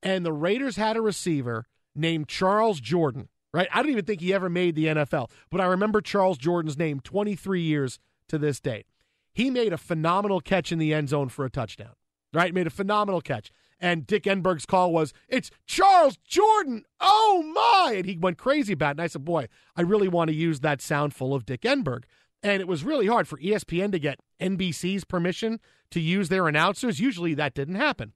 and the Raiders had a receiver named Charles Jordan. Right? I don't even think he ever made the NFL, but I remember Charles Jordan's name 23 years to this date. He made a phenomenal catch in the end zone for a touchdown. Right? Made a phenomenal catch. And Dick Enberg's call was, It's Charles Jordan. Oh my. And he went crazy about it. And I said, Boy, I really want to use that sound full of Dick Enberg. And it was really hard for ESPN to get NBC's permission to use their announcers. Usually that didn't happen.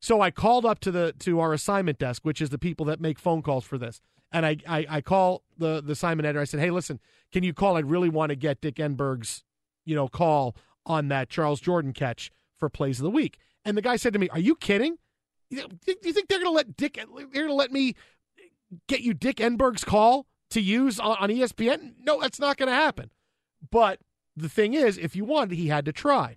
So I called up to the to our assignment desk, which is the people that make phone calls for this. And I I, I call the the assignment editor. I said, "Hey, listen, can you call? I'd really want to get Dick Enberg's, you know, call on that Charles Jordan catch for plays of the week." And the guy said to me, "Are you kidding? You think they're going to let Dick? They're going to let me get you Dick Enberg's call to use on, on ESPN? No, that's not going to happen." But the thing is, if you wanted, he had to try.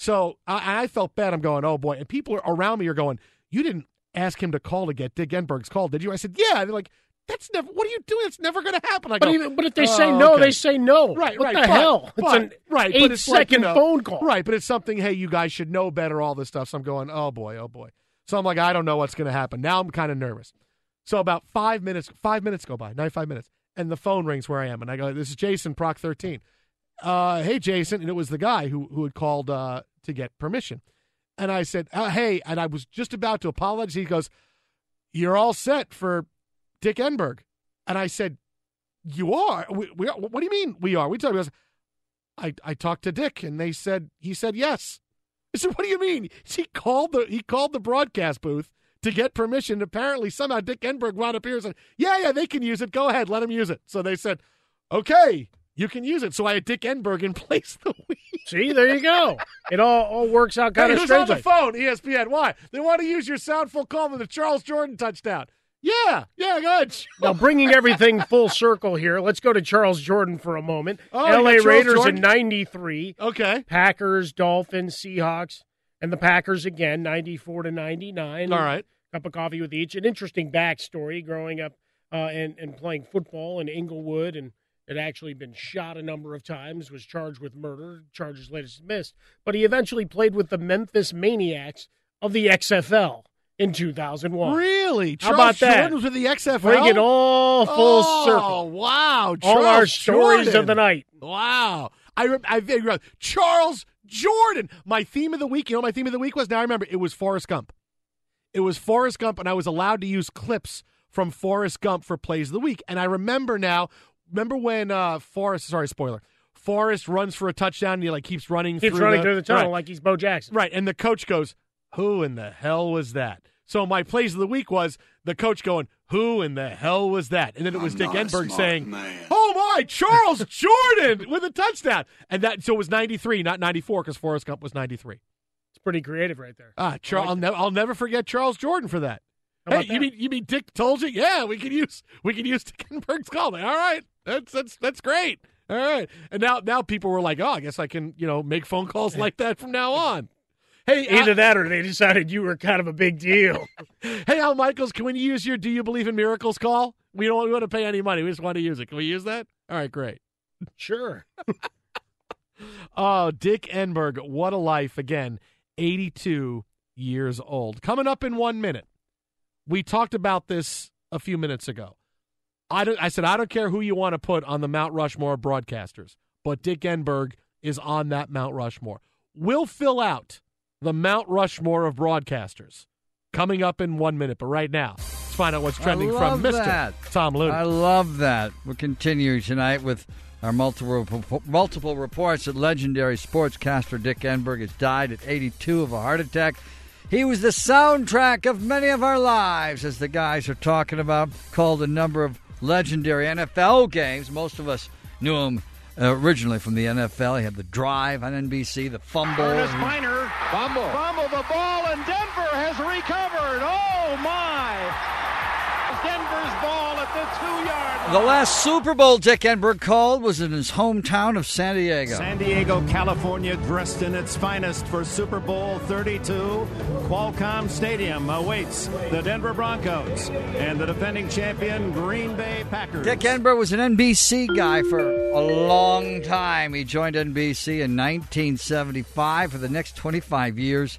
So I, I felt bad. I'm going, oh boy. And people around me are going, you didn't ask him to call to get Dick Enberg's call, did you? I said, yeah. And they're like, that's never. What are you doing? It's never going to happen. I But go, even- but if they "Oh, say no, okay." they say no. Right, What right. the but- hell? It's an right, but it's like, you know, phone call. Right, but it's something. Hey, you guys should know better. All this stuff. So I'm going, oh boy, oh boy. So I'm like, I don't know what's going to happen. Now I'm kind of nervous. So about five minutes, five minutes go by, 95 minutes, and the phone rings where I am, and I go, "This is Jason, Proc 13." Uh, hey, Jason, and it was the guy who who had called uh, to get permission, and I said, uh, "Hey," and I was just about to apologize. He goes, "You're all set for Dick Enberg," and I said, "You are? We, we are? What do you mean we are?" We talked. Goes, I I talked to Dick, and they said he said yes. I said, "What do you mean?" He called the he called the broadcast booth to get permission. Apparently, somehow Dick Enberg wound up here and said, "Yeah, yeah, they can use it. Go ahead, let them use it." So they said, "Okay, you can use it." So I had Dick Enberg in [laughs] place the week. See, there you go. It all, all works out kind Hey, of who's on the phone? ESPN. Why? They want to use your sound full call with the Charles Jordan touchdown. Yeah, yeah, good. Now, bringing everything full circle here, let's go to Charles Jordan for a moment. Oh, L.A. Raiders Jordan? in 93. Okay. Packers, Dolphins, Seahawks, and the Packers again, 94 to 99. All right. Cup of coffee with each. An interesting backstory growing up uh, and, and playing football in Inglewood and had actually been shot a number of times, was charged with murder, charges later dismissed. But he eventually played with the Memphis Maniax of the XFL in 2001. Really? How Charles about that? Jordan was with the XFL. Bring it all full circle. oh, circle. Wow. All our stories Jordan. of the night. Wow. I, I figure out Charles Jordan. My theme of the week, you know what my theme of the week was? Now I remember it was Forrest Gump. It was Forrest Gump, and I was allowed to use clips from Forrest Gump for plays of the week. And I remember now, remember when uh Forrest, sorry, spoiler, Forrest runs for a touchdown and he like keeps running Keeps through running the, through the tunnel right. like he's Bo Jackson. Right, and the coach goes, "Who in the hell was that?" So my plays of the week was the coach going, "Who in the hell was that?" And then it was Dick Enberg saying, "Oh my, Charles [laughs] Jordan with a touchdown." And that so it was 93, not 94 cuz Forrest Gump was 93. It's pretty creative right there. Ah, Char- I like I'll, it. never I'll never forget Charles Jordan for that. Hey, about you mean you mean Dick told you? Yeah, we can use we can use Dick Enberg's call. All right, that's that's that's great. All right, and now now people were like, oh, I guess I can you know make phone calls like that from now on. Hey, [laughs] Either Al, that or they decided you were kind of a big deal. [laughs] hey, Al Michaels, can we use your "Do you believe in miracles?" call? We don't we want to pay any money. We just want to use it. Can we use that? All right, great. sure. [laughs] Oh, Dick Enberg, what a life again. 82 years old. Coming up in one minute. We talked about this a few minutes ago. I, don't, I said, I don't care who you want to put on the Mount Rushmore of broadcasters, but Dick Enberg is on that Mount Rushmore. We'll fill out the Mount Rushmore of broadcasters coming up in one minute. But right now, let's find out what's trending from Mr. that. Tom Looney. I love that. We're continuing tonight with our multiple multiple reports that legendary sportscaster Dick Enberg has died at 82 of a heart attack. He was the soundtrack of many of our lives, as the guys are talking about. Called a number of legendary NFL games. Most of us knew him uh, originally from the NFL. He had the drive on NBC, the fumble. Earnest Byner. Fumble. Fumble the ball, and Denver has recovered. Oh, my. Denver's ball at the The last Super Bowl Dick Enberg called was in his hometown of San Diego. San Diego, California, dressed in its finest for Super Bowl 32. Qualcomm Stadium awaits the Denver Broncos and the defending champion Green Bay Packers. Dick Enberg was an NBC guy for a long time. He joined NBC in 1975. For the next 25 years,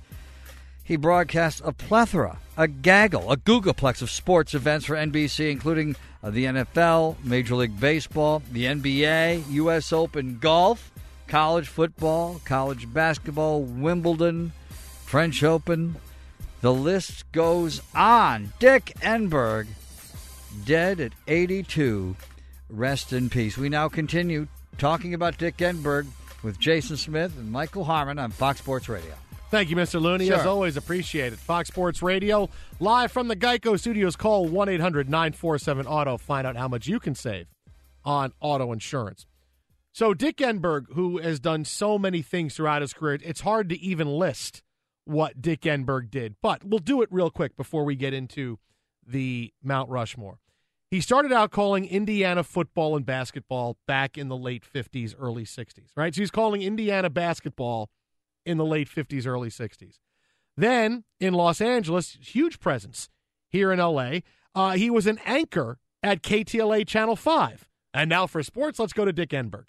he broadcast a plethora, a gaggle, a googleplex of sports events for NBC, including uh, the NFL, Major League Baseball, the NBA, U.S. Open golf, college football, college basketball, Wimbledon, French Open. The list goes on. Dick Enberg, dead at 82. Rest in peace. We now continue talking about Dick Enberg with Jason Smith and Michael Harmon on Fox Sports Radio. Thank you, Mr. Looney. Sure. As always, appreciate it. Fox Sports Radio, live from the Geico Studios. Call 1 800 947 Auto. Find out how much you can save on auto insurance. So, Dick Enberg, who has done so many things throughout his career, it's hard to even list what Dick Enberg did, but we'll do it real quick before we get into the Mount Rushmore. He started out calling Indiana football and basketball back in the late 50s, early 60s, right? So he's calling Indiana basketball in the late 50s, early 60s. Then in Los Angeles, huge presence here in LA. Uh, he was an anchor at KTLA Channel 5. And now for sports, let's go to Dick Enberg.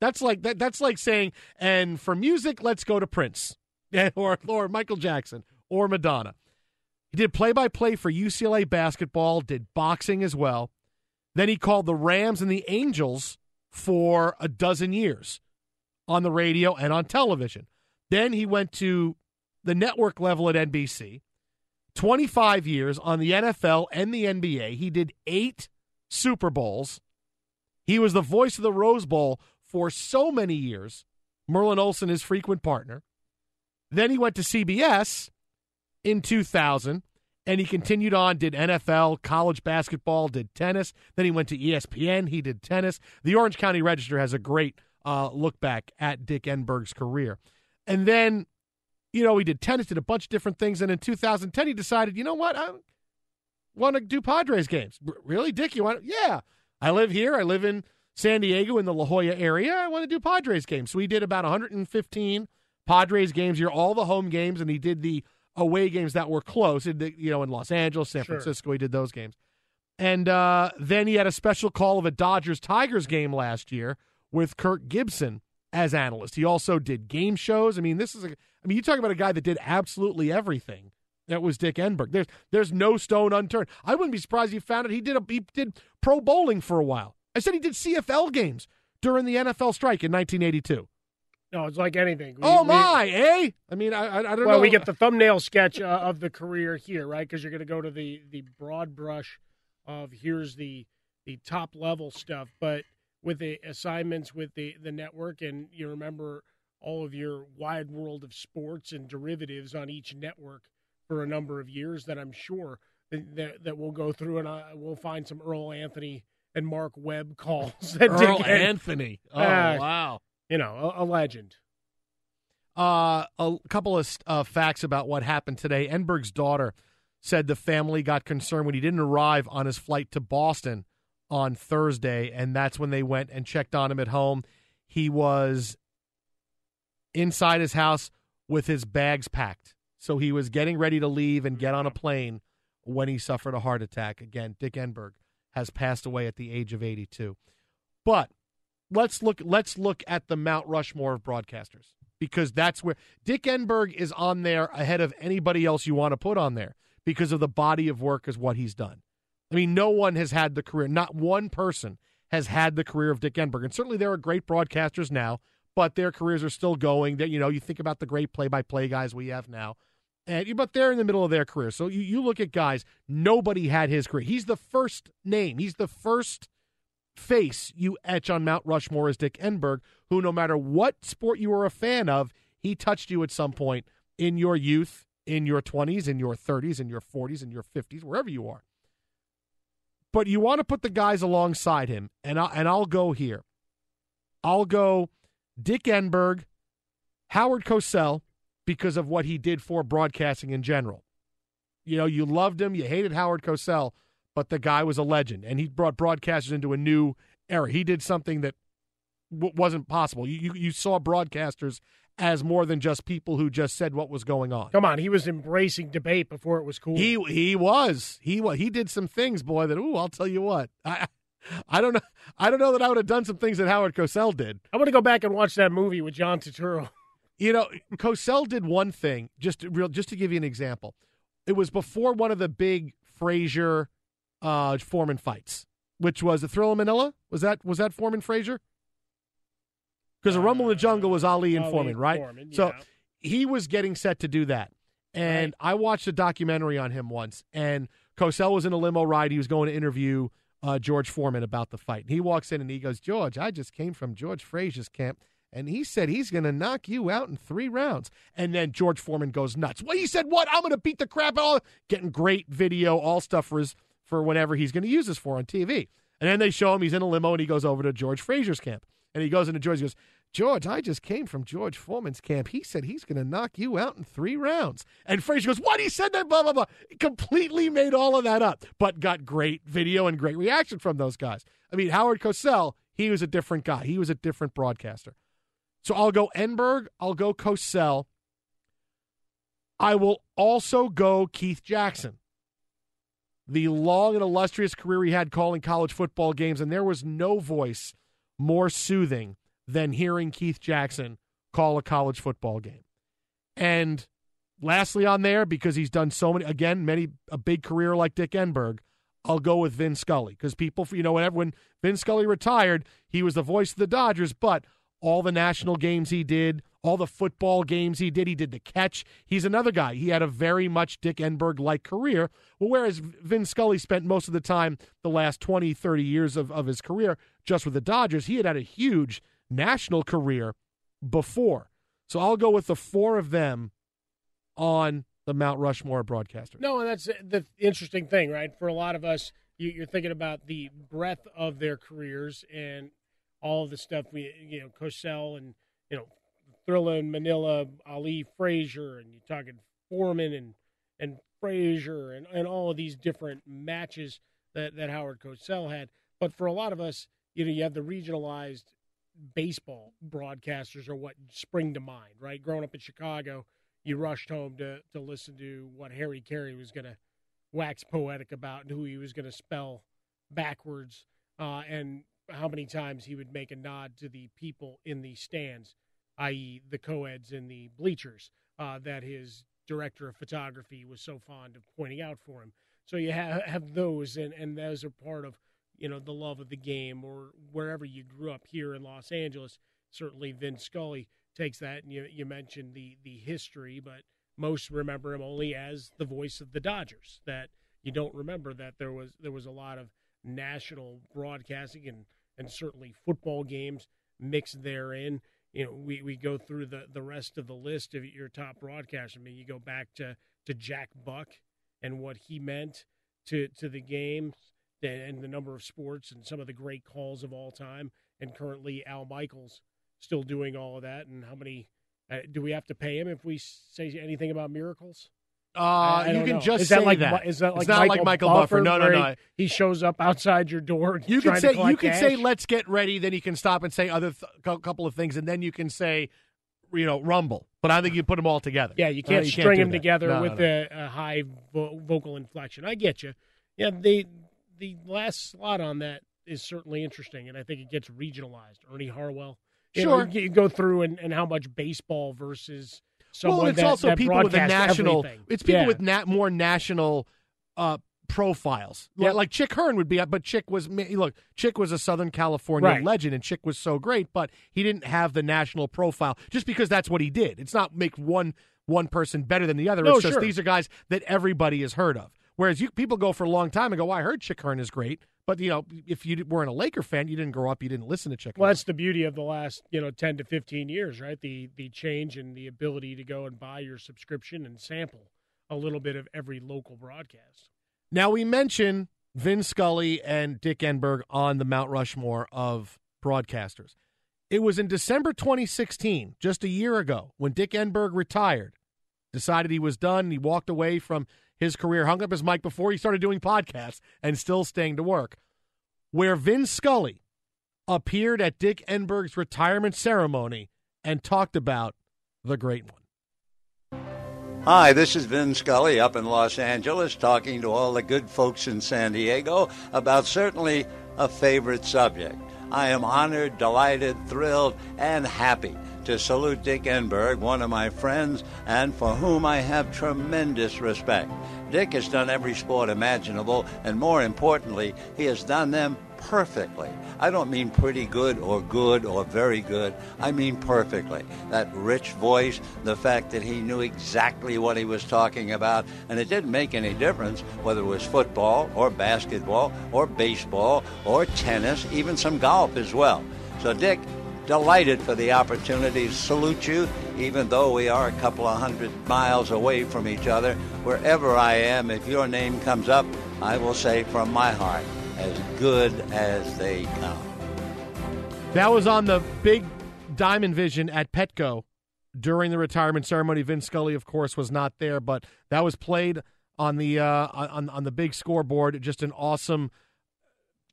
That's like that, that's like saying, and for music, let's go to Prince [laughs] or, or Michael Jackson or Madonna. He did play by play for UCLA basketball, did boxing as well. Then he called the Rams and the Angels for a dozen years on the radio and on television. Then he went to the network level at NBC. 25 years on the NFL and the NBA. He did eight Super Bowls. He was the voice of the Rose Bowl for so many years. Merlin Olsen, his frequent partner. Then he went to CBS in 2000 and he continued on, did NFL, college basketball, did tennis. Then he went to ESPN, he did tennis. The Orange County Register has a great uh, look back at Dick Enberg's career. And then, you know, he did tennis, did a bunch of different things. And in 2010, he decided, you know what? I want to do Padres games. R- Really, Dick? You want? Yeah. I live here. I live in San Diego in the La Jolla area. I want to do Padres games. So he did about 115 Padres games here, all the home games, and he did the away games that were close. He did, You know, in Los Angeles, San Sure. Francisco, he did those games. And uh, then he had a special call of a Dodgers Tigers game last year with Kirk Gibson as analyst. He also did game shows. I mean, this is a I mean, you talk about a guy that did absolutely everything. That was Dick Enberg. There's there's no stone unturned. I wouldn't be surprised if you found it. He did a he did pro bowling for a while. I said he did CFL games during the NFL strike in 1982. No, it's like anything. We- oh we- my, eh? I mean, I I, I don't well, know. Well, we get the thumbnail sketch uh, of the career here, right? Because you're going to go to the the broad brush of here's the the top level stuff, but with the assignments with the the network, and you remember all of your wide world of sports and derivatives on each network for a number of years that I'm sure that, that we'll go through and I, we'll find some Earl Anthony and Mark Webb calls. [laughs] That Earl Dick- Anthony. Oh, Uh, wow. You know, a, a legend. Uh, a couple of uh, facts about what happened today. Enberg's daughter said the family got concerned when he didn't arrive on his flight to Boston on Thursday, and that's when they went and checked on him at home. He was inside his house with his bags packed. So he was getting ready to leave and get on a plane when he suffered a heart attack. Again, Dick Enberg has passed away at the age of 82. But let's look let's look at the Mount Rushmore of broadcasters because that's where Dick Enberg is on there ahead of anybody else you want to put on there because of the body of work as what he's done. I mean, no one has had the career, not one person has had the career of Dick Enberg. And certainly there are great broadcasters now, but their careers are still going. That you know, you think about the great play-by-play guys we have now. And, but they're in the middle of their career. So you, you look at guys, nobody had his career. He's the first name. He's the first face you etch on Mount Rushmore as Dick Enberg, who no matter what sport you were a fan of, he touched you at some point in your youth, in your 20s, in your 30s, in your 40s, in your 50s, wherever you are. But you want to put the guys alongside him, and I'll, and I'll go here. I'll go Dick Enberg, Howard Cosell, because of what he did for broadcasting in general. You know, you loved him, you hated Howard Cosell, but the guy was a legend, and he brought broadcasters into a new era. He did something that w- wasn't possible. You, you you saw broadcasters as more than just people who just said what was going on. Come on, he was embracing debate before it was cool. He he was he was he did some things, boy. That ooh, I'll tell you what. I I don't know. I don't know that I would have done some things that Howard Cosell did. I want to go back and watch that movie with John Turturro. [laughs] You know, Cosell did one thing. Just to, real, just to give you an example, it was before one of the big Frazier uh, Foreman fights, which was the Thrill of Manila. Was that was that Foreman Frazier? Because the Rumble in the Jungle was Ali and Foreman, right? Foreman, So he was getting set to do that, and I watched a documentary on him once. And Cosell was in a limo ride. He was going to interview uh, George Foreman about the fight. And he walks in and he goes, "George, I just came from George Frazier's camp." And he said he's going to knock you out in three rounds. And then George Foreman goes nuts. Well, he said, "What? I'm going to beat the crap out." of Getting great video, all stuff for his for whenever he's going to use this for on TV. And then they show him he's in a limo and he goes over to George Frazier's camp. And he goes into George. He goes, "George, I just came from George Foreman's camp. He said he's going to knock you out in three rounds." And Frazier goes, "What? He said that? Blah blah blah." Completely made all of that up, but got great video and great reaction from those guys. I mean, Howard Cosell, he was a different guy. He was a different broadcaster. So I'll go Enberg. I'll go Cosell. I will also go Keith Jackson. The long and illustrious career he had calling college football games, and there was no voice more soothing than hearing Keith Jackson call a college football game. And lastly, on there, because he's done so many, again, many a big career like Dick Enberg, I'll go with Vin Scully because people, you know, whenever when Vin Scully retired, he was the voice of the Dodgers, but all the national games he did, all the football games he did, he did the catch. He's another guy. He had a very much Dick Enberg like career. Well, whereas Vin Scully spent most of the time, the last 20, 30 years of, of his career, just with the Dodgers, he had had a huge national career before. So I'll go with the four of them on the Mount Rushmore broadcaster. No, and that's the interesting thing, right? For a lot of us, you, you're thinking about the breadth of their careers and all of the stuff we, you know, Cosell and you know, Thrilla and Manila, Ali Frazier, and you're talking Foreman and and Frazier and, and all of these different matches that, that Howard Cosell had. But for a lot of us, you know, you have the regionalized baseball broadcasters are what spring to mind, right? Growing up in Chicago, you rushed home to to listen to what Harry Caray was going to wax poetic about and who he was going to spell backwards, uh, and how many times he would make a nod to the people in the stands, i.e., the co-eds in the bleachers, uh, that his director of photography was so fond of pointing out for him. So you have, have those, and, and those are part of you know the love of the game, or wherever you grew up here in Los Angeles. Certainly, Vin Scully takes that, and you you mentioned the the history, but most remember him only as the voice of the Dodgers. That you don't remember that there was there was a lot of national broadcasting and and certainly football games mixed therein. You know, we, we go through the, the rest of the list of your top broadcasters. I mean, you go back to to Jack Buck and what he meant to to the game and, the number of sports and some of the great calls of all time. And currently, Al Michaels still doing all of that. And how many uh, do we have to pay him if we say anything about miracles? Uh, I- I you can know. just is say that like that. is that It's like not Michael like Michael Buffer. No, no, no. He, he shows up outside your door. You can say to you can say let's get ready. Then you can stop and say other th- couple of things, and then you can say, you know, rumble. But I think you put them all together. Yeah, you Uh, can't string them that. together No, no, with no. A, a high vo- vocal inflection. I get you. Yeah, the the last slot on that is certainly interesting, and I think it gets regionalized. Ernie Harwell. You know, Sure. you go through and, and how much baseball versus someone well, it's that, also that people with a national. everything. It's people Yeah. with na- more national uh, profiles. Yep. Like, like Chick Hearn would be, but Chick was look. Chick was a Southern California Right. legend, and Chick was so great, but he didn't have the national profile just because that's what he did. It's not make one one person better than the other. No, it's just sure. these are guys that everybody has heard of. Whereas you people go for a long time and go, well, I heard Chick Hearn is great, but you know, if you weren't a Laker fan, you didn't grow up, you didn't listen to Chick. Well, that's the beauty of the last, you know, ten to fifteen years, right? The the change and the ability to go and buy your subscription and sample a little bit of every local broadcast. Now we mention Vin Scully and Dick Enberg on the Mount Rushmore of broadcasters. It was in December 2016, just a year ago, when Dick Enberg retired, decided he was done. He walked away from his career, hung up his mic before he started doing podcasts, and still staying to work. Where Vin Scully appeared at Dick Enberg's retirement ceremony and talked about the great one. Hi, this is Vin Scully up in Los Angeles talking to all the good folks in San Diego about certainly a favorite subject. I am honored, delighted, thrilled, and happy to salute Dick Enberg, one of my friends, and for whom I have tremendous respect. Dick has done every sport imaginable, and more importantly, he has done them perfectly. I don't mean pretty good or good or very good. I mean perfectly. That rich voice, the fact that he knew exactly what he was talking about, and it didn't make any difference whether it was football or basketball or baseball or tennis, even some golf as well. So, Dick, delighted for the opportunity to salute you, even though we are a couple of hundred miles away from each other. Wherever I am, if your name comes up, I will say from my heart, as good as they come. That was on the big Diamond Vision at Petco during the retirement ceremony. Vince Scully, of course, was not there, but that was played on the uh, on on the big scoreboard. Just an awesome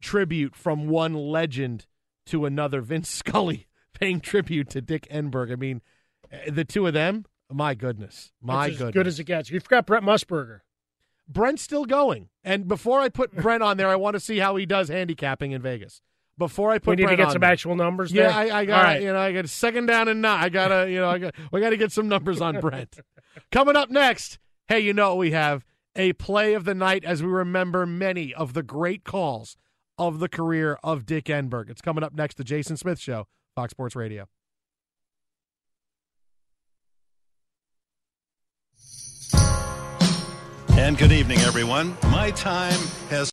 tribute from one legend to another. Vince [laughs] Scully paying tribute to Dick Enberg. I mean, eh, the two of them. My goodness, my That's as goodness. good as it gets. You forgot Brent Musburger. Brent's still going. And before I put Brent on there, I want to see how he does handicapping in Vegas. Before I put We need to Brent get some there. actual numbers Yeah, there? I, I got right. you know, I got second down and nine. I gotta, you know, I got we gotta get some numbers on Brent. [laughs] Coming up next, hey, you know what we have? A play of the night as we remember many of the great calls of the career of Dick Enberg. It's coming up next, the Jason Smith Show, Fox Sports Radio. And good evening, everyone. My time has.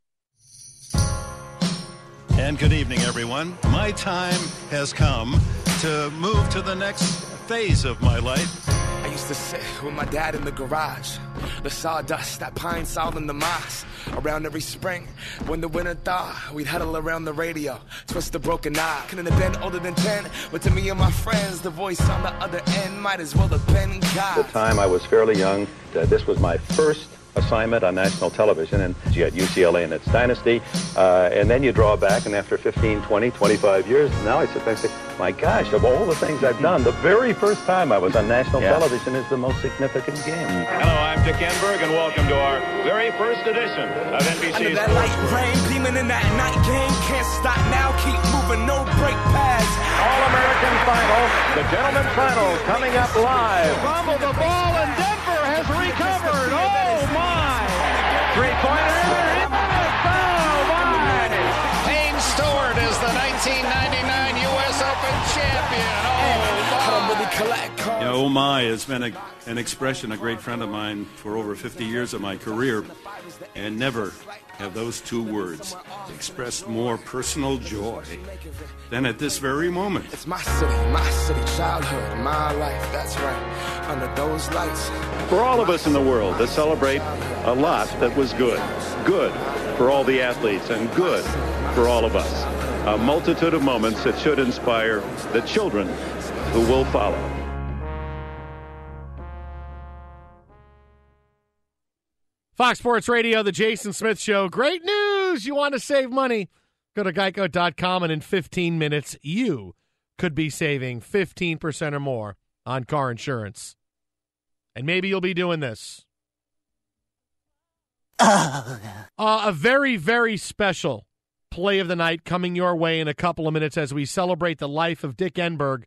And good evening, everyone. My time has come to move to the next phase of my life. I used to sit with my dad in the garage. The sawdust, that pine sol in the moss. Around every spring, when the winter thaw, we'd huddle around the radio, twist the broken knob. Couldn't have been older than 10, but to me and my friends, the voice on the other end might as well have been At God. the time, I was fairly young. Uh, this was my first assignment on national television and at UCLA and its dynasty. Uh, and then you draw back, and after 15, 20, 25 years, now I sit back and say, my gosh, of all the things I've done, the very first time I was on national Yeah. television is the most significant game. Hello, I'm Dick Enberg, and welcome to our very first edition of Under NBC's. that light rain, beaming in that night game, can't stop now, keep moving, no break pass. All-American Final, the Gentleman's Final, coming up live. Fumble the ball and Denver has recovered. Oh my! Three-pointer. Oh my! Payne Stewart is the 1999 U.S. Open champion. Oh, I don't really collect cars. You know, oh my has been a, an expression, a great friend of mine for over 50 years of my career, and never have those two words expressed more personal joy than at this very moment. It's my city, my city, childhood, my life. That's right. Under those lights. For all of us in the world to celebrate a lot that was good. Good for all the athletes and good for all of us. A multitude of moments that should inspire the children who will follow. Fox Sports Radio, The Jason Smith Show. Great news! You want to save money? Go to geico.com, and in 15 minutes, you could be saving 15% or more on car insurance. And maybe you'll be doing this. [laughs] Uh, a very, very special play of the night coming your way in a couple of minutes as we celebrate the life of Dick Enberg,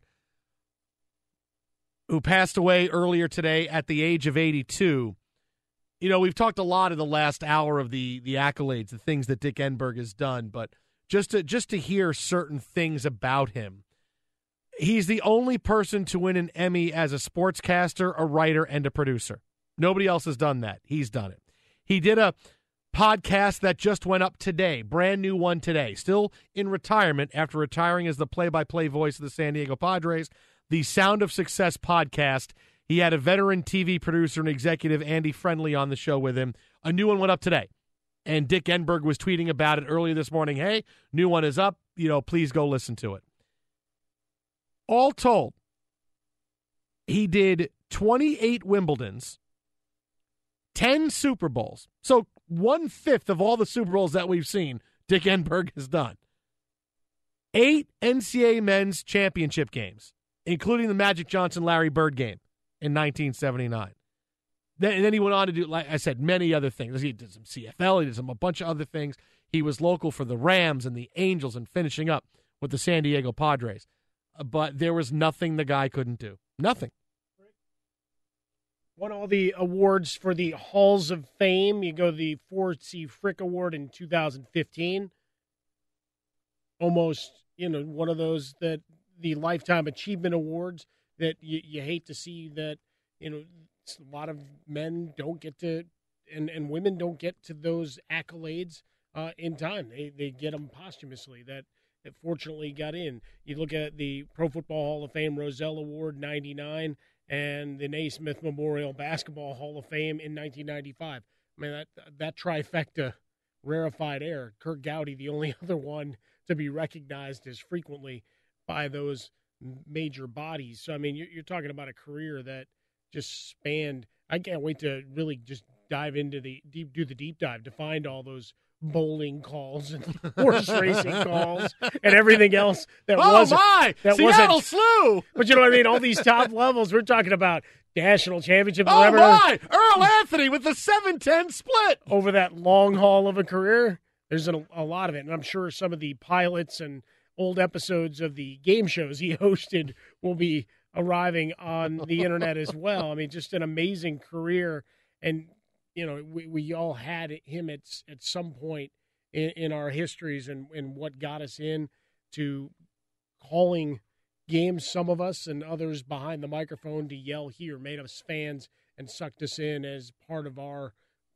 who passed away earlier today at the age of 82. You know, we've talked a lot in the last hour of the the accolades, the things that Dick Enberg has done, but just to just to hear certain things about him. He's the only person to win an Emmy as a sportscaster, a writer, and a producer. Nobody else has done that. He's done it. He did a podcast that just went up today, brand new one today, still in retirement after retiring as the play by play voice of the San Diego Padres, the Sound of Success podcast. He had a veteran TV producer and executive, Andy Friendly, on the show with him. A new one went up today. And Dick Enberg was tweeting about it earlier this morning. Hey, new one is up. You know, please go listen to it. All told, he did 28 Wimbledons, 10 Super Bowls. So one fifth of all the Super Bowls that we've seen, Dick Enberg has done. Eight NCAA men's championship games, including the Magic Johnson Larry Bird game in 1979. Then, then he went on to do, like I said, many other things. He did some CFL, he did some a bunch of other things. He was local for the Rams and the Angels, and finishing up with the San Diego Padres. Uh, But there was nothing the guy couldn't do. Nothing. won all the awards for the Halls of Fame. You go the Ford C. Frick Award in 2015. Almost, you know, one of those that the Lifetime Achievement Awards that you, you hate to see that, you know, a lot of men don't get to, and, and women don't get to those accolades uh, in time. They, they get them posthumously. That that fortunately got in. You look at the Pro Football Hall of Fame Rozelle Award 99 and the Naismith Memorial Basketball Hall of Fame in 1995. I mean, that, that trifecta, rarefied air. Curt Gowdy, the only [laughs] other one to be recognized as frequently by those major bodies. So, I mean, you're, you're talking about a career that just spanned. I can't wait to really just dive into the deep, do the deep dive to find all those bowling calls and [laughs] horse racing calls and everything else that Oh, wasn't my! that Seattle wasn't slew. But you know what I mean? All these top levels. We're talking about national championships. Oh, whatever, my! Earl Anthony with the 7 10 split. over that long haul of a career. There's a, a lot of it, and I'm sure some of the pilots and old episodes of the game shows he [laughs] hosted will be arriving on the internet as well. I mean, just an amazing career, and you know, we, we all had him at at some point in, in our histories, and and what got us in to calling games. Some of us and others behind the microphone to yell here made us fans and sucked us in as part of our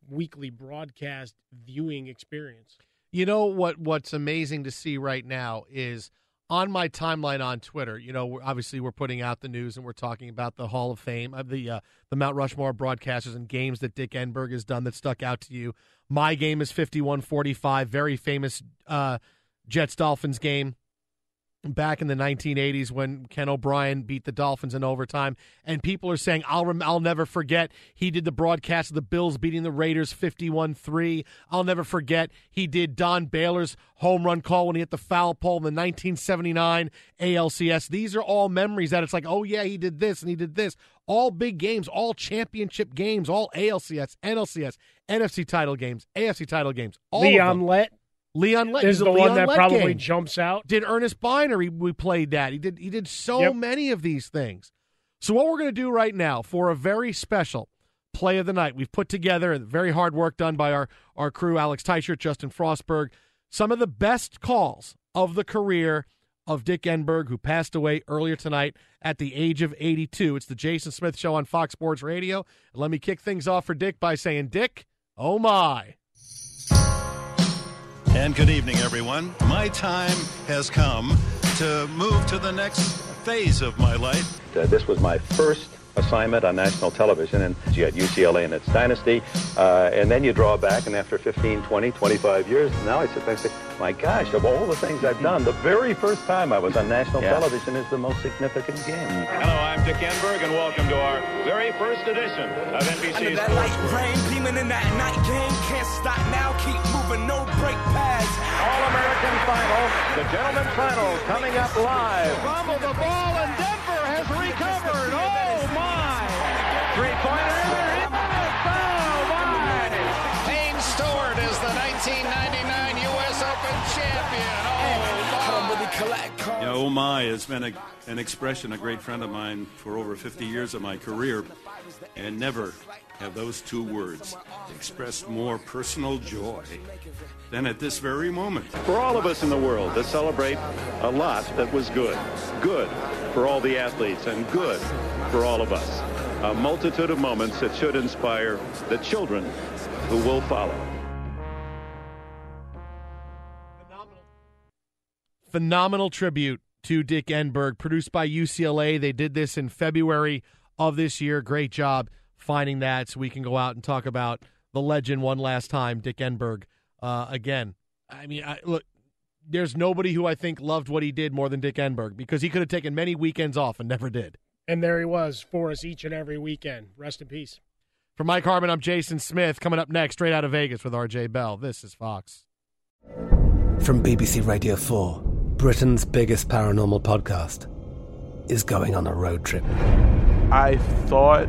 weekly broadcast viewing experience. You know what? What's amazing to see right now is on my timeline on Twitter. You know, obviously we're putting out the news and we're talking about the Hall of Fame of the uh, the Mount Rushmore broadcasters and games that Dick Enberg has done that stuck out to you. My game is fifty one forty five, very famous uh, Jets Dolphins game back in the 1980s when Ken O'Brien beat the Dolphins in overtime, and people are saying, "I'll rem- I'll never forget." He did the broadcast of the Bills beating the Raiders 51-3. I'll never forget. He did Don Baylor's home run call when he hit the foul pole in the 1979 ALCS. These are all memories that it's like, "Oh yeah, he did this and he did this." All big games, all championship games, all ALCS, NLCS, NFC title games, AFC title games. All Leon. Lett Leon Lett is the one that probably game. jumps out. Did Earnest Byner? He, we played that. He did. He did so Yep. many of these things. So what we're going to do right now for a very special play of the night, we've put together very hard work done by our our crew: Alex Teichert, Justin Frostberg, some of the best calls of the career of Dick Enberg, who passed away earlier tonight at the age of 82. It's the Jason Smith Show on Fox Sports Radio. let me kick things off for Dick by saying, Dick, oh my. And good evening, everyone. My time has come to move to the next phase of my life. Uh, this was my first assignment on national television and you had UCLA in its dynasty. Uh, and then you draw back, and after 15, 20, 25 years, now I sit back and say, my gosh, of all the things I've done, the very first time I was on national Yeah. television is the most significant game. Hello, I'm Dick Enberg, and welcome to our very first edition of Under that light rain, beaming in that night game. Can't stop now, keep moving, no break pads. All-American Final, the Gentlemen's Final, coming up live. Fumble the ball, and Denver has recovered. Oh, my. Three-pointer. Oh, my. Payne Stewart is the 1999 U.S. Open champion. Oh, You know, oh my has been a, an expression, a great friend of mine for over 50 years of my career, and never have those two words expressed more personal joy than at this very moment. For all of us in the world to celebrate a lot that was good. Good for all the athletes and good for all of us. A multitude of moments that should inspire the children who will follow. phenomenal tribute to Dick Enberg, produced by UCLA. They did this in February of this year. Great job finding that so we can go out and talk about the legend one last time, Dick Enberg. Uh, again, I mean, I, look, there's nobody who I think loved what he did more than Dick Enberg because he could have taken many weekends off and never did. And there he was for us each and every weekend. Rest in peace. For Mike Harmon, I'm Jason Smith. Coming up next, straight out of Vegas with RJ Bell. This is Fox. From BBC Radio 4, Britain's biggest paranormal podcast is going on a road trip. I thought